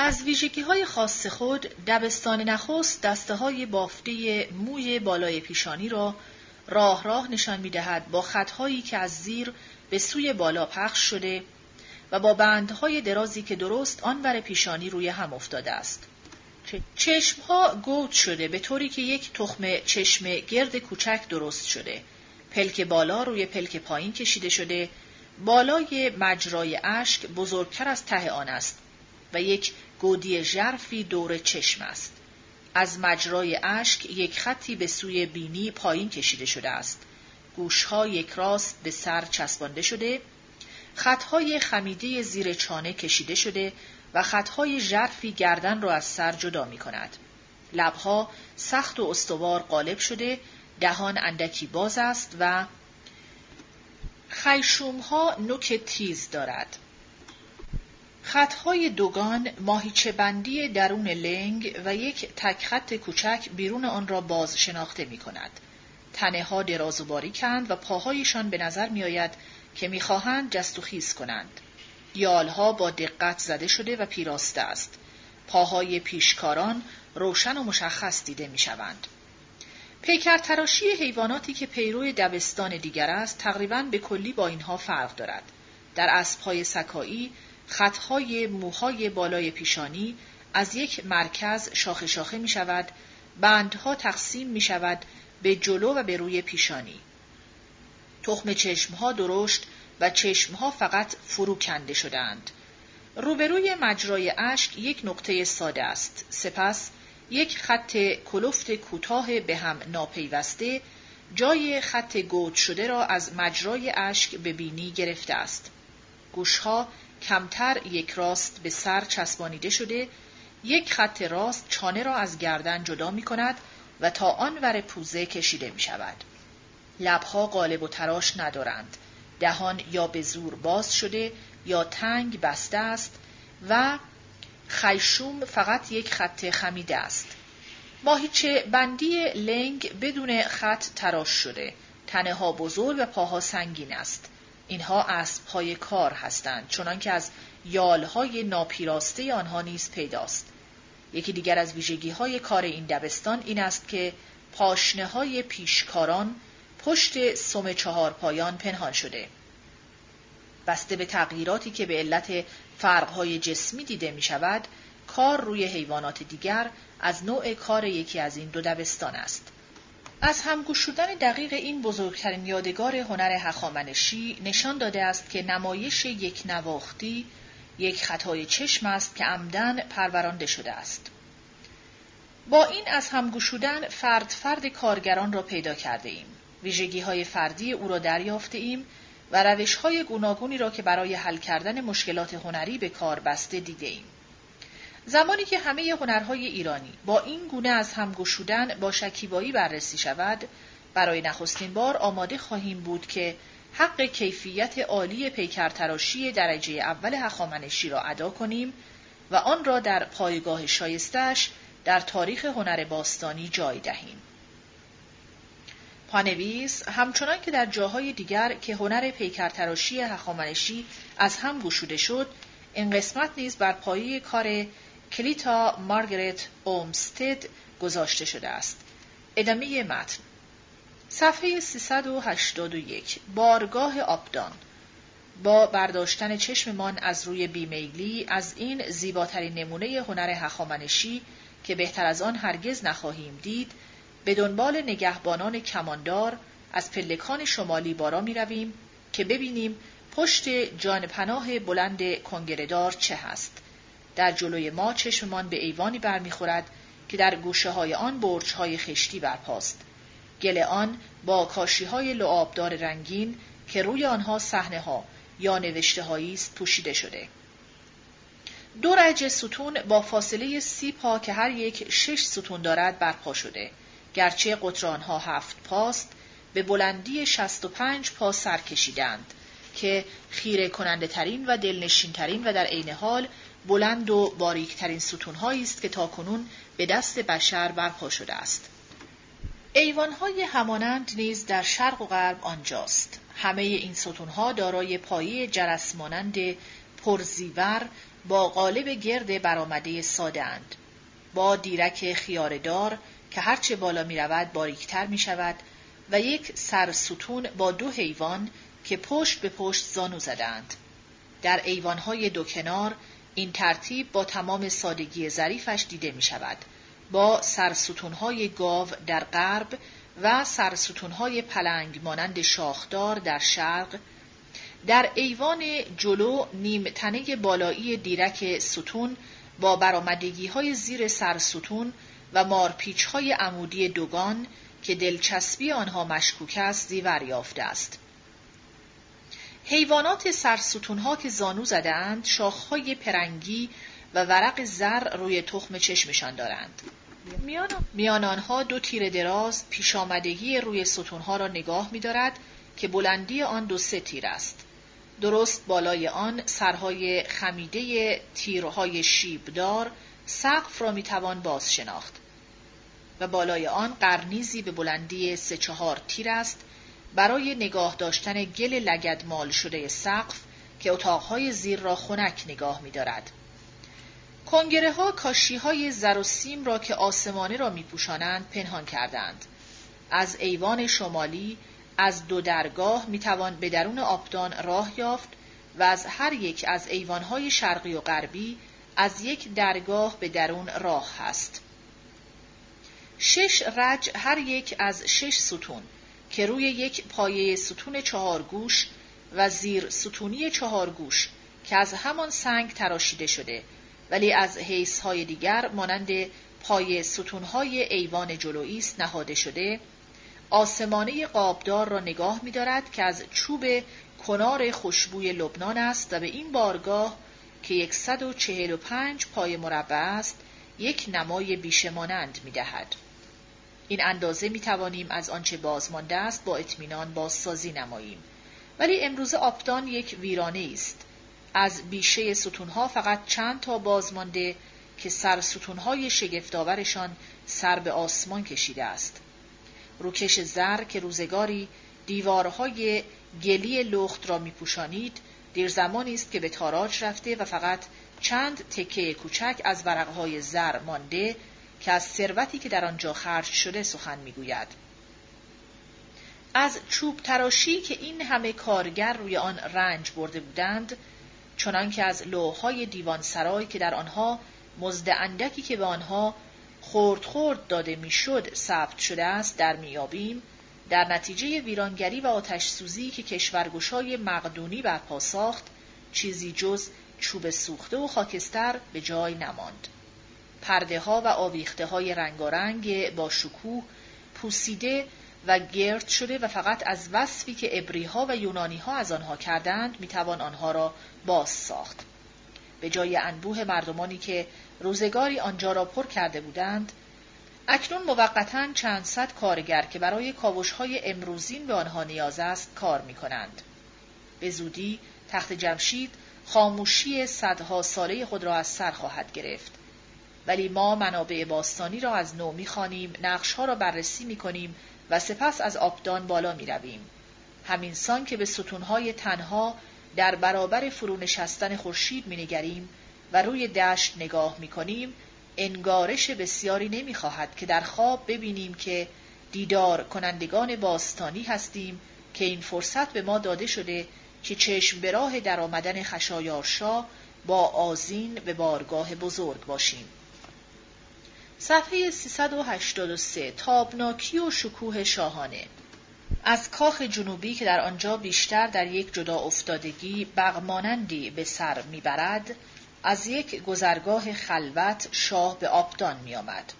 S1: از ویژگی های خاص خود دبستان نخست دسته های بافته موی بالای پیشانی را راه راه نشان می دهد با خطهایی که از زیر به سوی بالا پخش شده و با بندهای درازی که درست آن بر پیشانی روی هم افتاده است. چشمها گود شده به طوری که یک تخم چشم گرد کوچک درست شده. پلک بالا روی پلک پایین کشیده شده. بالای مجرای اشک بزرگتر از ته آن است و یک گودی ژرفی دور چشم است. از مجرای اشک یک خطی به سوی بینی پایین کشیده شده است. گوشها یک راست به سر چسبانده شده، خطهای خمیده زیر چانه کشیده شده و خطهای ژرفی گردن را از سر جدا می کند. لبها سخت و استوار قالب شده، دهان اندکی باز است و خیشومها نوک تیز دارد. خطهای دوگان ماهیچه بندی درون لنگ و یک تک خط کوچک بیرون آن را باز شناخته می کند. تنه ها دراز و باریکند و پاهایشان به نظر می آید که می خواهند جست و خیز کنند. یالها با دقت زده شده و پیراسته است. پاهای پیشکاران روشن و مشخص دیده می شوند. پیکر تراشی حیواناتی که پیرو دبستان دیگر است تقریبا به کلی با اینها فرق دارد. در اسبهای سکایی خطهای موهای بالای پیشانی از یک مرکز شاخه شاخه می شود، بندها تقسیم می شود به جلو و به روی پیشانی. تخم چشمها درشت و چشمها فقط فرو کنده شدند. روبروی مجرای اشک یک نقطه ساده است. سپس یک خط کلفت کوتاه به هم ناپیوسته جای خط گود شده را از مجرای اشک به بینی گرفته است. گوشها کمتر یک راست به سر چسبانیده شده یک خط راست چانه را از گردن جدا می کند و تا آن ور پوزه کشیده می شود. لبها قالب و تراش ندارند. دهان یا به زور باز شده یا تنگ بسته است و خیشوم فقط یک خط خمیده است. ماهیچه بندی لنگ بدون خط تراش شده. تنه ها بزرگ و پاها سنگین است. اینها اسبهای کار هستند چنانکه از یالهای ناپیراسته آنها نیز پیداست. یکی دیگر از ویژگی های کار این دبستان این است که پاشنه های پیشکاران پشت سم چهار پایان پنهان شده. بسته به تغییراتی که به علت فرقهای جسمی دیده می شود کار روی حیوانات دیگر از نوع کار یکی از این دو دبستان است. از همگوش شدن دقیق این بزرگترین یادگار هنر هخامنشی نشان داده است که نمایش یک نواختی یک خطای چشم است که عمدن پرورانده شده است. با این از همگوشودن فرد فرد کارگران را پیدا کرده ایم. ویژگی های فردی او را دریافته ایم و روش های گوناگونی را که برای حل کردن مشکلات هنری به کار بسته دیده ایم. زمانی که همه هنرهای ایرانی با این گونه از هم گشودن با شکیبایی بررسی شود برای نخستین بار آماده خواهیم بود که حق کیفیت عالی پیکرتراشی درجه اول هخامنشی را ادا کنیم و آن را در پایگاه شایستش در تاریخ هنر باستانی جای دهیم. پانویس همچنان که در جاهای دیگر که هنر پیکرتراشی هخامنشی از هم گشوده شد این قسمت نیز بر پایه کار کلیتا مارگرت اومستد گذاشته شده است. ادامه متن صفحه 381 بارگاه آبدان با برداشتن چشممان از روی بیمیلی از این زیباترین نمونه هنر هخامنشی که بهتر از آن هرگز نخواهیم دید به دنبال نگهبانان کماندار از پلکان شمالی بارا می رویم که ببینیم پشت جان پناه بلند کنگردار چه هست. در جلوی ما چشممان به ایوانی برمیخورد که در گوشه های آن برج های خشتی برپاست. گل آن با کاشی های لعابدار رنگین که روی آنها صحنه ها یا نوشته است پوشیده شده. دو رج ستون با فاصله سی پا که هر یک شش ستون دارد برپا شده. گرچه قطران ها هفت پاست به بلندی شست و پنج پا سر کشیدند که خیره کننده ترین و دلنشین ترین و در عین حال بلند و باریک ترین ستون است که تاکنون به دست بشر برپا شده است. ایوانهای همانند نیز در شرق و غرب آنجاست. همه این ستونها دارای پایه جرس مانند پرزیور با قالب گرد برآمده ساده اند. با دیرک خیاردار که هرچه بالا می رود باریکتر می شود و یک سر ستون با دو حیوان که پشت به پشت زانو زدند. در ایوانهای دو کنار این ترتیب با تمام سادگی ظریفش دیده می شود. با سرستونهای گاو در غرب و سرستونهای پلنگ مانند شاخدار در شرق در ایوان جلو نیم تنه بالایی دیرک ستون با برامدگی های زیر سرستون و مارپیچ های عمودی دوگان که دلچسبی آنها مشکوک است زیور یافته است. حیوانات سرستونها که زانو زدند شاخهای پرنگی و ورق زر روی تخم چشمشان دارند. میان آنها دو تیر دراز پیش آمدگی روی ستونها را نگاه می دارد که بلندی آن دو سه تیر است. درست بالای آن سرهای خمیده تیرهای شیبدار سقف را می توان باز شناخت. و بالای آن قرنیزی به بلندی سه چهار تیر است برای نگاه داشتن گل لگد مال شده سقف که اتاقهای زیر را خنک نگاه می دارد. کنگره ها کاشی های زر و سیم را که آسمانه را می پوشانند پنهان کردند. از ایوان شمالی از دو درگاه می توان به درون آبدان راه یافت و از هر یک از ایوانهای شرقی و غربی از یک درگاه به درون راه هست. شش رج هر یک از شش ستون که روی یک پایه ستون چهار گوش و زیر ستونی چهار گوش که از همان سنگ تراشیده شده ولی از حیث های دیگر مانند پای ستونهای ایوان جلویی است نهاده شده آسمانه قابدار را نگاه می دارد که از چوب کنار خوشبوی لبنان است و به این بارگاه که 145 پای مربع است یک نمای بیشمانند می دهد. این اندازه می توانیم از آنچه بازمانده است با اطمینان بازسازی نماییم. ولی امروز آبدان یک ویرانه است. از بیشه ستونها فقط چند تا بازمانده که سر ستونهای شگفتآورشان سر به آسمان کشیده است. روکش زر که روزگاری دیوارهای گلی لخت را میپوشانید دیر زمانی است که به تاراج رفته و فقط چند تکه کوچک از ورقهای زر مانده که از ثروتی که در آنجا خرج شده سخن می‌گوید. از چوب تراشی که این همه کارگر روی آن رنج برده بودند چنان که از لوهای دیوان سرای که در آنها مزد اندکی که به آنها خورد خورد داده می‌شد ثبت شده است در میابیم در نتیجه ویرانگری و آتش سوزی که کشورگشای مقدونی برپا ساخت چیزی جز چوب سوخته و خاکستر به جای نماند. پرده ها و آویخته های رنگارنگ با شکوه پوسیده و گرد شده و فقط از وصفی که ابری ها و یونانی ها از آنها کردند می‌توان آنها را باز ساخت. به جای انبوه مردمانی که روزگاری آنجا را پر کرده بودند، اکنون موقتا چند صد کارگر که برای کاوش های امروزین به آنها نیاز است کار می کنند. به زودی تخت جمشید خاموشی صدها ساله خود را از سر خواهد گرفت. ولی ما منابع باستانی را از نو می‌خوانیم نقشها را بررسی می‌کنیم و سپس از آبدان بالا می‌رویم همین سان که به ستونهای تنها در برابر فرونشستن خورشید مینگریم و روی دشت نگاه می‌کنیم انگارش بسیاری نمی‌خواهد که در خواب ببینیم که دیدار کنندگان باستانی هستیم که این فرصت به ما داده شده که چشم به راه در آمدن خشایارشا با آزین به بارگاه بزرگ باشیم. صفحه 383 تابناکی و شکوه شاهانه. از کاخ جنوبی که در آنجا بیشتر در یک جدا افتادگی بغمانندی به سر می‌برد از یک گذرگاه خلوت شاه به آبدان میآمد.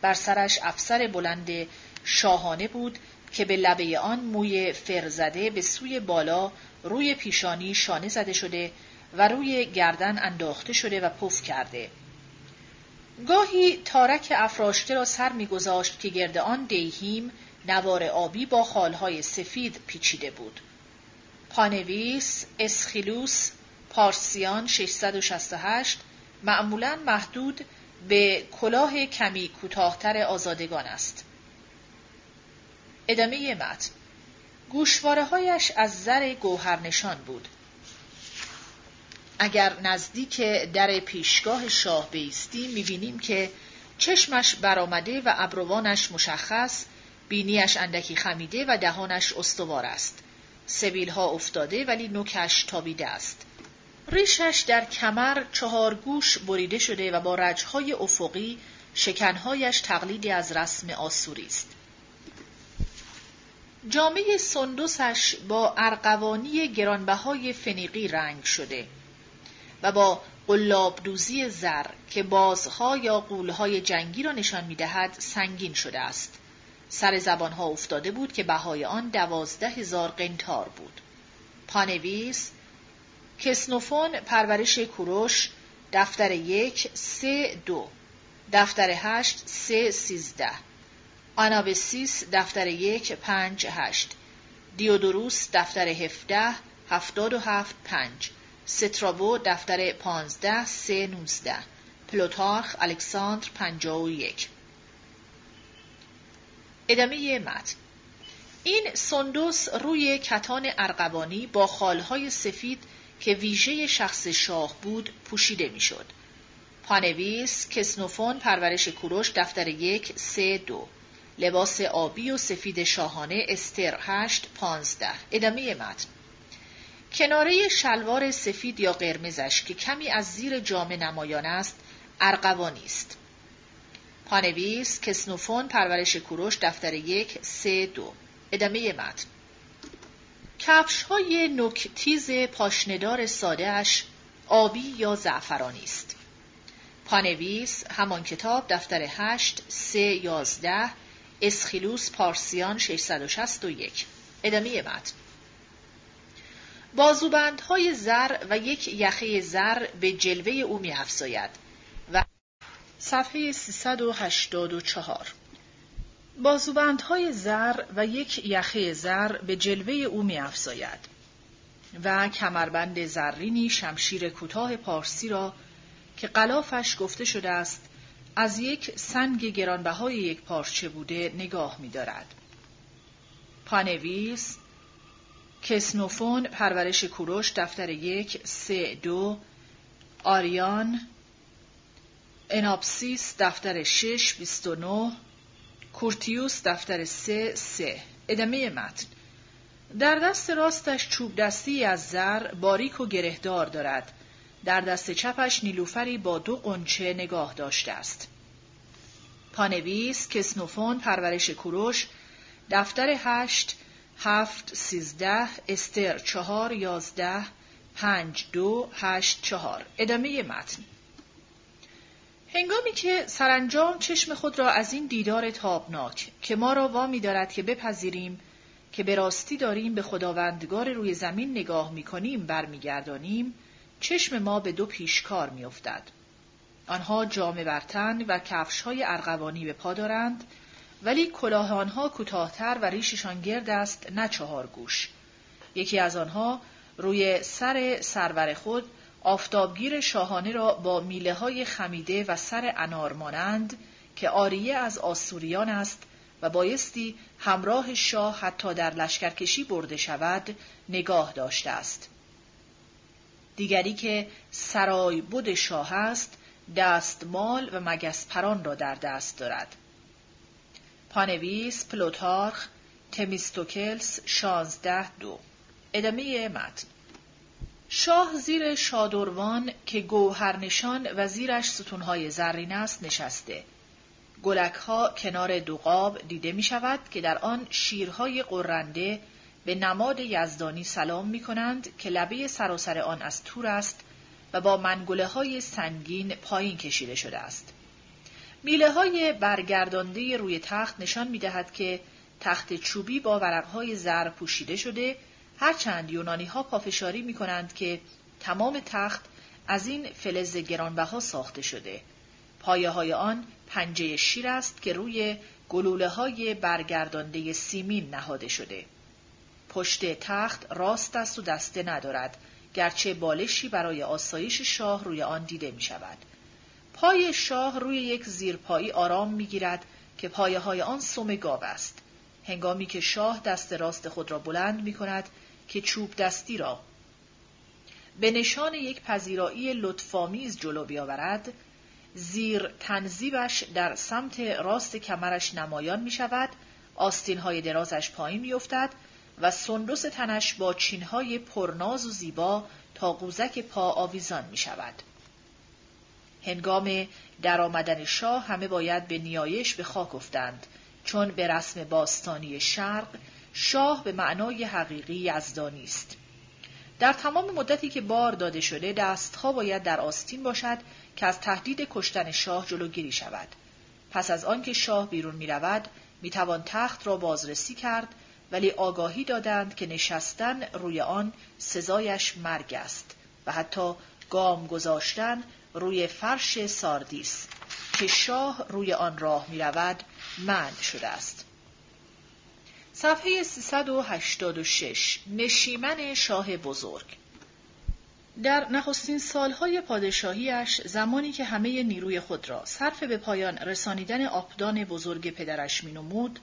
S1: بر سرش افسر بلند شاهانه بود که به لبه آن موی فرزده به سوی بالا روی پیشانی شانه زده شده و روی گردن انداخته شده و پف کرده. گاهی تارک افراشته را سر میگذاشت که گرد آن دیهیم نوار آبی با خالهای سفید پیچیده بود. پانویس اسخیلوس پارسیان 668 معمولا محدود به کلاه کمی کوتاهتر آزادگان است. ادامه متن گوشواره هایش از زر گوهرنشان بود. اگر نزدیک در پیشگاه شاه بیستی می‌بینیم که چشمش برآمده و ابروانش مشخص بینیش اندکی خمیده و دهانش استوار است. سبیل ها افتاده ولی نوکش تابیده است. ریشش در کمر چهار گوش بریده شده و با رجهای افقی شکنهایش تقلیدی از رسم آسوری است. جامعه سندوسش با ارقوانی گرانبهای فنیقی رنگ شده. و با قلابدوزی زر که بازها یا قولهای جنگی را نشان می‌دهد سنگین شده است. سر زبانها افتاده بود که بهای آن دوازده هزار قنتار بود. پانویس کسنوفون پرورش کوروش دفتر یک سه دو دفتر هشت سه سیزده آنابسیس دفتر یک پنج هشت دیودوروس دفتر هفده هفتاد و هفت پنج سترابو دفتر پانزده سه نوزده. پلوتارخ الکساندر پنجاه و یک. ادامه متن. این سندوس روی کتان ارغوانی با خالهای سفید که ویژه شخص شاه بود پوشیده می‌شد. پانویس کسنوفون پرورش کوروش دفتر یک سه دو. لباس آبی و سفید شاهانه استر هشت پانزده. ادامه متن. کناره شلوار سفید یا قرمزش که کمی از زیر جامه نمایان است ارقوانی است پانویس کسنوفون پرورش کوروش دفتر یک سه دو. ادامه متن. کفش های نکتیز پاشندار سادهش آبی یا زعفرانی است. پانویس همان کتاب دفتر هشت سه یازده اسخیلوس پارسیان 661 ادامه متن. بازوبندهای زر و یک یخه زر به جلوه او می افزاید و صفحه 384 بازوبندهای زر و یک یخه زر به جلوه او می افزاید و کمربند زرینی شمشیر کوتاه پارسی را که قلافش گفته شده است از یک سنگ گرانبهای یک پارچه بوده نگاه می دارد. پانویس کسنوفون پرورش کوروش دفتر یک سه دو آریان اناباسیس دفتر شش بیست و نو کورتیوس دفتر سه سه. ادامه متن. در دست راستش چوب دستی از زر باریک و گرهدار دارد. در دست چپش نیلوفری با دو غنچه نگاه داشته است. پانویس کسنوفون پرورش کوروش دفتر هشت هفت سیزده استر چهار یازده پنج دو هشت چهار ادامه متن هنگامی که سرانجام چشم خود را از این دیدار تابناک که ما را وامی دارد که بپذیریم که به راستی داریم به خداوندگار روی زمین نگاه می کنیم برمیگردانیم چشم ما به دو پیشکار میافتد. آنها جامه برتن و کفش های ارغوانی به پا دارند ولی کلاه آنها کوتاهتر و ریششان گرد است نه چهار گوش یکی از آنها روی سر سرور خود آفتابگیر شاهانه را با میله های خمیده و سر انار مانند که آریه از آسوریان است و بایستی همراه شاه حتی در لشکرکشی برده شود نگاه داشته است. دیگری که سرای بود شاه است دستمال و مگس پران را در دست دارد. پانویس پلوتارخ تمیستوکلس شانزده دو. ادامه متن. شاه زیر شادروان که گوهرنشان و زیرش ستونهای زرین است نشسته. گلک ها کنار دوقاب دیده می شود که در آن شیرهای قرنده به نماد یزدانی سلام می کنند که لبه سراسر آن از تور است و با منگله های سنگین پایین کشیده شده است. میله های برگردانده روی تخت نشان می دهد که تخت چوبی با ورقهای زر پوشیده شده هرچند یونانی ها پافشاری می کنند که تمام تخت از این فلز گرانبها ساخته شده. پایه های آن پنجه شیر است که روی گلوله های برگردانده سیمین نهاده شده. پشت تخت راست است و دسته ندارد گرچه بالشی برای آسایش شاه روی آن دیده می شود. پای شاه روی یک زیرپایی آرام می گیرد که پایه های آن سم گاو است. هنگامی که شاه دست راست خود را بلند می کند که چوب دستی را به نشان یک پذیرایی لطفامیز جلو بیاورد زیر تنزیبش در سمت راست کمرش نمایان می شود آستین های درازش پایین می افتد و سندس تنش با چینهای پرناز و زیبا تا قوزک پا آویزان می شود. هنگام درآمدن شاه همه باید به نیایش به خاک افتند چون به رسم باستانی شرق شاه به معنای حقیقی یزدانی است. در تمام مدتی که بار داده شده دستها باید در آستین باشد که از تهدید کشتن شاه جلوگیری شود. پس از آنکه شاه بیرون می رود می توان تخت را بازرسی کرد ولی آگاهی دادند که نشستن روی آن سزایش مرگ است و حتی گام گذاشتن روی فرش ساردیس که شاه روی آن راه می رود منع شده است. صفحه 386 نشیمن شاه بزرگ در نخستین سالهای پادشاهیش زمانی که همه نیروی خود را صرف به پایان رسانیدن آبدان بزرگ پدرش مینمود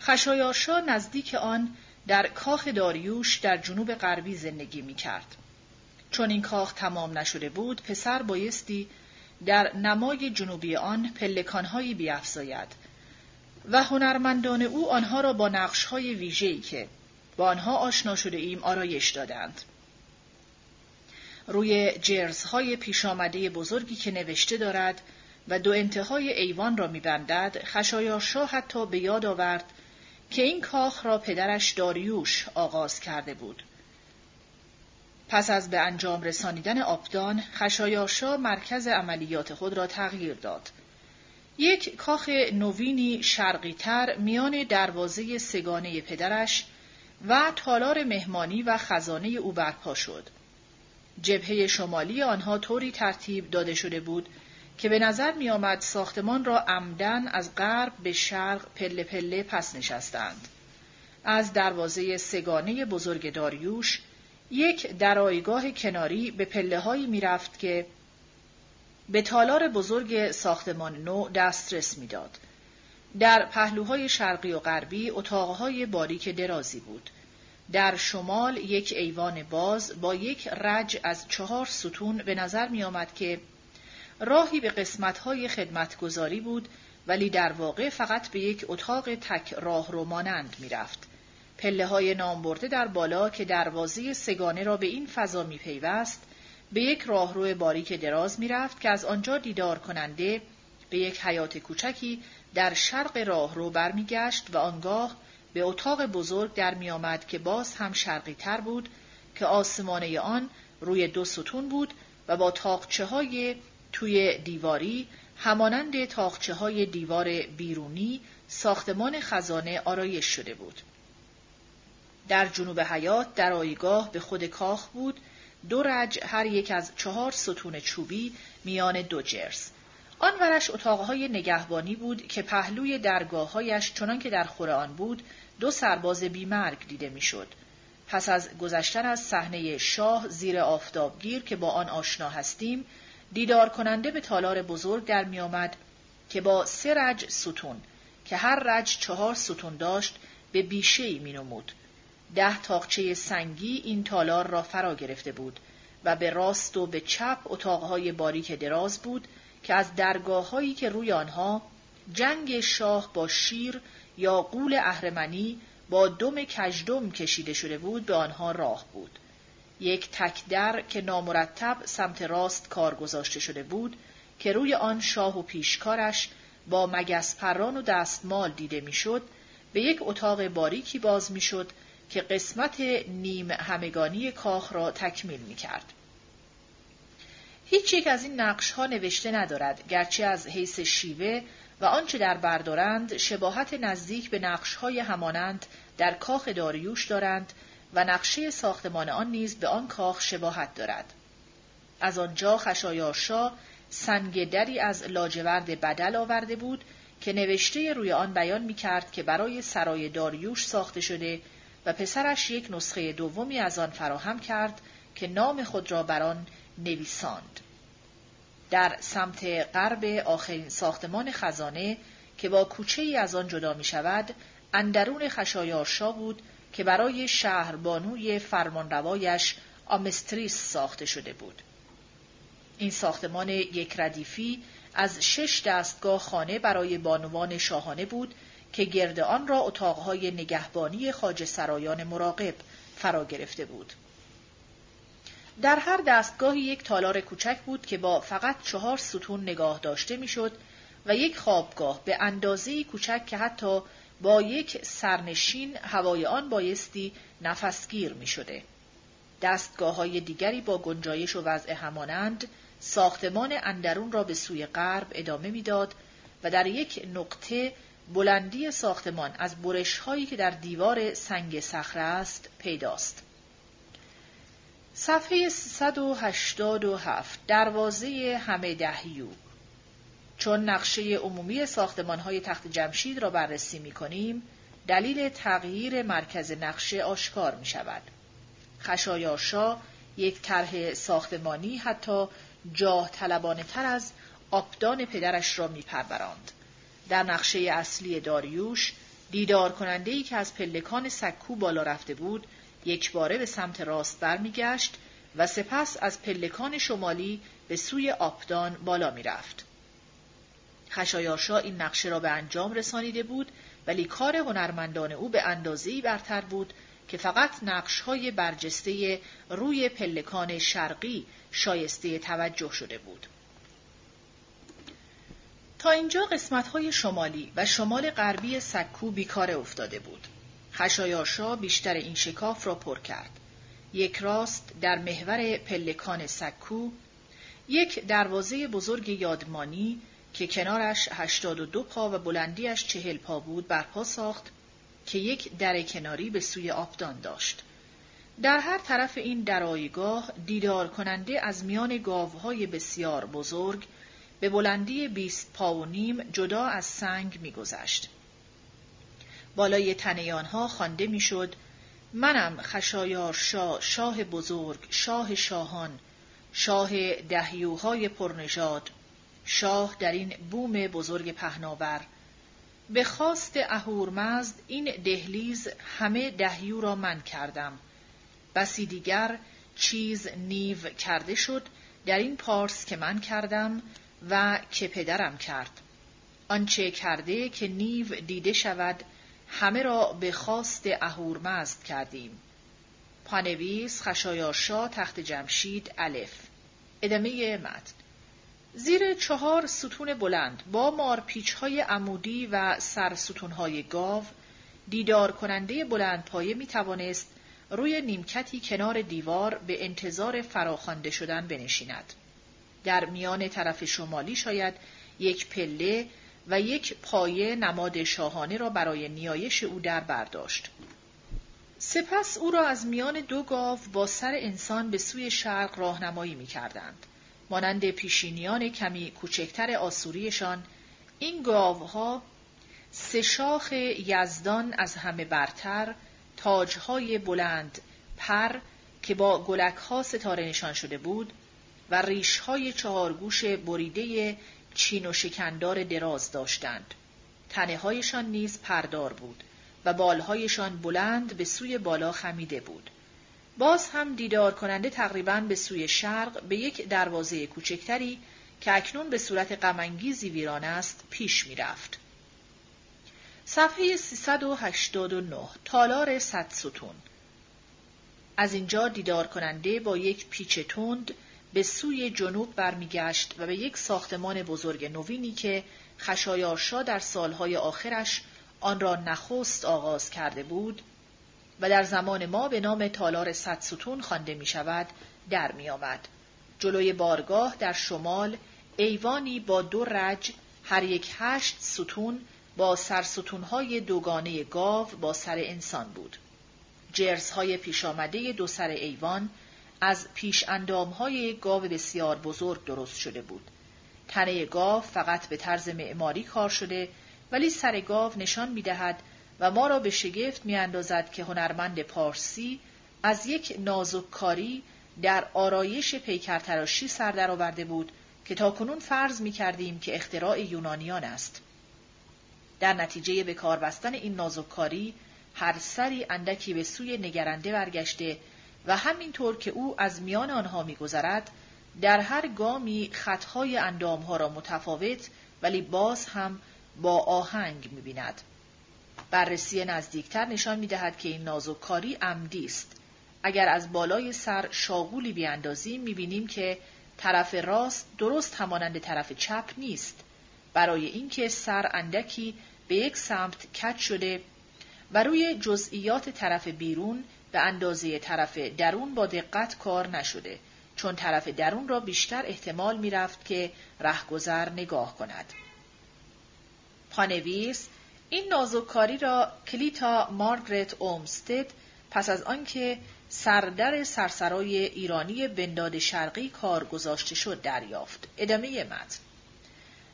S1: خشایارشا نزدیک آن در کاخ داریوش در جنوب غربی زندگی می کرد. چون این کاخ تمام نشده بود پسر بایستی در نمای جنوبی آن پلکانهایی بیافزاید و هنرمندان او آنها را با نقشهای ویژه‌ای که با آنها آشنا شده ایم آرایش دادند. روی جرزهای پیش آمده بزرگی که نوشته دارد و دو انتهای ایوان را میبندد خشایارشا حتی به یاد آورد که این کاخ را پدرش داریوش آغاز کرده بود. پس از به انجام رسانیدن آبدان خشایارشا مرکز عملیات خود را تغییر داد. یک کاخ نوینی شرقیتر میان دروازه سگانه پدرش و تالار مهمانی و خزانه او برپا شد. جبهه شمالی آنها طوری ترتیب داده شده بود که به نظر می آمد ساختمان را عمدن از غرب به شرق پله پله پس نشستند. از دروازه سگانه بزرگ داریوش یک درایگاه کناری به پله هایی می رفت که به تالار بزرگ ساختمان نو دسترس می‌داد. در پهلوهای شرقی و غربی اتاقهای باریک درازی بود. در شمال یک ایوان باز با یک رج از چهار ستون به نظر می آمد که راهی به قسمتهای خدمتگذاری بود ولی در واقع فقط به یک اتاق تک راه رو مانند می رفت. پله های نامبرده در بالا که دروازه سگانه را به این فضا می پیوست به یک راهرو باریک دراز می رفت که از آنجا دیدار کننده به یک حیات کوچکی در شرق راهرو برمیگشت و آنگاه به اتاق بزرگ در می آمد که باز هم شرقی تر بود که آسمانه آن روی دو ستون بود و با تاقچه های توی دیواری همانند تاقچه های دیوار بیرونی ساختمان خزانه آرایش شده بود. در جنوب حیات در آیگاه به خود کاخ بود دو رج هر یک از چهار ستون چوبی میان دو جرس. آن ورش اتاقهای نگهبانی بود که پهلوی درگاههایش چنان که در خور آن بود دو سرباز بیمرگ دیده می‌شد. پس از گذشتن از صحنه شاه زیر آفتابگیر که با آن آشنا هستیم دیدار کننده به تالار بزرگ در می آمد که با سه رج ستون که هر رج چهار ستون داشت به بیشه می نمود. ده تاقچه سنگی این تالار را فرا گرفته بود و به راست و به چپ اتاقهای باریک دراز بود که از درگاه هایی که روی آنها جنگ شاه با شیر یا قول اهرمنی با دم کژدم کشیده شده بود به آنها راه بود. یک تکدر که نامرتب سمت راست کار گذاشته شده بود که روی آن شاه و پیشکارش با مگس پران و دستمال دیده می‌شد به یک اتاق باریکی باز می‌شد که قسمت نیم همگانی کاخ را تکمیل می کرد. هیچ یک از این نقش ها نوشته ندارد گرچه از حیث شیوه و آنچه در بردارند شباهت نزدیک به نقش های همانند در کاخ داریوش دارند و نقشه ساختمان آن نیز به آن کاخ شباهت دارد. از آنجا خشایارشا سنگ دری از لاجورد بدل آورده بود که نوشته روی آن بیان می کرد که برای سرای داریوش ساخته شده و پسرش یک نسخه دومی از آن فراهم کرد که نام خود را بر آن نویساند. در سمت غرب آخرین ساختمان خزانه که با کوچه ای از آن جدا می شود، اندرون خشایارشا بود که برای شهربانوی فرمانروایش آمستریس ساخته شده بود. این ساختمان یک ردیفی از شش دستگاه خانه برای بانوان شاهانه بود که گرد آن را اتاقهای نگهبانی خاج سرایان مراقب فرا گرفته بود. در هر دستگاهی یک تالار کوچک بود که با فقط چهار ستون نگاه داشته می‌شد و یک خوابگاه به اندازه کوچک که حتی با یک سرنشین هوای آن بایستی نفسگیر می شده. دستگاه های دیگری با گنجایش و وضع همانند ساختمان اندرون را به سوی غرب ادامه می‌داد و در یک نقطه بلندی ساختمان از برش هایی که در دیوار سنگ صخره است پیداست. صفحه 187 دروازه همه دهیو چون نقشه عمومی ساختمان های تخت جمشید را بررسی می کنیم، دلیل تغییر مرکز نقشه آشکار می شود. خشایارشا یک طرح ساختمانی حتی جاه طلبانه تر از آپدان پدرش را می پروراند. در نقشه اصلی داریوش دیدار کننده ای که از پلکان سکو بالا رفته بود یک باره به سمت راست برمیگشت و سپس از پلکان شمالی به سوی آپدان بالا می‌رفت. خشایارشا این نقشه را به انجام رسانیده بود ولی کار هنرمندان او به اندازه‌ای برتر بود که فقط نقشهای برجسته روی پلکان شرقی شایسته توجه شده بود. تا اینجا قسمتهای شمالی و شمال غربی سکو بیکار افتاده بود. خشایارشا بیشتر این شکاف را پر کرد. یک راست در محور پلکان سکو، یک دروازه بزرگ یادمانی که کنارش 82 پا و بلندیش چهل پا بود برپا ساخت که یک در کناری به سوی آبدان داشت. در هر طرف این درایگاه دیدار کننده از میان گاوهای بسیار بزرگ به بلندی بیست پا و نیم جدا از سنگ میگذشت. بالای تنه آنها خوانده می‌شد منم خشایار شاه شاه بزرگ شاه شاهان شاه دهیوهای پرنژاد شاه در این بوم بزرگ پهناور به خواست اهورمزد این دهلیز همه دهیو را من کردم بسی دیگر چیز نیو کرده شد در این پارس که من کردم و که پدرم کرد. آنچه کرده که نیو دیده شود همه را به خواست اهورمزد کردیم. پانویس خشایارشا تخت جمشید الف. ادامه متن. زیر چهار ستون بلند با مارپیچ های عمودی و سر های گاو دیدار کننده بلند پایه می توانست روی نیمکتی کنار دیوار به انتظار فراخوانده شدن بنشیند. در میان طرف شمالی شاید یک پله و یک پایه نماد شاهانه را برای نیایش او در برداشت. سپس او را از میان دو گاو با سر انسان به سوی شرق راهنمایی می کردند. مانند پیشینیان کمی کوچکتر آسوریشان این گاوها سه شاخ یزدان از همه برتر تاجهای بلند پر که با گلک ها ستاره نشان شده بود و ریشهای چهارگوش بریده چین و شکندار دراز داشتند. تنه هایشان نیز پردار بود و بالهایشان بلند به سوی بالا خمیده بود. باز هم دیدار کننده تقریبا به سوی شرق به یک دروازه کوچکتری که اکنون به صورت غمانگیزی ویران است پیش می‌رفت. صفحه 389 تالار صد ستون از اینجا دیدار کننده با یک پیچ تند به سوی جنوب برمیگشت و به یک ساختمان بزرگ نوینی که خشایارشا در سالهای آخرش آن را نخست آغاز کرده بود و در زمان ما به نام تالار صد ستون خوانده می شود در می آمد. جلوی بارگاه در شمال ایوانی با دو رج هر یک هشت ستون با سرستونهای دوگانه گاو با سر انسان بود. جرزهای پیش آمده دو سر ایوان از پیش اندامهای گاو بسیار بزرگ درست شده بود. تنه گاو فقط به طرز معماری کار شده ولی سر گاو نشان می دهد و ما را به شگفت می اندازد که هنرمند پارسی از یک نازککاری در آرایش پیکرتراشی سر درآورده بود که تاکنون فرض می کردیم که اختراع یونانیان است. در نتیجه به کار بستن این نازککاری هر سری اندکی به سوی نگرنده برگشته و همینطور که او از میان آنها میگذرد در هر گامی خطهای اندامها را متفاوت ولی باز هم با آهنگ می‌بیند. بررسی نزدیکتر نشان می‌دهد که این نازککاری عمدی است. اگر از بالای سر شاغولی بیاندازیم می‌بینیم که طرف راست درست همانند طرف چپ نیست. برای اینکه سر اندکی به یک سمت کج شده و روی جزئیات طرف بیرون به اندازه طرف درون با دقت کار نشده چون طرف درون را بیشتر احتمال می رفت که رهگذر نگاه کند. پانویس این نازوکاری را کلیتا مارگرت اومستد پس از آنکه سردر سرسرای ایرانی بنداد شرقی کار گذاشته شد دریافت. ادامه متن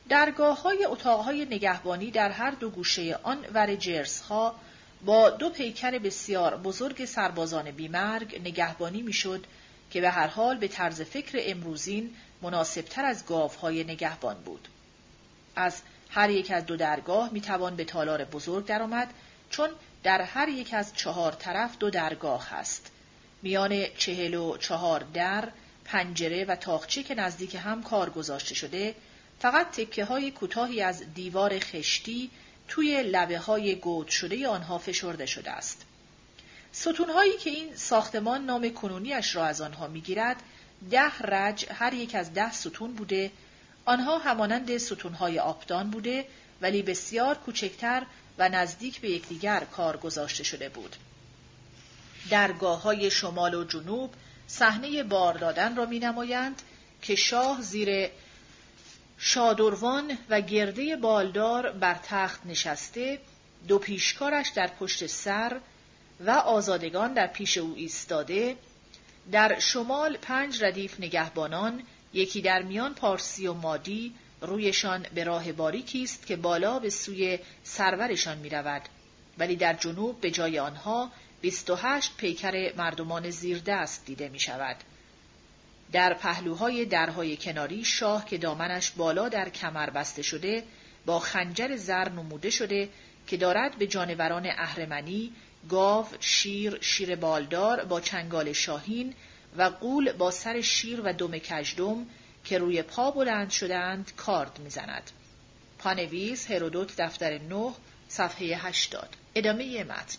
S1: درگاه های اتاق های نگهبانی در هر دو گوشه آن ور جرسها با دو پیکر بسیار بزرگ سربازان بیمرگ نگهبانی می‌شد که به هر حال به طرز فکر امروزین مناسبتر از گاوهای نگهبان بود. از هر یک از دو درگاه می توان به تالار بزرگ درآمد چون در هر یک از چهار طرف دو درگاه هست. میان چهل و چهار در، پنجره و تاخچه که نزدیک هم کار گذاشته شده فقط تکه های کوتاهی از دیوار خشتی توی لبه های گود شده آنها فشرده شده است. ستونهایی که این ساختمان نام کنونیش را از آنها می‌گیرد ده رج هر یک از ده ستون بوده آنها همانند ستونهای آبدان بوده ولی بسیار کوچکتر و نزدیک به یکدیگر کار گذاشته شده بود. درگاه های شمال و جنوب صحنه بار دادن را می نمایند که شاه زیر شادروان و گرده بالدار بر تخت نشسته دو پیشکارش در پشت سر و آزادگان در پیش او ایستاده در شمال پنج ردیف نگهبانان یکی در میان پارسی و مادی رویشان به راه باریکی است که بالا به سوی سرورشان می رود. ولی در جنوب به جای آنها 28 پیکر مردمان زیردست دیده می شود. در پهلوهای درهای کناری شاه که دامنش بالا در کمر بسته شده با خنجر زر نموده شده که دارد به جانوران اهرمنی گاو، شیر، شیر بالدار با چنگال شاهین و قول با سر شیر و دم کجدم که روی پا بلند شدند کارد می‌زند. پانویس هرودوت دفتر 9 صفحه 80 ادامه متن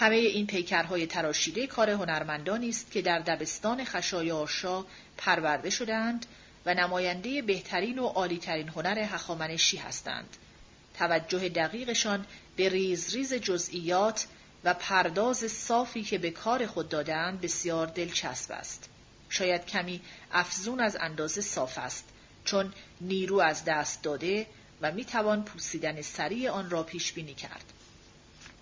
S1: همه این پیکرهای تراشیده کار هنرمندانی است که در دبستان خشایارشا پرورده شدند و نماینده بهترین و عالیترین هنر هخامنشی هستند. توجه دقیقشان به ریز ریز جزئیات و پرداز صافی که به کار خود دادند بسیار دلچسب است. شاید کمی افزون از اندازه صاف است چون نیرو از دست داده و می توان پوسیدن سریع آن را پیش بینی کرد.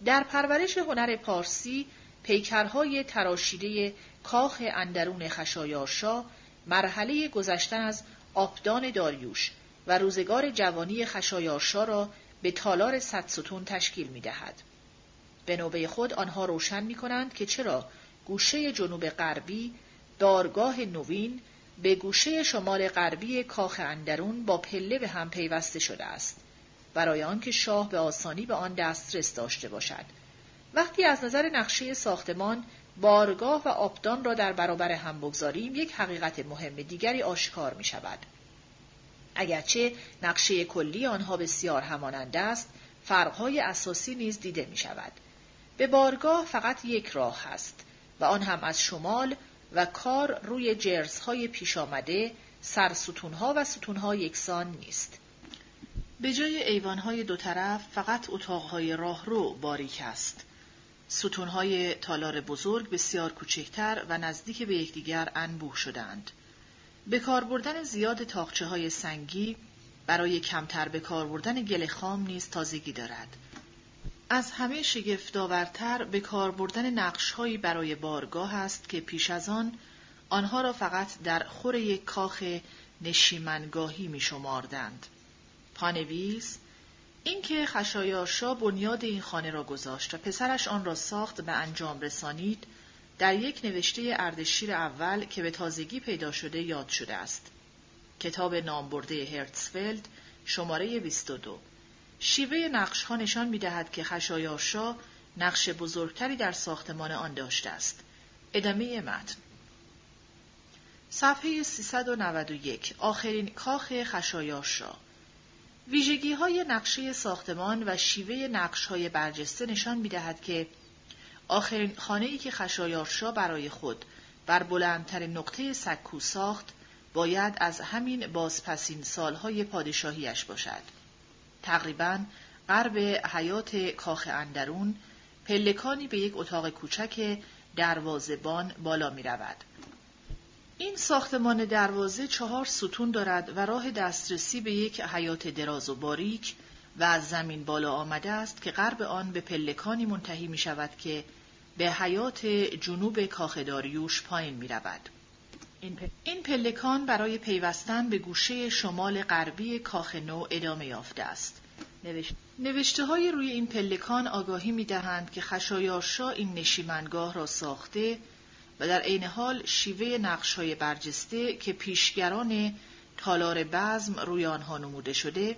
S1: در پرورش هنر پارسی پیکرهای تراشیده کاخ اندرون خشایارشا مرحله گذشتن از آبدان داریوش و روزگار جوانی خشایارشا را به تالار ستون تشکیل می دهد. به نوبه خود آنها روشن می کنند که چرا گوشه جنوب غربی دارگاه نوین به گوشه شمال غربی کاخ اندرون با پله به هم پیوسته شده است. برای آنکه شاه به آسانی به آن دسترس داشته باشد. وقتی از نظر نقشه ساختمان بارگاه و آبدان را در برابر هم بگذاریم یک حقیقت مهم دیگری آشکار می شود. اگرچه نقشه کلی آنها بسیار همانند است، فرقهای اساسی نیز دیده می شود. به بارگاه فقط یک راه هست و آن هم از شمال و کار روی جرزهای پیش آمده سرستونها و ستونها یکسان نیست. به جای ایوانهای دو طرف فقط اتاقهای راهرو باریک است. ستونهای تالار بزرگ بسیار کوچکتر و نزدیک به یکدیگر انبوه شدند. به کار بردن زیاد تاقچه های سنگی برای کمتر به کار بردن گل خام نیز تازگی دارد. از همه شگفتآورتر به کار بردن نقشهایی برای بارگاه است که پیش از آن آنها را فقط در خور یک کاخ نشیمنگاهی می شماردند. پانویس اینکه خشایارشا بنیاد این خانه را گذاشت و پسرش آن را ساخت به انجام رسانید در یک نوشته اردشیر اول که به تازگی پیدا شده یاد شده است. کتاب نامبرده هرتسفلد شماره 22 شیوه نقش ها نشان می دهد که خشایارشا نقش بزرگتری در ساختمان آن داشته است. ادامه متن صفحه 391 آخرین کاخ خشایارشا ویژگی های نقشه ساختمان و شیوه نقش های برجسته نشان می دهد که آخرین خانه ای که خشایارشا برای خود بر بلندتر نقطه سکو ساخت باید از همین بازپسین سالهای پادشاهیش باشد. تقریبا غرب حیات کاخ اندرون پلکانی به یک اتاق کوچک دروازبان بالا می رود. این ساختمان دروازه چهار ستون دارد و راه دسترسی به یک حیات دراز و باریک و از زمین بالا آمده است که غرب آن به پلکانی منتهی می شود که به حیات جنوب کاخ داریوش پایین می رود. این پلکان برای پیوستن به گوشه شمال غربی کاخ نو ادامه یافته است. نوشته های روی این پلکان آگاهی می دهند که خشایارشا این نشیمنگاه را ساخته و در عین حال شیوه نقش های برجسته که پیشگران تالار بزم روی آنها نموده شده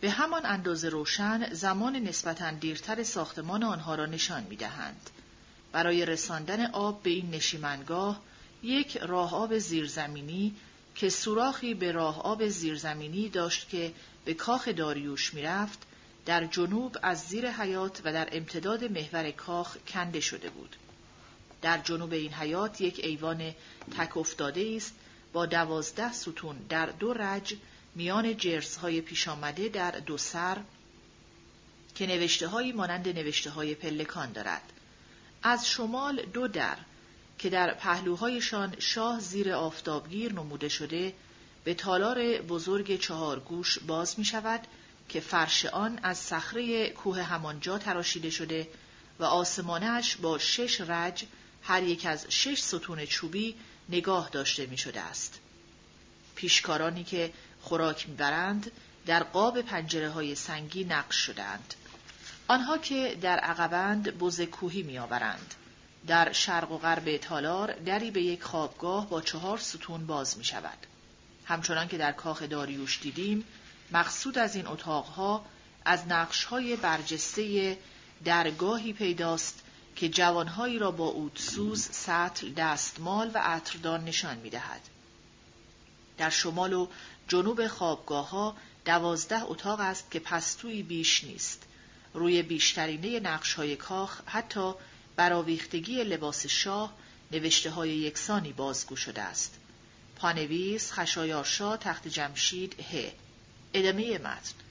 S1: به همان اندازه روشن زمان نسبتا دیرتر ساختمان آنها را نشان می دهند. برای رساندن آب به این نشیمنگاه یک راه آب زیرزمینی که سوراخی به راه آب زیرزمینی داشت که به کاخ داریوش می‌رفت در جنوب از زیر حیات و در امتداد محور کاخ کنده شده بود. در جنوب این حیات یک ایوان تک افتاده است با دوازده ستون در دو رج میان جرسهای پیش آمده در دو سر که نوشته هایی مانند نوشته های پلکان دارد. از شمال دو در که در پهلوهایشان شاه زیر آفتابگیر نموده شده به تالار بزرگ چهار گوش باز می شود که فرش آن از صخره کوه همانجا تراشیده شده و آسمانش با شش رج هر یک از شش ستون چوبی نگاه داشته می شده است. پیشکارانی که خوراک می‌برند در قاب پنجره های سنگی نقش شدند. آنها که در عقبند بز کوهی میآورند. در شرق و غرب تالار دری به یک خوابگاه با چهار ستون باز می شود. همچنان که در کاخ داریوش دیدیم مقصود از این اتاقها از نقشهای برجسته درگاهی پیداست که جوانهایی را با اودسوز، سطل، دستمال و عطردان نشان می دهد. در شمال و جنوب خوابگاه ها دوازده اتاق است که پستوی بیش نیست. روی بیشترینه نقش های کاخ حتی برآویختگی لباس شاه نوشته های یکسانی بازگو شده است. پانویس خشایارشا تخت جمشید ه ادامه متن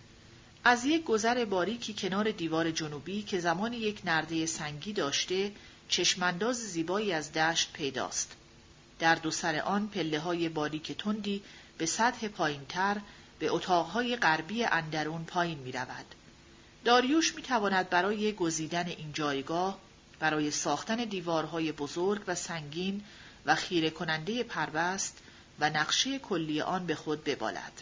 S1: از یک گذر باریکی کنار دیوار جنوبی که زمان یک نرده سنگی داشته چشمانداز زیبایی از دشت پیداست. در دو سر آن پله های باریک تندی به سطح پایینتر به اتاقهای غربی اندرون پایین می رود. داریوش می تواند برای گزیدن این جایگاه برای ساختن دیوارهای بزرگ و سنگین و خیره کننده پربست و نقشه کلی آن به خود ببالد.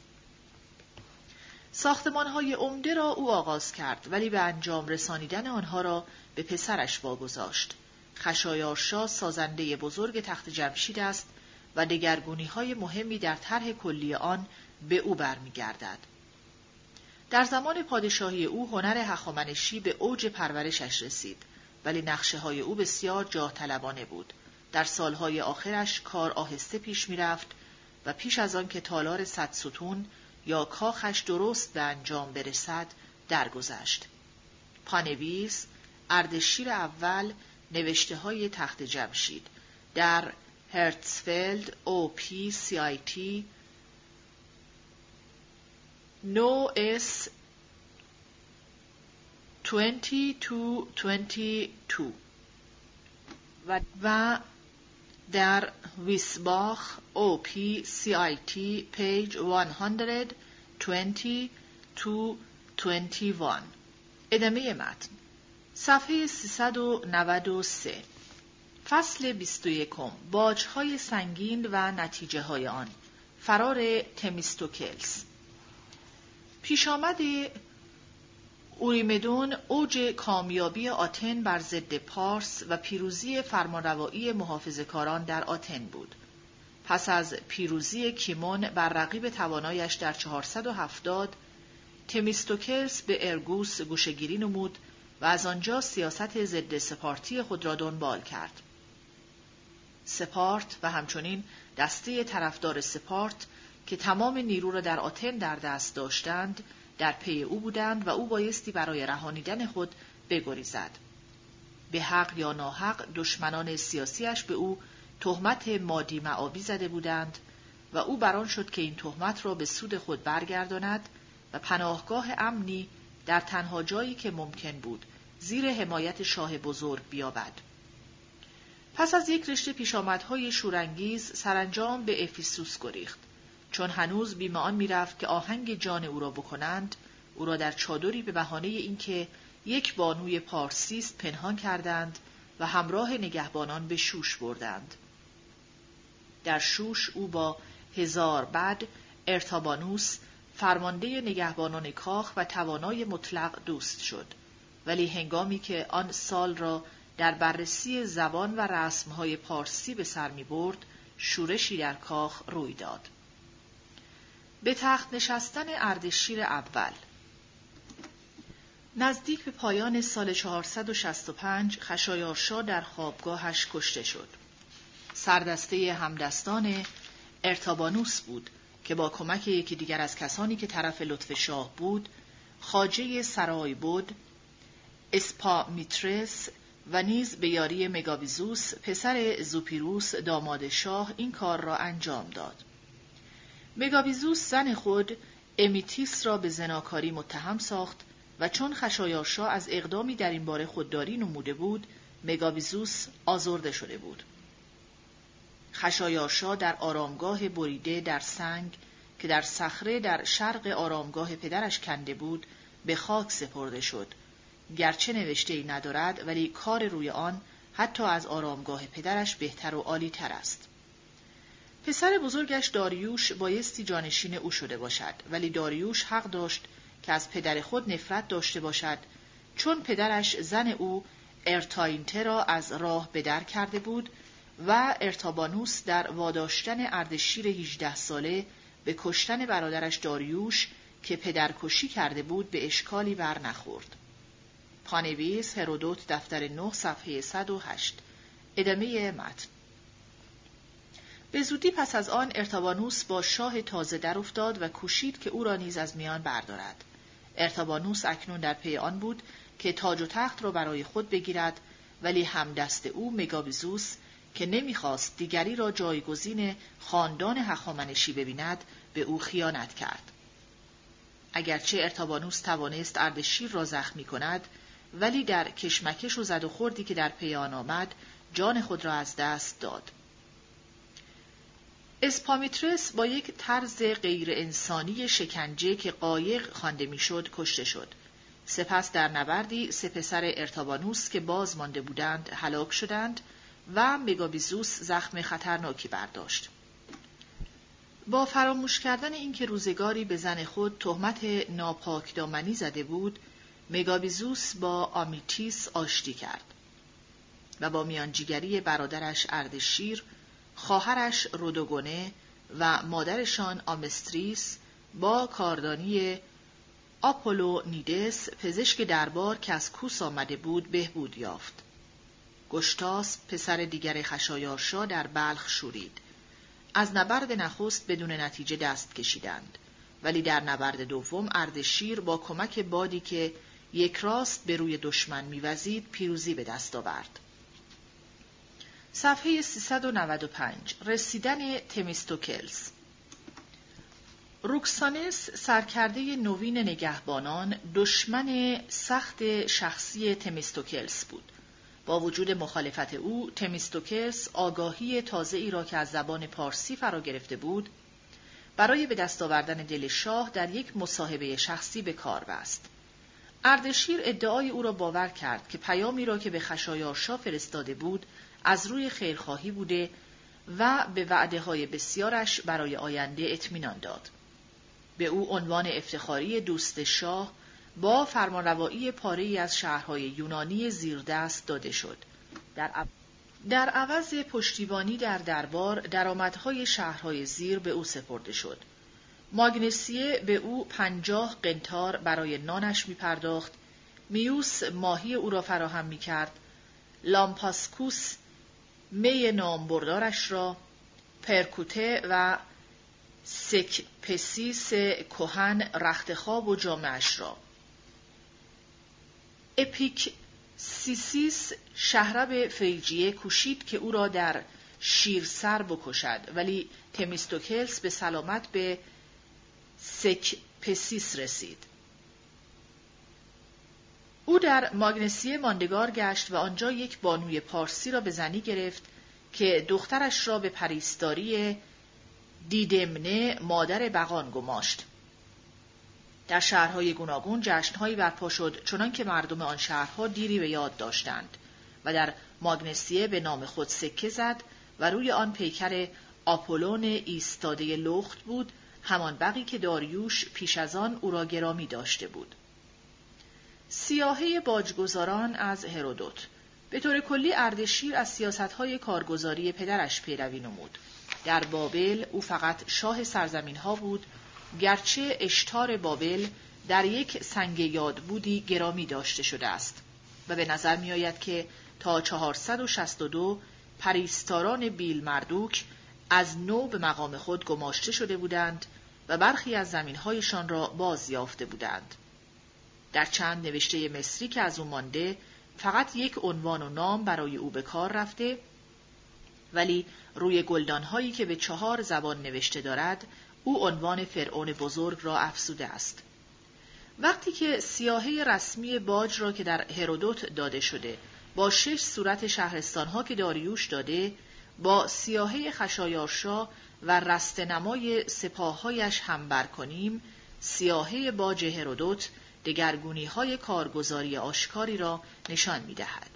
S1: ساختمانهای عمده را او آغاز کرد ولی به انجام رسانیدن آنها را به پسرش واگذاشت. خشایارشا سازنده بزرگ تخت جمشید است و دگرگونی های مهمی در طرح کلی آن به او برمیگردد. در زمان پادشاهی او هنر هخامنشی به اوج پرورشش رسید. ولی نقشه های او بسیار جاه طلبانه بود. در سالهای آخرش کار آهسته پیش می رفت و پیش از آن که تالار صد ستون یا کاخش درست به انجام برسد درگذشت. پانویس اردشیر اول نوشته های تخت جمشید در هرتسفلد O P C I T no S 2222 و در ویسباخ آی تی پیج 120 to 21 ادامه متن. صفحه 393 فصل 21 باجهای سنگین و نتیجه های آن. فرار تمیستوکلس پیش آمد اوریمدون اوج کامیابی آتن بر ضد پارس و پیروزی فرمانروایی محافظه‌کاران در آتن بود. پس از پیروزی کیمون بر رقیب توانایش در 470 تمیستوکلس به ارگوس گوشگیری نمود و از آنجا سیاست ضد سپارتی خود را دنبال کرد. سپارت و همچنین دسته طرفدار سپارت که تمام نیرو را در آتن در دست داشتند در پی او بودند و او بایستی برای رهانیدن خود بگریزد. به حق یا ناحق دشمنان سیاسیش به او تهمت مادی معابی زده بودند و او بران شد که این تهمت را به سود خود برگرداند و پناهگاه امنی در تنها جایی که ممکن بود زیر حمایت شاه بزرگ بیابد. پس از یک رشته پیشامدهای شورانگیز سرانجام به افیسوس گریخت. چون هنوز بیمه آن می‌رفت که آهنگ جان او را بکنند او را در چادری به بهانه اینکه یک بانوی پارسیست پنهان کردند و همراه نگهبانان به شوش بردند. در شوش او با هزار بعد ارتابانوس فرمانده نگهبانان کاخ و توانای مطلق دوست شد. ولی هنگامی که آن سال را در بررسی زبان و رسمهای پارسی به سر می برد شورشی در کاخ روی داد. به تخت نشستن اردشیر اول نزدیک به پایان سال 465 خشایارشا در خوابگاهش کشته شد. سردسته همدستان ارتابانوس بود که با کمک یکی دیگر از کسانی که طرف لطف شاه بود، خاجه سرای بود، اسپا میترس و نیز به یاری مگاویزوس پسر زوپیروس داماد شاه این کار را انجام داد. مگابیزوس زن خود امیتیس را به زناکاری متهم ساخت و چون خشایارشا از اقدامی در این باره خودداری نموده بود مگابیزوس آزرده شده بود. خشایارشا در آرامگاه بریده در سنگ که در صخره در شرق آرامگاه پدرش کنده بود به خاک سپرده شد. گرچه نوشته ای ندارد ولی کار روی آن حتی از آرامگاه پدرش بهتر و عالی تر است. پسر بزرگش داریوش بایستی جانشین او شده باشد. ولی داریوش حق داشت که از پدر خود نفرت داشته باشد. چون پدرش زن او ارتاینته را از راه بدر کرده بود و ارتابانوس در واداشتن اردشیر 18 ساله به کشتن برادرش داریوش که پدرکشی کرده بود به اشکالی بر نخورد. پانویس هرودوت دفتر 9 صفحه 108 ادامه متن. به زودی پس از آن ارتابانوس با شاه تازه در افتاد و کوشید که او را نیز از میان بردارد. ارتابانوس اکنون در پی آن بود که تاج و تخت را برای خود بگیرد ولی همدست او مگابیزوس که نمی‌خواست دیگری را جایگزین خاندان هخامنشی ببیند به او خیانت کرد. اگرچه ارتابانوس توانست اردشیر را زخمی کند ولی در کشمکش و زد و خوردی که در پی آن آمد جان خود را از دست داد. اسپامیترس با یک طرز غیر انسانی شکنجه که قایق خوانده می‌شد کشته شد. سپس در نبردی سه پسر ارتابانوس که باز مانده بودند هلاک شدند و مگابیزوس زخم خطرناکی برداشت. با فراموش کردن اینکه روزگاری به زن خود تهمت ناپاک دامنی زده بود، مگابیزوس با آمیتیس آشتی کرد و با میانجیگری برادرش اردشیر خواهرش رودوگونه و مادرشان آمستریس با کاردانی آپولو نیدس پزشک دربار که از کوس آمده بود بهبود یافت. گشتاس پسر دیگر خشایارشا در بلخ شورید. از نبرد نخست بدون نتیجه دست کشیدند. ولی در نبرد دوم اردشیر با کمک بادی که یک راست به روی دشمن میوزید پیروزی به دست آورد. صفحه 395 رسیدن تمیستوکلس روکسانس سرکرده نوین نگهبانان دشمن سخت شخصی تمیستوکلس بود. با وجود مخالفت او تمیستوکلس آگاهی تازه ای را که از زبان پارسی فرا گرفته بود برای به دست آوردن دل شاه در یک مصاحبه شخصی به کار بست. اردشیر ادعای او را باور کرد که پیامی را که به خشایارشا فرستاده بود از روی خیرخواهی بوده و به وعده های بسیارش برای آینده اطمینان داد. به او عنوان افتخاری دوست شاه با فرمانروایی پاره از شهرهای یونانی زیردست داده شد. در, در عوض پشتیبانی در دربار درآمدهای شهرهای زیر به او سپرده شد. ماگنسیه به او پنجاه قنتار برای نانش می پرداخت، میوس ماهی او را فراهم می کرد، لامپاسکوس می نامبردارش را، پرکوته و سکپسیس کهن رختخواب و جامه‌ش را. اپیک سیسیس شهرب فریجیه کوشید که او را در شیرسر بکشد ولی تمیستوکلس به سلامت به سکپسیس رسید. او در ماگنسیه ماندگار گشت و آنجا یک بانوی پارسی را به زنی گرفت که دخترش را به پریستاری دیدمنه مادر بغان گماشت. در شهرهای گوناگون جشنهایی برپا شد چنان که مردم آن شهرها دیری به یاد داشتند و در ماگنسیه به نام خود سکه زد و روی آن پیکر آپولون ایستاده لخت بود همان بقی که داریوش پیش از آن او را گرامی داشته بود. سیاهه باجگذاران از هرودوت به طور کلی اردشیر از سیاستهای کارگزاری پدرش پیروی نمود. در بابل او فقط شاه سرزمین ها بود گرچه اشتار بابل در یک سنگ یاد بودی گرامی داشته شده است و به نظر می آید که تا 462 پریستاران بیل مردوک از نو به مقام خود گماشته شده بودند و برخی از زمینهایشان را باز یافته بودند. در چند نوشته مصری که از او مانده فقط یک عنوان و نام برای او به کار رفته ولی روی گلدانهایی که به چهار زبان نوشته دارد او عنوان فرعون بزرگ را افسوده است. وقتی که سیاهه رسمی باج را که در هرودوت داده شده با شش صورت شهرستانها که داریوش داده با سیاهه خشایارشا و رستنمای سپاههایش هم بر کنیم سیاهه باج هرودوت دگرگونی های کارگزاری آشکاری را نشان می دهد.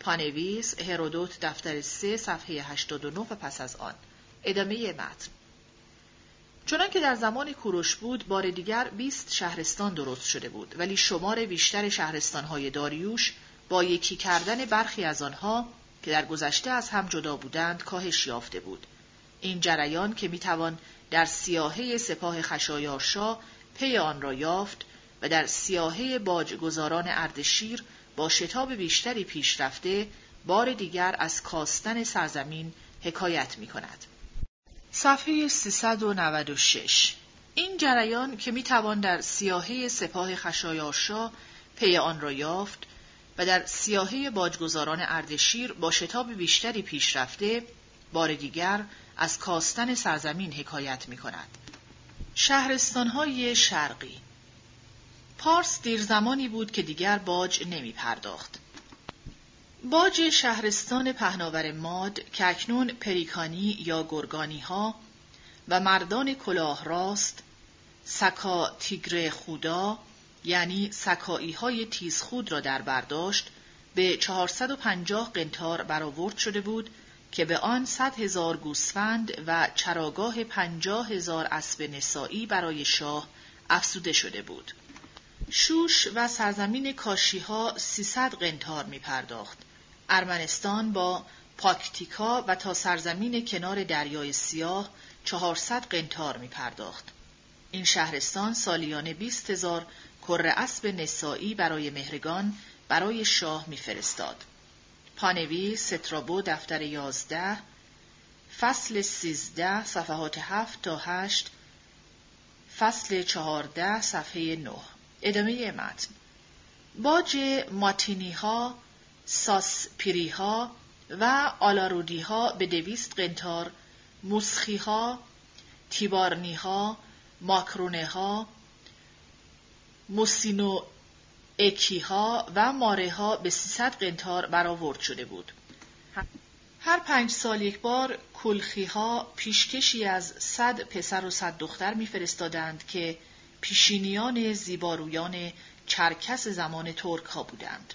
S1: پانویس هرودوت دفتر 3 صفحه 89 و پس از آن. ادامه متن. چنان که در زمان کوروش بود بار دیگر 20 شهرستان درست شده بود ولی شمار بیشتر شهرستانهای داریوش با یکی کردن برخی از آنها که در گذشته از هم جدا بودند کاهش یافته بود. این جریان که می‌توان در سیاهه سپاه خشایارشا پی آن را یافت و در سیاهه باجگزاران اردشیر با شتاب بیشتری پیش رفته بار دیگر از کاستن سرزمین حکایت می کند. صفحه 396 این جریان که می توان در سیاهه سپاه خشایارشا پی آن را یافت و در سیاهه باجگزاران اردشیر با شتاب بیشتری پیش رفته بار دیگر از کاستن سرزمین حکایت می کند. شهرستانهای شرقی پارس دیر زمانی بود که دیگر باج نمی پرداخت. باج شهرستان پهناور ماد که اکنون پریکانی یا گرگانی ها و مردان کلاه راست سکا تیگر خودا یعنی سکایی های تیز خود را در برداشت به 450 قنتار برآورد شده بود که به آن صد هزار گوسفند و چراگاه پنجاه هزار اسب نسایی برای شاه افسوده شده بود. شوش و سرزمین کاشیها سیصد قنتار می پرداخت. ارمنستان با پاکتیکا و تا سرزمین کنار دریای سیاه چهارصد قنتار می پرداخت. این شهرستان سالیانه بیست هزار کره اسب نسایی برای مهرگان برای شاه میفرستاد. پانویس سترابو دفتر یازده فصل سیزده صفحات هفت تا هشت فصل چهارده صفحه نه ادامه متن باج ماتینی ها ساسپیری ها و آلارودی ها به دویست قنتار موسخی ها تیبارنی ها ماکرونه ها موسینو اکی ها و ماره ها به 300 قنتار برآورد شده بود. هر پنج سال یک بار کلخی ها پیشکشی از صد پسر و صد دختر میفرستادند که پیشینیان زیبارویان چرکس زمان ترک ها بودند.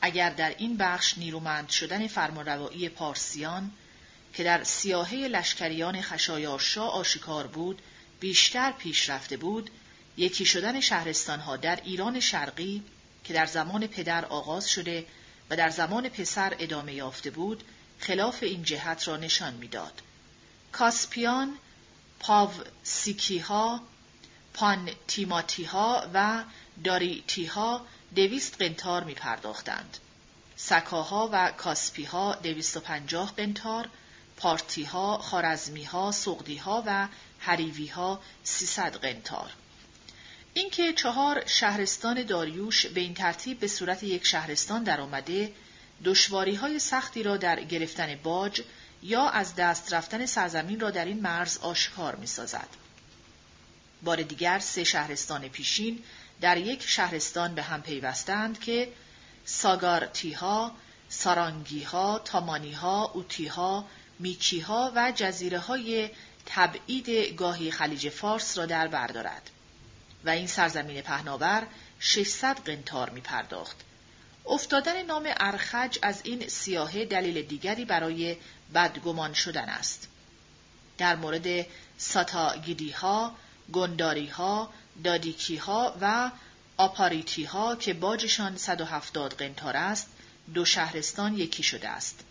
S1: اگر در این بخش نیرومند شدن فرمانروایی پارسیان که در سیاهه لشکریان خشایارشا آشکار بود بیشتر پیش رفته بود یکی شدن شهرستانها در ایران شرقی که در زمان پدر آغاز شده و در زمان پسر ادامه یافته بود خلاف این جهت را نشان می‌داد. کاسپیان، پاوسیکی ها، پان تیماتی ها و داریتی ها دویست قنتار می پرداختند. سکاها و کاسپی ها دویست و پنجاه قنتار، پارتی ها، خارزمی ها، سقدی ها و حریوی ها سیصد قنتار. اینکه چهار شهرستان داریوش به این ترتیب به صورت یک شهرستان درآمده دشواری های سختی را در گرفتن باج یا از دست رفتن سرزمین را در این مرز آشکار می سازد. بار دیگر سه شهرستان پیشین در یک شهرستان به هم پیوستند که ساگارتیها، سارانگیها، تامانیها، اوتیها، میکیها و جزیره های تبعید گاهی خلیج فارس را در بردارد. و این سرزمین پهناور 600 قنتار می پرداخت. افتادن نام ارخج از این سیاهه دلیل دیگری برای بدگمان شدن است. در مورد ساتاگیدی ها، گنداری ها، دادیکی ها و آپاریتی ها که باجشان 170 قنتار است، دو شهرستان یکی شده است.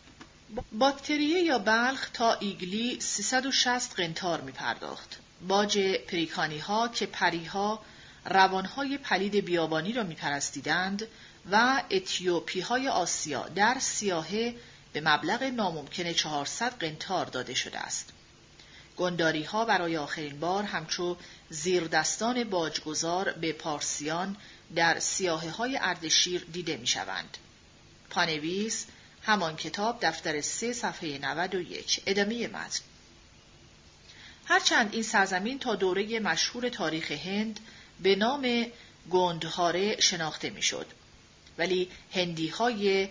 S1: باکتریه یا بلخ تا ایگلی 360 قنتار می پرداخت. باج پریکانی ها که پریها روانهای پلید بیابانی را میپرستیدند و اتیوپی های آسیا در سیاهه به مبلغ ناممکن 400 قنتار داده شده است. گنداری ها برای آخرین بار همچو زیردستان باجگذار به پارسیان در سیاهه های اردشیر دیده می شوند. پانویس همان کتاب دفتر سه صفحه 91 ادامه متن هرچند این سرزمین تا دوره مشهور تاریخ هند به نام گندهاره شناخته می‌شد. ولی هندی های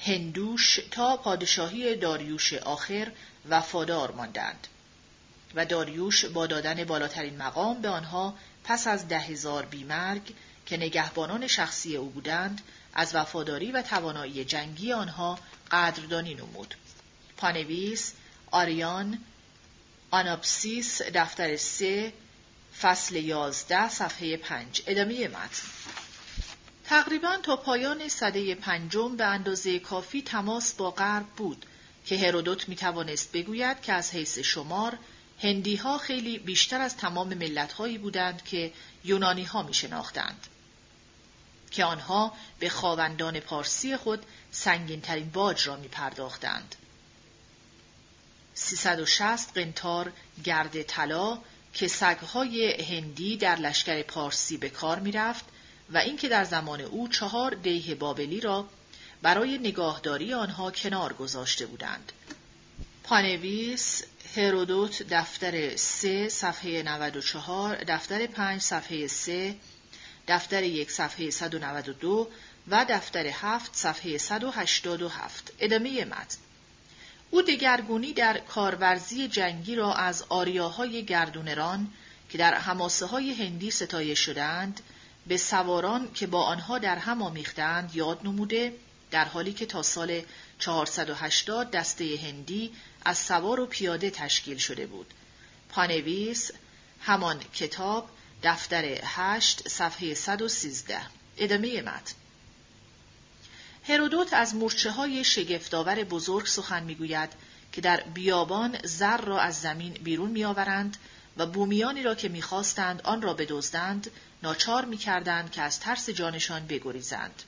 S1: هندوش تا پادشاهی داریوش آخر وفادار ماندند و داریوش با دادن بالاترین مقام به آنها پس از ده هزار بیمرگ که نگهبانان شخصی او بودند از وفاداری و توانایی جنگی آنها قدردانی نمود. پانویس آریان آناپسیس دفتر سه فصل یازده صفحه پنج ادامه متن تقریبا تا پایان صده پنجم به اندازه کافی تماس با غرب بود که هرودوت می توانست بگوید که از حیث شمار هندی ها خیلی بیشتر از تمام ملت هایی بودند که یونانی ها می شناختند. که آنها به خواوندان پارسی خود سنگین ترین باج را می پرداختند. 360 قنتار گرد طلا که سگهای هندی در لشکر پارسی به کار می‌رفت و اینکه در زمان او چهار دیه بابلی را برای نگاهداری آنها کنار گذاشته بودند. پانویس هرودوت دفتر 3 صفحه 94 دفتر 5 صفحه 3 دفتر یک صفحه 192 و دفتر 7 صفحه 187 ادامه متن. او دگرگونی در کارورزی جنگی را از آریاهای گردونران که در حماسه های هندی ستایش شدند به سواران که با آنها در هم آمیختند یاد نموده در حالی که تا سال 480 دسته هندی از سوار و پیاده تشکیل شده بود. پانویس همان کتاب دفتر 8 صفحه 113 ادامه متن. هرودوت از مورچه های شگفتآور بزرگ سخن می‌گوید که در بیابان زر را از زمین بیرون میآورند و بومیانی را که می‌خواستند آن را بدزدند ناچار می‌کردند که از ترس جانشان بگریزند.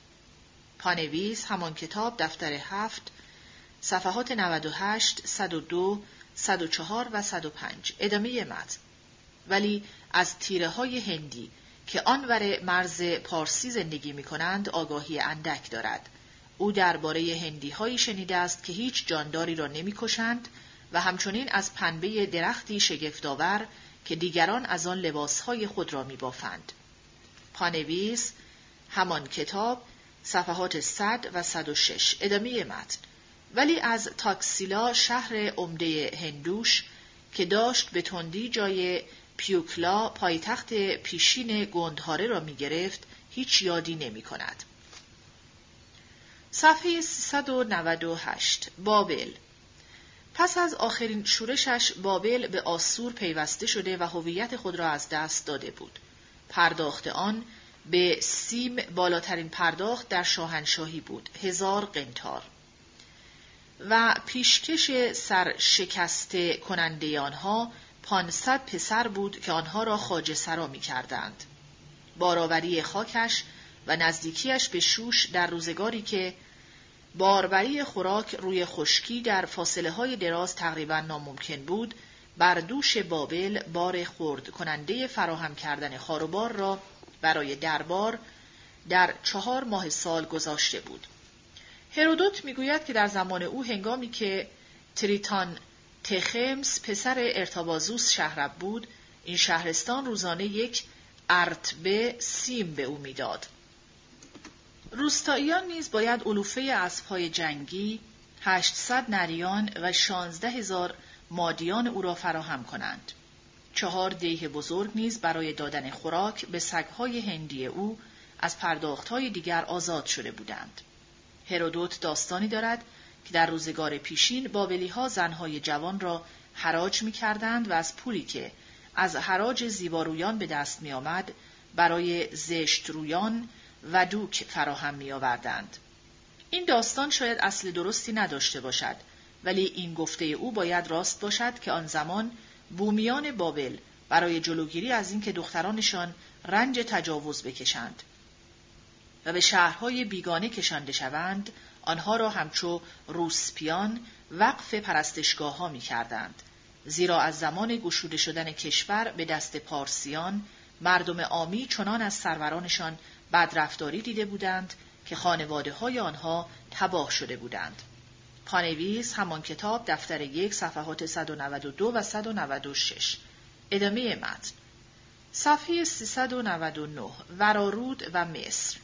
S1: پانویس همان کتاب دفتر هفت صفحات 98 102 104 و 105 ادامه متن ولی از تیره های هندی که آنور مرز پارسی زندگی می کنند آگاهی اندک دارد. او درباره هندی هایی شنیده است که هیچ جانداری را نمی کشند و همچنین از پنبه درختی شگفتآور که دیگران از آن لباسهای خود را می بافند. پانویس همان کتاب صفحات 100 و 106 ادامه متن ولی از تاکسیلا شهر عمده هندوش که داشت به تندی جای پیوکلا پایتخت پیشین گندهاره را می گرفت هیچ یادی نمی کند. صفحه 398 بابل پس از آخرین شورشش بابل به آسور پیوسته شده و هویت خود را از دست داده بود. پرداخت آن به سیم بالاترین پرداخت در شاهنشاهی بود هزار قنتار و پیشکش سرشکسته کننده آنها پانصد پسر بود که آنها را خاج سرا می کردند. باراوری خاکش و نزدیکیش به شوش در روزگاری که باربری خوراک روی خشکی در فاصله های دراز تقریبا ناممکن بود بر دوش بابل بار خورد کننده فراهم کردن خاروبار را برای دربار در چهار ماه سال گذاشته بود. هرودوت می‌گوید که در زمان او هنگامی که تریتان تخمس پسر ارتابازوس شهرب بود این شهرستان روزانه یک ارتبه سیم به او می‌داد. روستاییان نیز باید علوفه اسبهای جنگی، 800 نریان و 16 هزار مادیان او را فراهم کنند. چهار دیه بزرگ نیز برای دادن خوراک به سگهای هندی او از پرداختهای دیگر آزاد شده بودند. هرودوت داستانی دارد که در روزگار پیشین بابلی ها زنهای جوان را حراج می کردند و از پولی که از حراج زیبارویان به دست می آمد برای زشت رویان و دوک فراهم می آوردند. این داستان شاید اصل درستی نداشته باشد ولی این گفته او باید راست باشد که آن زمان بومیان بابل برای جلوگیری از اینکه دخترانشان رنج تجاوز بکشند و به شهرهای بیگانه کشانده شوند آنها را همچو روسپیان وقف پرستشگاه ها می کردند. زیرا از زمان گشوده شدن کشور به دست پارسیان مردم آمی چنان از سرورانشان بدرفتاری دیده بودند که خانواده های آنها تباه شده بودند. پانویس همان کتاب دفتر یک صفحات 192 و 196 ادامه متن صفحه 399 ورارود و مصر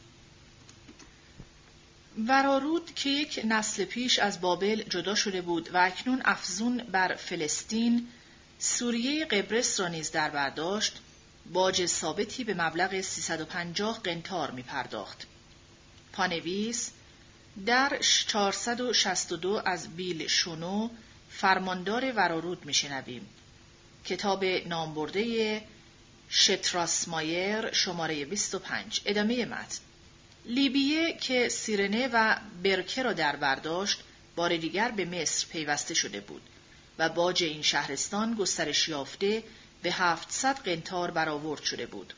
S1: ورارود که یک نسل پیش از بابل جدا شده بود و اکنون افزون بر فلسطین سوریه قبرس را نیز در برداشت باج ثابتی به مبلغ 350 قنتار می پرداخت. پانویس در 462 از بیل شونو فرماندار ورارود میشنویم. کتاب نامبرده شتراسمایر شماره 25 ادامه متن لیبیه که سیرنه و برکه را در برداشت بار دیگر به مصر پیوسته شده بود و باج این شهرستان گسترش یافته به 700 قنتار برآورد شده بود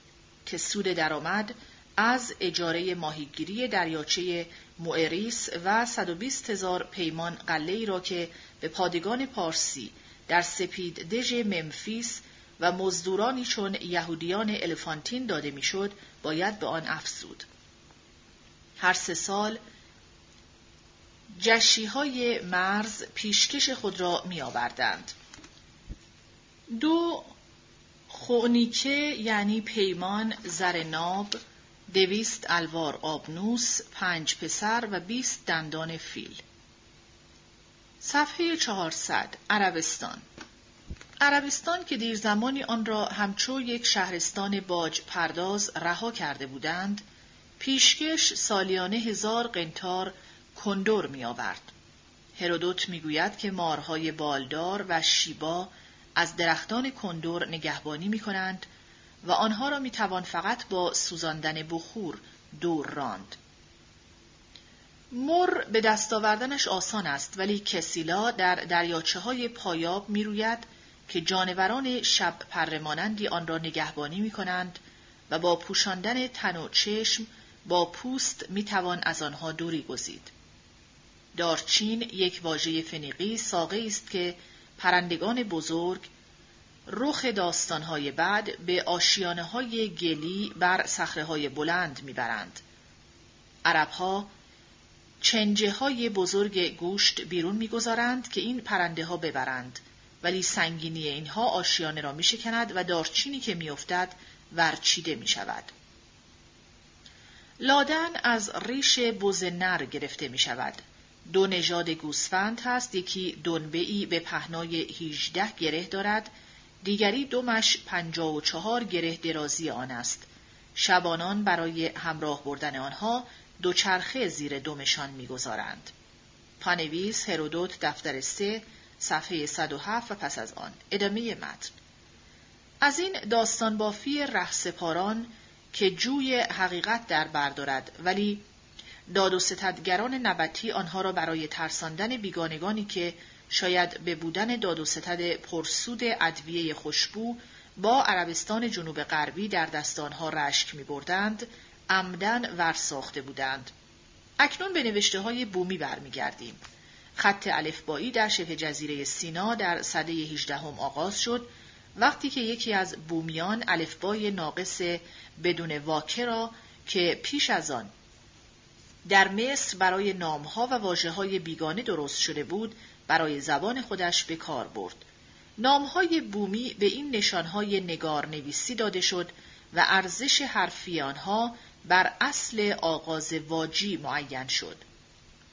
S1: که سود درآمد از اجاره ماهیگیری دریاچه موئریس و 120 هزار پیمان قله را که به پادگان پارسی در سپید دژ ممفیس و مزدورانی چون یهودیان الفانتین داده می‌شد باید به آن افزود. هر سه سال جشی های مرز پیشکش خود را می آوردند. دو خونیکه یعنی پیمان زر ناب دویست الوار آبنوس، پنج پسر و بیست دندان فیل. صفحه 400 عربستان عربستان که دیر زمانی آن را همچو یک شهرستان باج پرداز رها کرده بودند، پیشکش سالیانه هزار قنتار کندور می آورد. هرودوت می گوید که مارهای بالدار و شیبا از درختان کندور نگهبانی می کنند و آنها را می توان فقط با سوزاندن بخور دور راند. مر به دست آوردنش آسان است ولی کسیلا در دریاچه های پایاب می روید که جانوران شب پرمانندی آن را نگهبانی می کنند و با پوشاندن تن و چشم با پوست می‌توان از آنها دوری گزید. دارچین یک واژه فنیقی ساقه است که پرندگان بزرگ رخ داستانهای بعد به آشیانه های گلی بر سخره های بلند می‌برند. عربها چنجه های بزرگ گوشت بیرون می‌گذارند که این پرنده ها ببرند ولی سنگینی اینها آشیانه را میشکند و دارچینی که میافتد ورچیده می شود. لادن از ریش بز نر گرفته می شود. دو نژاد گوسفند هست یکی دنبه به پهنای 18 گره دارد دیگری دومش پنجا و چهار گره درازی آن است. شبانان برای همراه بردن آنها دوچرخه زیر دومشان می‌گذارند. پانویس هرودوت دفتر سه صفحه 107 و پس از آن ادامه متن از این داستان بافی رهسپاران که جوی حقیقت در بردارد ولی داد و ستدگران نبتی آنها را برای ترساندن بیگانگانی که شاید به بودن داد و ستد پرسود ادویه خوشبو با عربستان جنوب غربی در دستانها رشک می بردند، عمدن ورساخته بودند. اکنون به نوشته های بومی برمیگردیم. خط الفبایی در شبه جزیره سینا در سده 18 هم آغاز شد وقتی که یکی از بومیان الفبای ناقص بدون واکه را که پیش از آن در مصر برای نامها و واجه های بیگانه درست شده بود برای زبان خودش به کار برد. نامهای بومی به این نشانهای نگار نویسی داده شد و ارزش حرفی آنها بر اصل آغاز واجی معین شد.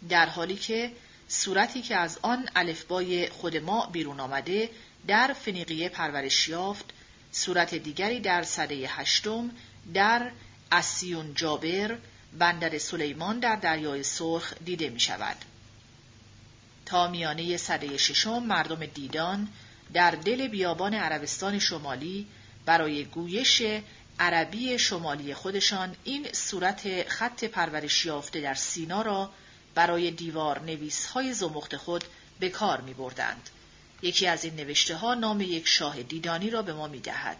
S1: در حالی که صورتی که از آن الفبای خود ما بیرون آمده در فنیقیه پرورش یافت صورت دیگری در سده هشتم در اسیون جابر بندر سلیمان در دریای سرخ دیده می شود. تا میانه سده ششم مردم دیدان در دل بیابان عربستان شمالی برای گویش عربی شمالی خودشان این صورت خط پرورش یافته در سینا را برای دیوار نویس های زمخت خود به کار می بردند. یکی از این نوشته ها نام یک شاه دیدانی را به ما می دهد.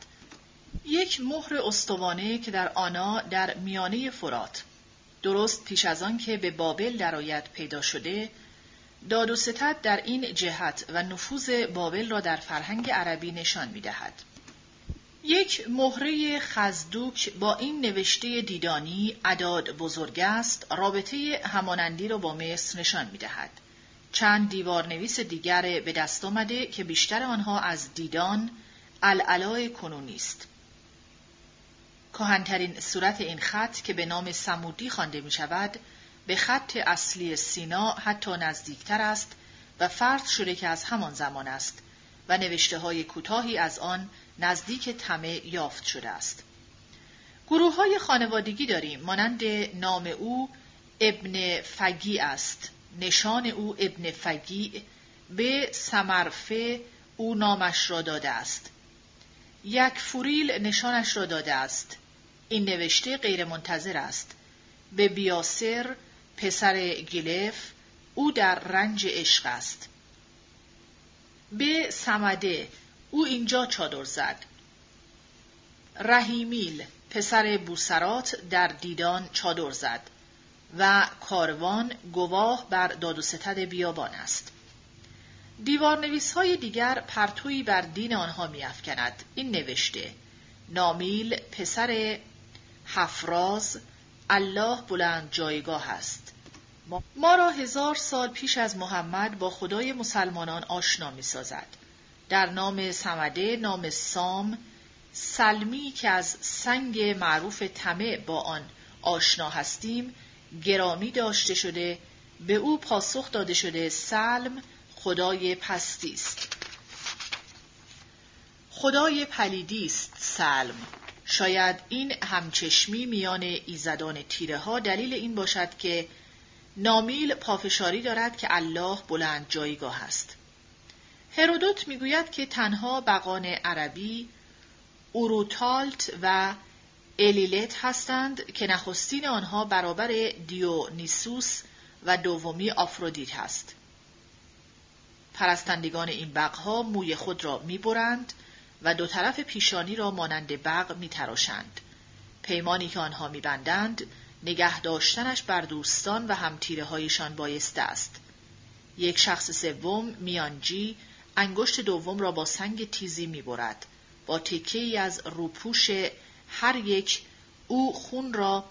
S1: یک مهر استوانه که در آنا در میانه فرات درست پیش از آن که به بابل درآید پیدا شده داد و ستد در این جهت و نفوذ بابل را در فرهنگ عربی نشان می دهد. یک مهره خزدوک با این نوشته دیدانی عداد بزرگ است رابطه همانندی را با مصر نشان می دهد. چند دیوار نویس دیگر به دست آمده که بیشتر آنها از دیدان العلای کنونی است. کهنترین صورت این خط که به نام سمودی خوانده می شود به خط اصلی سینا حتی نزدیکتر است و فرض شده که از همان زمان است و نوشته های کوتاهی از آن نزدیک تمه یافت شده است. گروه های خانوادگی داریم مانند نام او ابن فگی است نشان او ابن فگی به سمرفه او نامش را داده است. یک فوریل نشانش را داده است. این نوشته غیر منتظر است. به بیاسر پسر گلف او در رنج عشق است. به سمده او اینجا چادر زد. رحیمیل پسر بوسرات در دیدان چادر زد. و کاروان گواه بر داد و ستد بیابان است. دیوار نویس های دیگر پرتویی بر دین آنها میافکند. این نوشته نامیل پسر حفراز الله بلند جایگاه است. ما را هزار سال پیش از محمد با خدای مسلمانان آشنا می سازد. در نام سمده نام سام سلمی که از سنگ معروف تمه با آن آشنا هستیم گرامی داشته شده به او پاسخ داده شده سلم خدای پستی است خدای پلیدی است سلم شاید این همچشمی میان ایزدان تیره ها دلیل این باشد که نامیل پافشاری دارد که الله بلند جایگاه است. هرودوت می‌گوید که تنها بقان عربی اوروتالت و الیلت هستند که نخستین آنها برابر دیونیسوس و دومی آفرودیت هست. پرستندگان این بقها موی خود را می‌برند و دو طرف پیشانی را مانند بغ میتراشند. پیمانی که آنها میبندند نگه داشتنش بر دوستان و همتیره هایشان بایسته است. یک شخص سوم میانجی انگشت دوم را با سنگ تیزی می‌برد. با تکه ای از روپوش هر یک او خون را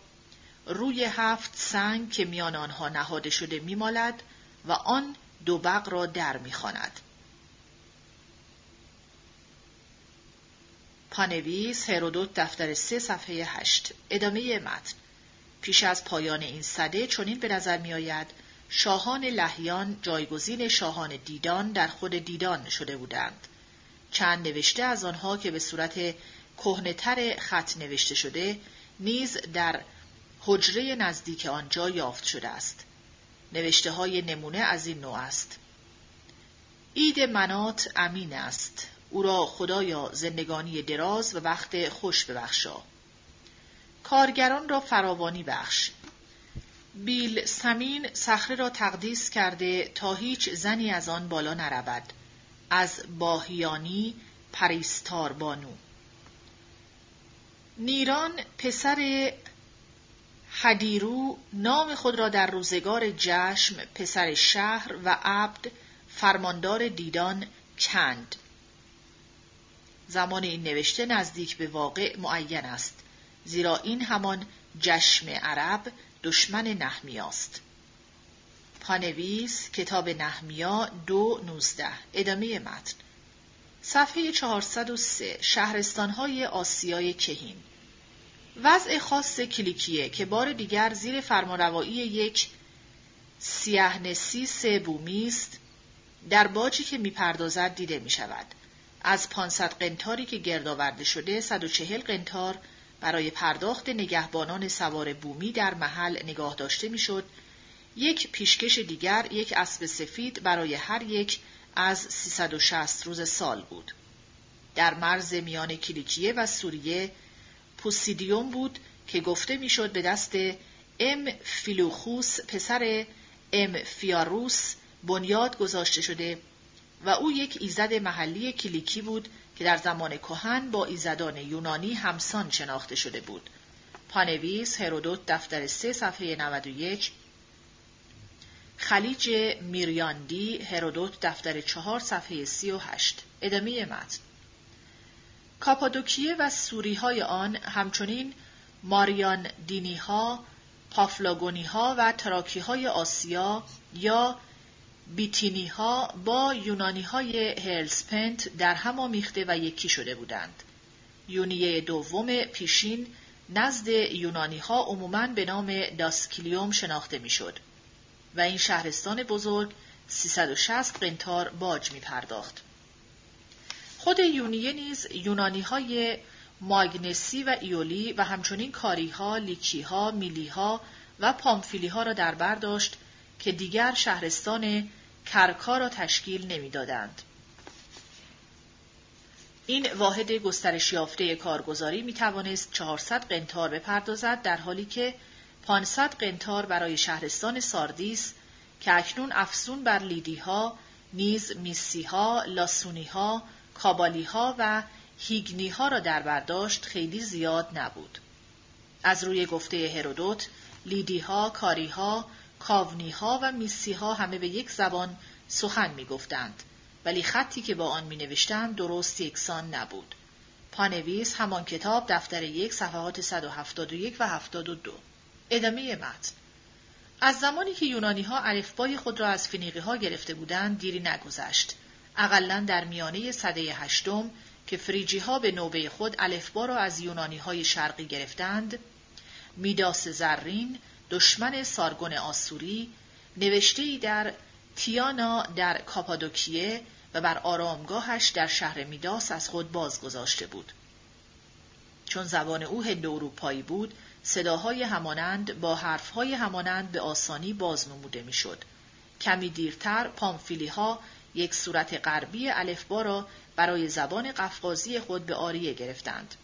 S1: روی هفت سنگ که میان آنها نهاده شده میمالد و آن دو بق را در می‌خواند. پانویس هرودوت دفتر سه صفحه هشت. ادامه متن. پیش از پایان این صده چنین به نظر میآید شاهان لحیان جایگزین شاهان دیدان در خود دیدان شده بودند. چند نوشته از آنها که به صورت کهنهتر خط نوشته شده نیز در حجره نزدیک آنجا یافت شده است. نوشته های نمونه از این نوع است. اید منات امین است. او را خدایا زندگانی دراز و وقت خوش ببخشا. کارگران را فراوانی بخش. بیل سمین صخره را تقدیس کرده تا هیچ زنی از آن بالا نرود. از باهیانی پریستار بانو. نیران پسر حدیرو نام خود را در روزگار جشم پسر شهر و عبد فرماندار دیدان کند. زمان این نوشته نزدیک به واقع معین است زیرا این همان جشم عرب دشمن نحمیاست پانویس کتاب نحمیا دو نوزده ادامه متن. صفحه 403 شهرستانهای آسیای کهین. وضع خاص کلیکیه که بار دیگر زیر فرمانروایی یک سیه نسیس بومی است. در باجی که می‌پردازد دیده می شود. از 500 قنتاری که گرد آورده شده 140 قنتار برای پرداخت نگهبانان سوار بومی در محل نگاه داشته می‌شد. یک پیشکش دیگر یک اسب سفید برای هر یک از 360 روز سال بود در مرز میان کلیکیه و سوریه پوسیدیوم بود که گفته می‌شد به دست ام فیلوخوس پسر ام فیاروس بنیاد گذاشته شده و او یک ایزد محلی کلیکی بود که در زمان کهن با ایزدان یونانی همسان شناخته شده بود. پانویس هرودوت دفتر سه صفحه 91 خلیج میریاندی هرودوت دفتر چهار صفحه سی و هشت. ادامه متن. کاپادوکیه و سوری های آن همچنین ماریان دینی ها پافلاگونی ها و تراکی های آسیا یا بیتینی ها با یونانی های هرلسپنت در هم آمیخته و یکی شده بودند. یونیه دوم پیشین نزد یونانی ها عموماً به نام داسکیلیوم شناخته می‌شد. و این شهرستان بزرگ 360 قنتار باج می پرداخت. خود یونیه نیز یونانی های ماگنسی و ایولی و همچنین کاری ها، لیکی ها، میلی ها و پامفیلی ها را در بر داشت که دیگر شهرستان کرکا را تشکیل نمی‌دادند. این واحد گسترش یافته کارگزاری می توانست 400 قنتار بپردازد در حالی که 500 قنتار برای شهرستان ساردیس که اکنون افسون بر لیدی ها، نیز میسی ها، لاسونی ها، کابالی ها و هیگنی ها را در برداشت خیلی زیاد نبود. از روی گفته هرودوت، لیدی ها، کاری ها، کاونی ها و میسی ها همه به یک زبان سخن می گفتند. ولی خطی که با آن می نوشتند درست یکسان نبود. پانویس همان کتاب دفتر یک صفحات 171 و 72 ادامه متن از زمانی که یونانی ها الفبای خود را از فنیقی ها گرفته بودند دیری نگذشت. اقلا در میانه صده هشتم که فریجی ها به نوبه خود الفبا را از یونانی های شرقی گرفتند، میداس زرین دشمن سارگون آسوری نوشته در تیانا در کاپادوکیه و بر آرامگاهش در شهر میداس از خود بازگذاشته بود. چون زبان او هند اروپایی بود، صداهای همانند با حرفهای همانند به آسانی باز نموده می‌شد. کمی دیرتر پامفیلی ها یک صورت غربی الفبا را برای زبان قفقازی خود به آریه گرفتند.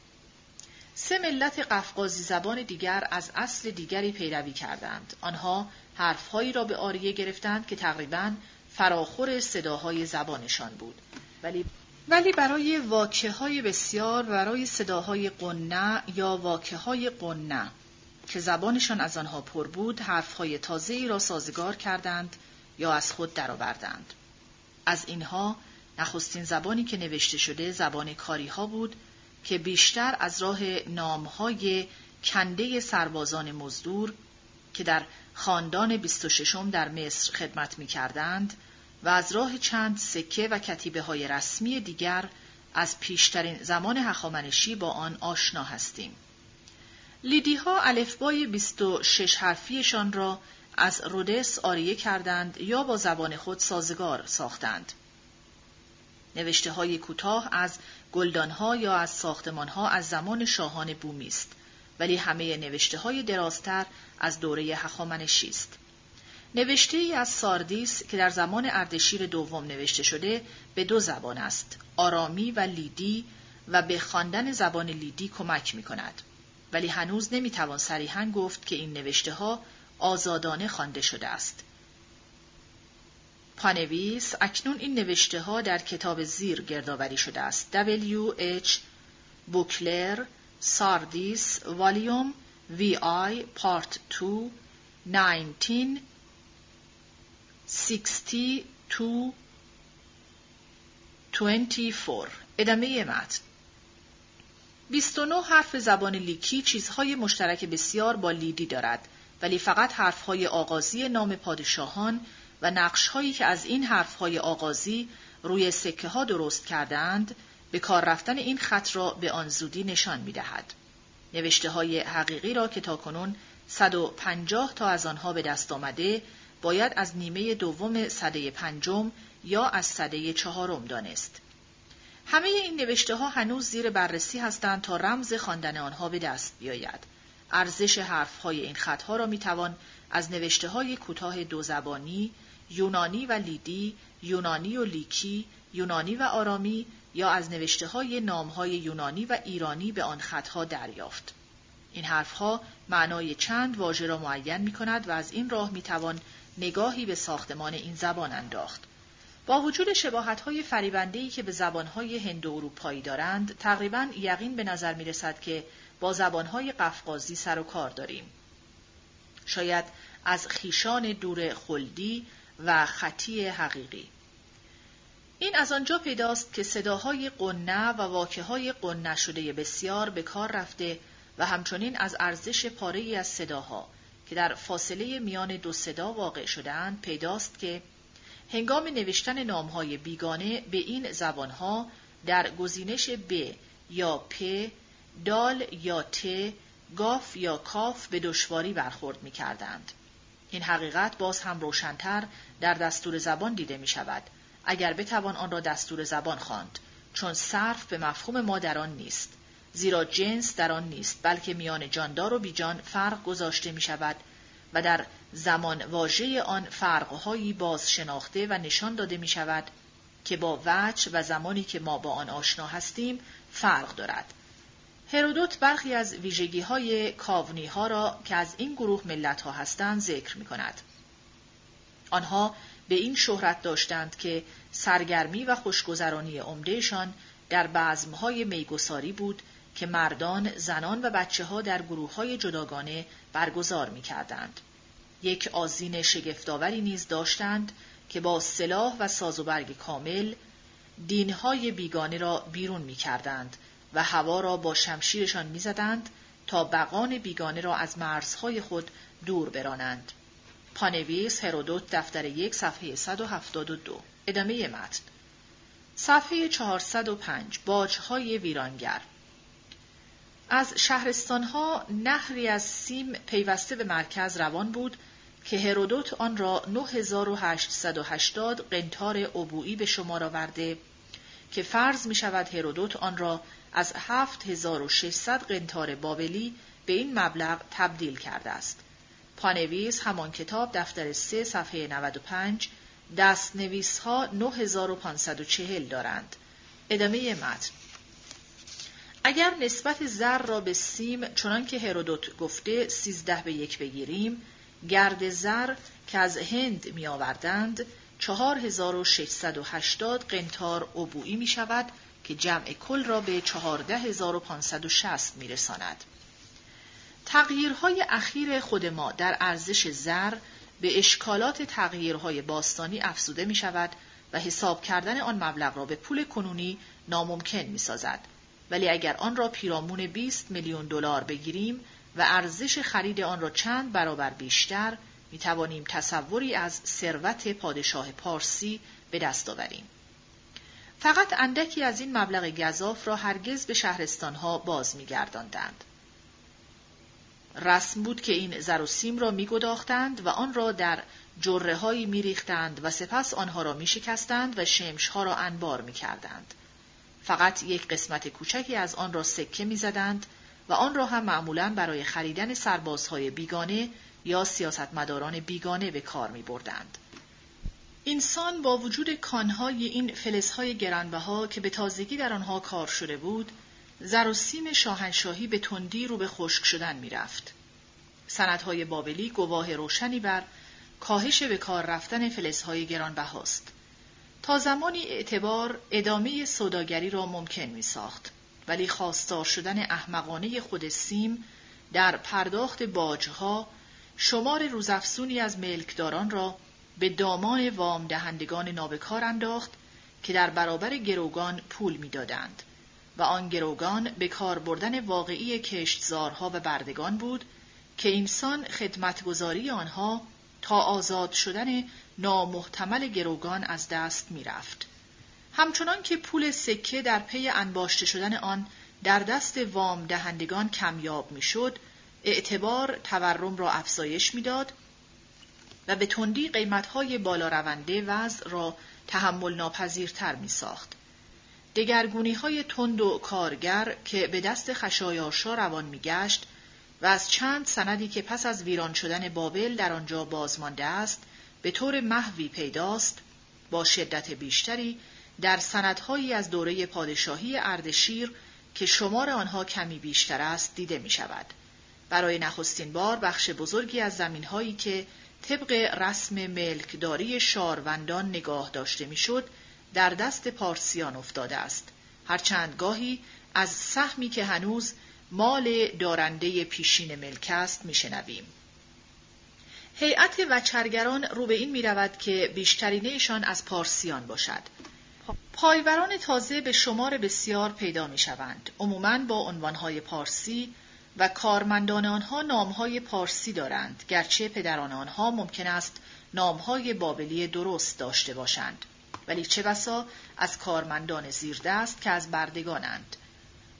S1: سه ملت قفقازی زبان دیگر از اصل دیگری پیروی کردند. آنها حرفهایی را به آریه گرفتند که تقریبا فراخور صداهای زبانشان بود. ولی ولی برای واکه های بسیار برای صداهای قنه یا واکه های قنه که زبانشان از آنها پر بود حرفهای تازه ای را سازگار کردند یا از خود درآوردند. از اینها نخستین زبانی که نوشته شده زبان کاری ها بود که بیشتر از راه نامهای کنده سربازان مزدور که در خاندان 26 در مصر خدمت می کردند و از راه چند سکه و کتیبه های رسمی دیگر از پیشترین زمان هخامنشی با آن آشنا هستیم. لیدی ها الفبای 26 حرفیشان را از رودس آریه کردند یا با زبان خود سازگار ساختند. نوشته های کوتاه از گلدانها یا از ساختمانها از زمان شاهان بومی است ولی همه نوشته های درازتر از دوره هخامنشی است. نوشته ای از ساردیس که در زمان اردشیر دوم نوشته شده به دو زبان است آرامی و لیدی و به خواندن زبان لیدی کمک می کند. ولی هنوز نمی توان صریحا گفت که این نوشته ها آزادانه خوانده شده است. پانویس اکنون این نوشته ها در کتاب زیر گردآوری شده است. W. H. بوکلر ساردیس والیوم وی آی پارت 2 19 62 24 ادامه متن 29 حرف زبان لیکی چیزهای مشترک بسیار با لیدی دارد ولی فقط حرفهای آغازی نام پادشاهان و نقشهایی که از این حرفهای آغازی روی سکه ها درست کردند به کار رفتن این خط را به آن زودی نشان می دهد. نوشته های حقیقی را که تا کنون 150 تا از آنها به دست آمده باید از نیمه دوم صده پنجم یا از صده چهارم دانست. همه این نوشته ها هنوز زیر بررسی هستند تا رمز خواندن آنها به دست بیاید. ارزش حرف های این خطها را می توان از نوشته های کوتاه دو زبانی، یونانی و لیدی، یونانی و لیکی، یونانی و آرامی یا از نوشته های نام های یونانی و ایرانی به آن خطها دریافت. این حرفها معنای چند واژه را معین می کند و از این راه می توان نگاهی به ساختمان این زبان انداخت. با وجود شباهت های فریبنده که به زبان های و اروپایی دارند، تقریبا یقین به نظر می رسد که با زبان های قفقازی سر و کار داریم. شاید از خیشان دور خلدی و خطی حقیقی. این از آنجا پیداست که صداهای قنه و واکه های قنه شده بسیار به کار رفته و همچنین از ارزش پاره از صداها که در فاصله میان دو صدا واقع شدهاند پیداست که هنگام نوشتن نامهای بیگانه به این زبانها در گزینش ب یا پ، دال یا ت، گاف یا کاف به دشواری برخورد می کردند. این حقیقت باز هم روشنتر در دستور زبان دیده می شود. اگر بتوان آن را دستور زبان خواند چون صرف به مفهوم ما در آن نیست زیرا جنس در آن نیست بلکه میان جاندار و بیجان فرق گذاشته می شود و در زمان واژه آن فرقهایی باز شناخته و نشان داده می شود که با وجه و زمانی که ما با آن آشنا هستیم فرق دارد. هرودوت برخی از ویژگی های کاونی ها را که از این گروه ملت ها هستند ذکر می کند. آنها به این شهرت داشتند که سرگرمی و خوشگذرانی عمدهشان در بزمهای میگساری بود که مردان، زنان و بچه ها در گروه های جداگانه برگزار می کردند. یک آزین شگفتآوری نیز داشتند که با سلاح و سازوبرگ کامل دینهای بیگانه را بیرون می کردند و هوا را با شمشیرشان می زدند تا بقان بیگانه را از مرزهای خود دور برانند. پانویس هرودوت دفتر یک صفحه 172 ادامه متن صفحه 405 باجهای ویرانگر از شهرستانها نهری از سیم پیوسته به مرکز روان بود که هرودوت آن را 9880 قنتار عبویی به شمار آورده که فرض می شود هرودوت آن را از 7600 قنتار بابلی به این مبلغ تبدیل کرده است. پانویس همان کتاب دفتر 3 صفحه 95 دست نویس ها 9540 دارند. ادامه متن اگر نسبت زر را به سیم چنان که هرودوت گفته 13 به یک بگیریم گرد زر که از هند می آوردند 4680 قنتار عبویی می شود که جمع کل را به 14560 می رساند. تغییرهای اخیر خود ما در ارزش زر به اشکالات تغییرهای باستانی افزوده می شود و حساب کردن آن مبلغ را به پول کنونی ناممکن می سازد. ولی اگر آن را پیرامون 20 میلیون دلار بگیریم و ارزش خرید آن را چند برابر بیشتر می توانیم تصوری از ثروت پادشاه پارسی به دست آوریم. فقط اندکی از این مبلغ گذاف را هرگز به شهرستانها باز می گرداندند. رسم بود که این زر و سیم را می گداختند و آن را در جره هایی می ریختند و سپس آنها را می شکستند و شمش ها را انبار می کردند. فقط یک قسمت کوچکی از آن را سکه می زدند و آن را هم معمولا برای خریدن سربازهای بیگانه یا سیاستمداران بیگانه به کار می بردند. انسان با وجود کانهای این فلزهای گرانبها که به تازگی در آنها کار شده بود، زر و سیم شاهنشاهی به تندی رو به خشک شدن می‌رفت. سندهای بابلی گواه روشنی بر کاهش به کار رفتن فلزهای گرانبهاست. تا زمانی اعتبار ادامه سوداگری را ممکن می ساخت. ولی خواستار شدن احمقانه خود سیم در پرداخت باجها شمار روزافزونی از ملکداران را به دامان وام دهندگان نابکار انداخت که در برابر گروگان پول می‌دادند و آن گروگان به کار بردن واقعی کشتزارها و بردگان بود که اینسان خدمتگذاری آنها تا آزاد شدن نامحتمل گروگان از دست می‌رفت. همچنان که پول سکه در پی انباشته شدن آن در دست وام دهندگان کمیاب می‌شد، اعتبار تورم را افزایش می‌داد و به تندی قیمتهای بالا رونده وضع را تحمل ناپذیرتر می ساخت. دگرگونی های تند و کارگر که به دست خشایارشا روان می گشت و از چند سندی که پس از ویران شدن بابل در آنجا بازمانده است به طور محوی پیداست با شدت بیشتری در سندهایی از دوره پادشاهی اردشیر که شمار آنها کمی بیشتر است دیده می شود. برای نخستین بار بخش بزرگی از زمینهایی که طبق رسم ملکداری شاروندان نگاه داشته می‌شد در دست پارسیان افتاده است هرچند گاهی از سهمی که هنوز مال دارنده پیشین ملک است میشنویم هیئت وچرگران رو به این می رود که بیشترینشان از پارسیان باشد. پایوران تازه به شمار بسیار پیدا می شوند. عموماً با عنوانهای پارسی و کارمندان آنها نامهای پارسی دارند گرچه پدران آنها ممکن است نامهای بابلی درست داشته باشند ولی چه بسا از کارمندان زیردست که از بردگانند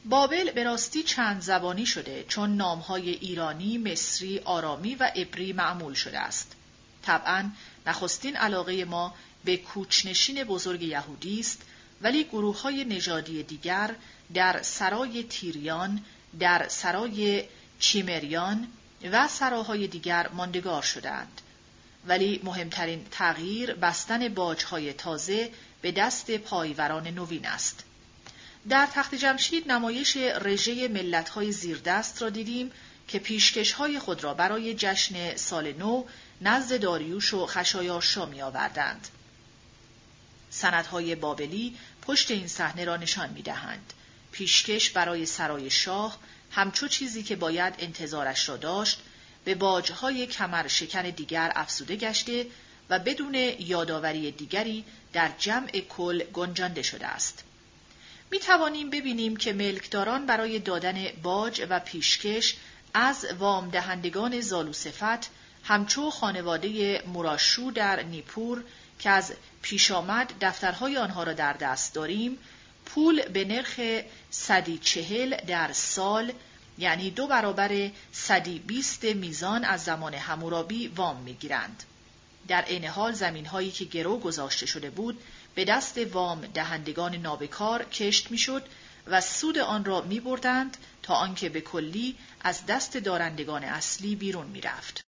S1: بابل به راستی چند زبانی شده چون نامهای ایرانی، مصری، آرامی و عبری معمول شده است. طبعا نخستین علاقه ما به کوچنشین بزرگ یهودی است ولی گروه های نژادی دیگر در سرای تیریان، در سرای چیمریان و سراهای دیگر ماندگار شدند. ولی مهمترین تغییر بستن باجهای تازه به دست پایوران نوین است. در تخت جمشید نمایش رژه ملت‌های زیردست را دیدیم که پیشکش‌های خود را برای جشن سال نو نزد داریوش و خشایارشا می آوردند. سندهای بابلی پشت این صحنه را نشان می دهند. پیشکش برای سرای شاه همچو چیزی که باید انتظارش را داشت به باجهای کمر شکن دیگر افسوده گشته و بدون یادآوری دیگری در جمع کل گنجانده شده است. می توانیم ببینیم که ملکداران برای دادن باج و پیشکش از وام دهندگان زالوسفت همچو خانواده مراشو در نیپور که از پیش آمد دفترهای آنها را در دست داریم پول به نرخ صدی چهل در سال یعنی دو برابر صدی بیست میزان از زمان همورابی وام می‌گیرند. در عین حال زمین هایی که گرو گذاشته شده بود به دست وام دهندگان نابکار کشت می‌شد و سود آن را می بردند تا آنکه به کلی از دست دارندگان اصلی بیرون می رفت.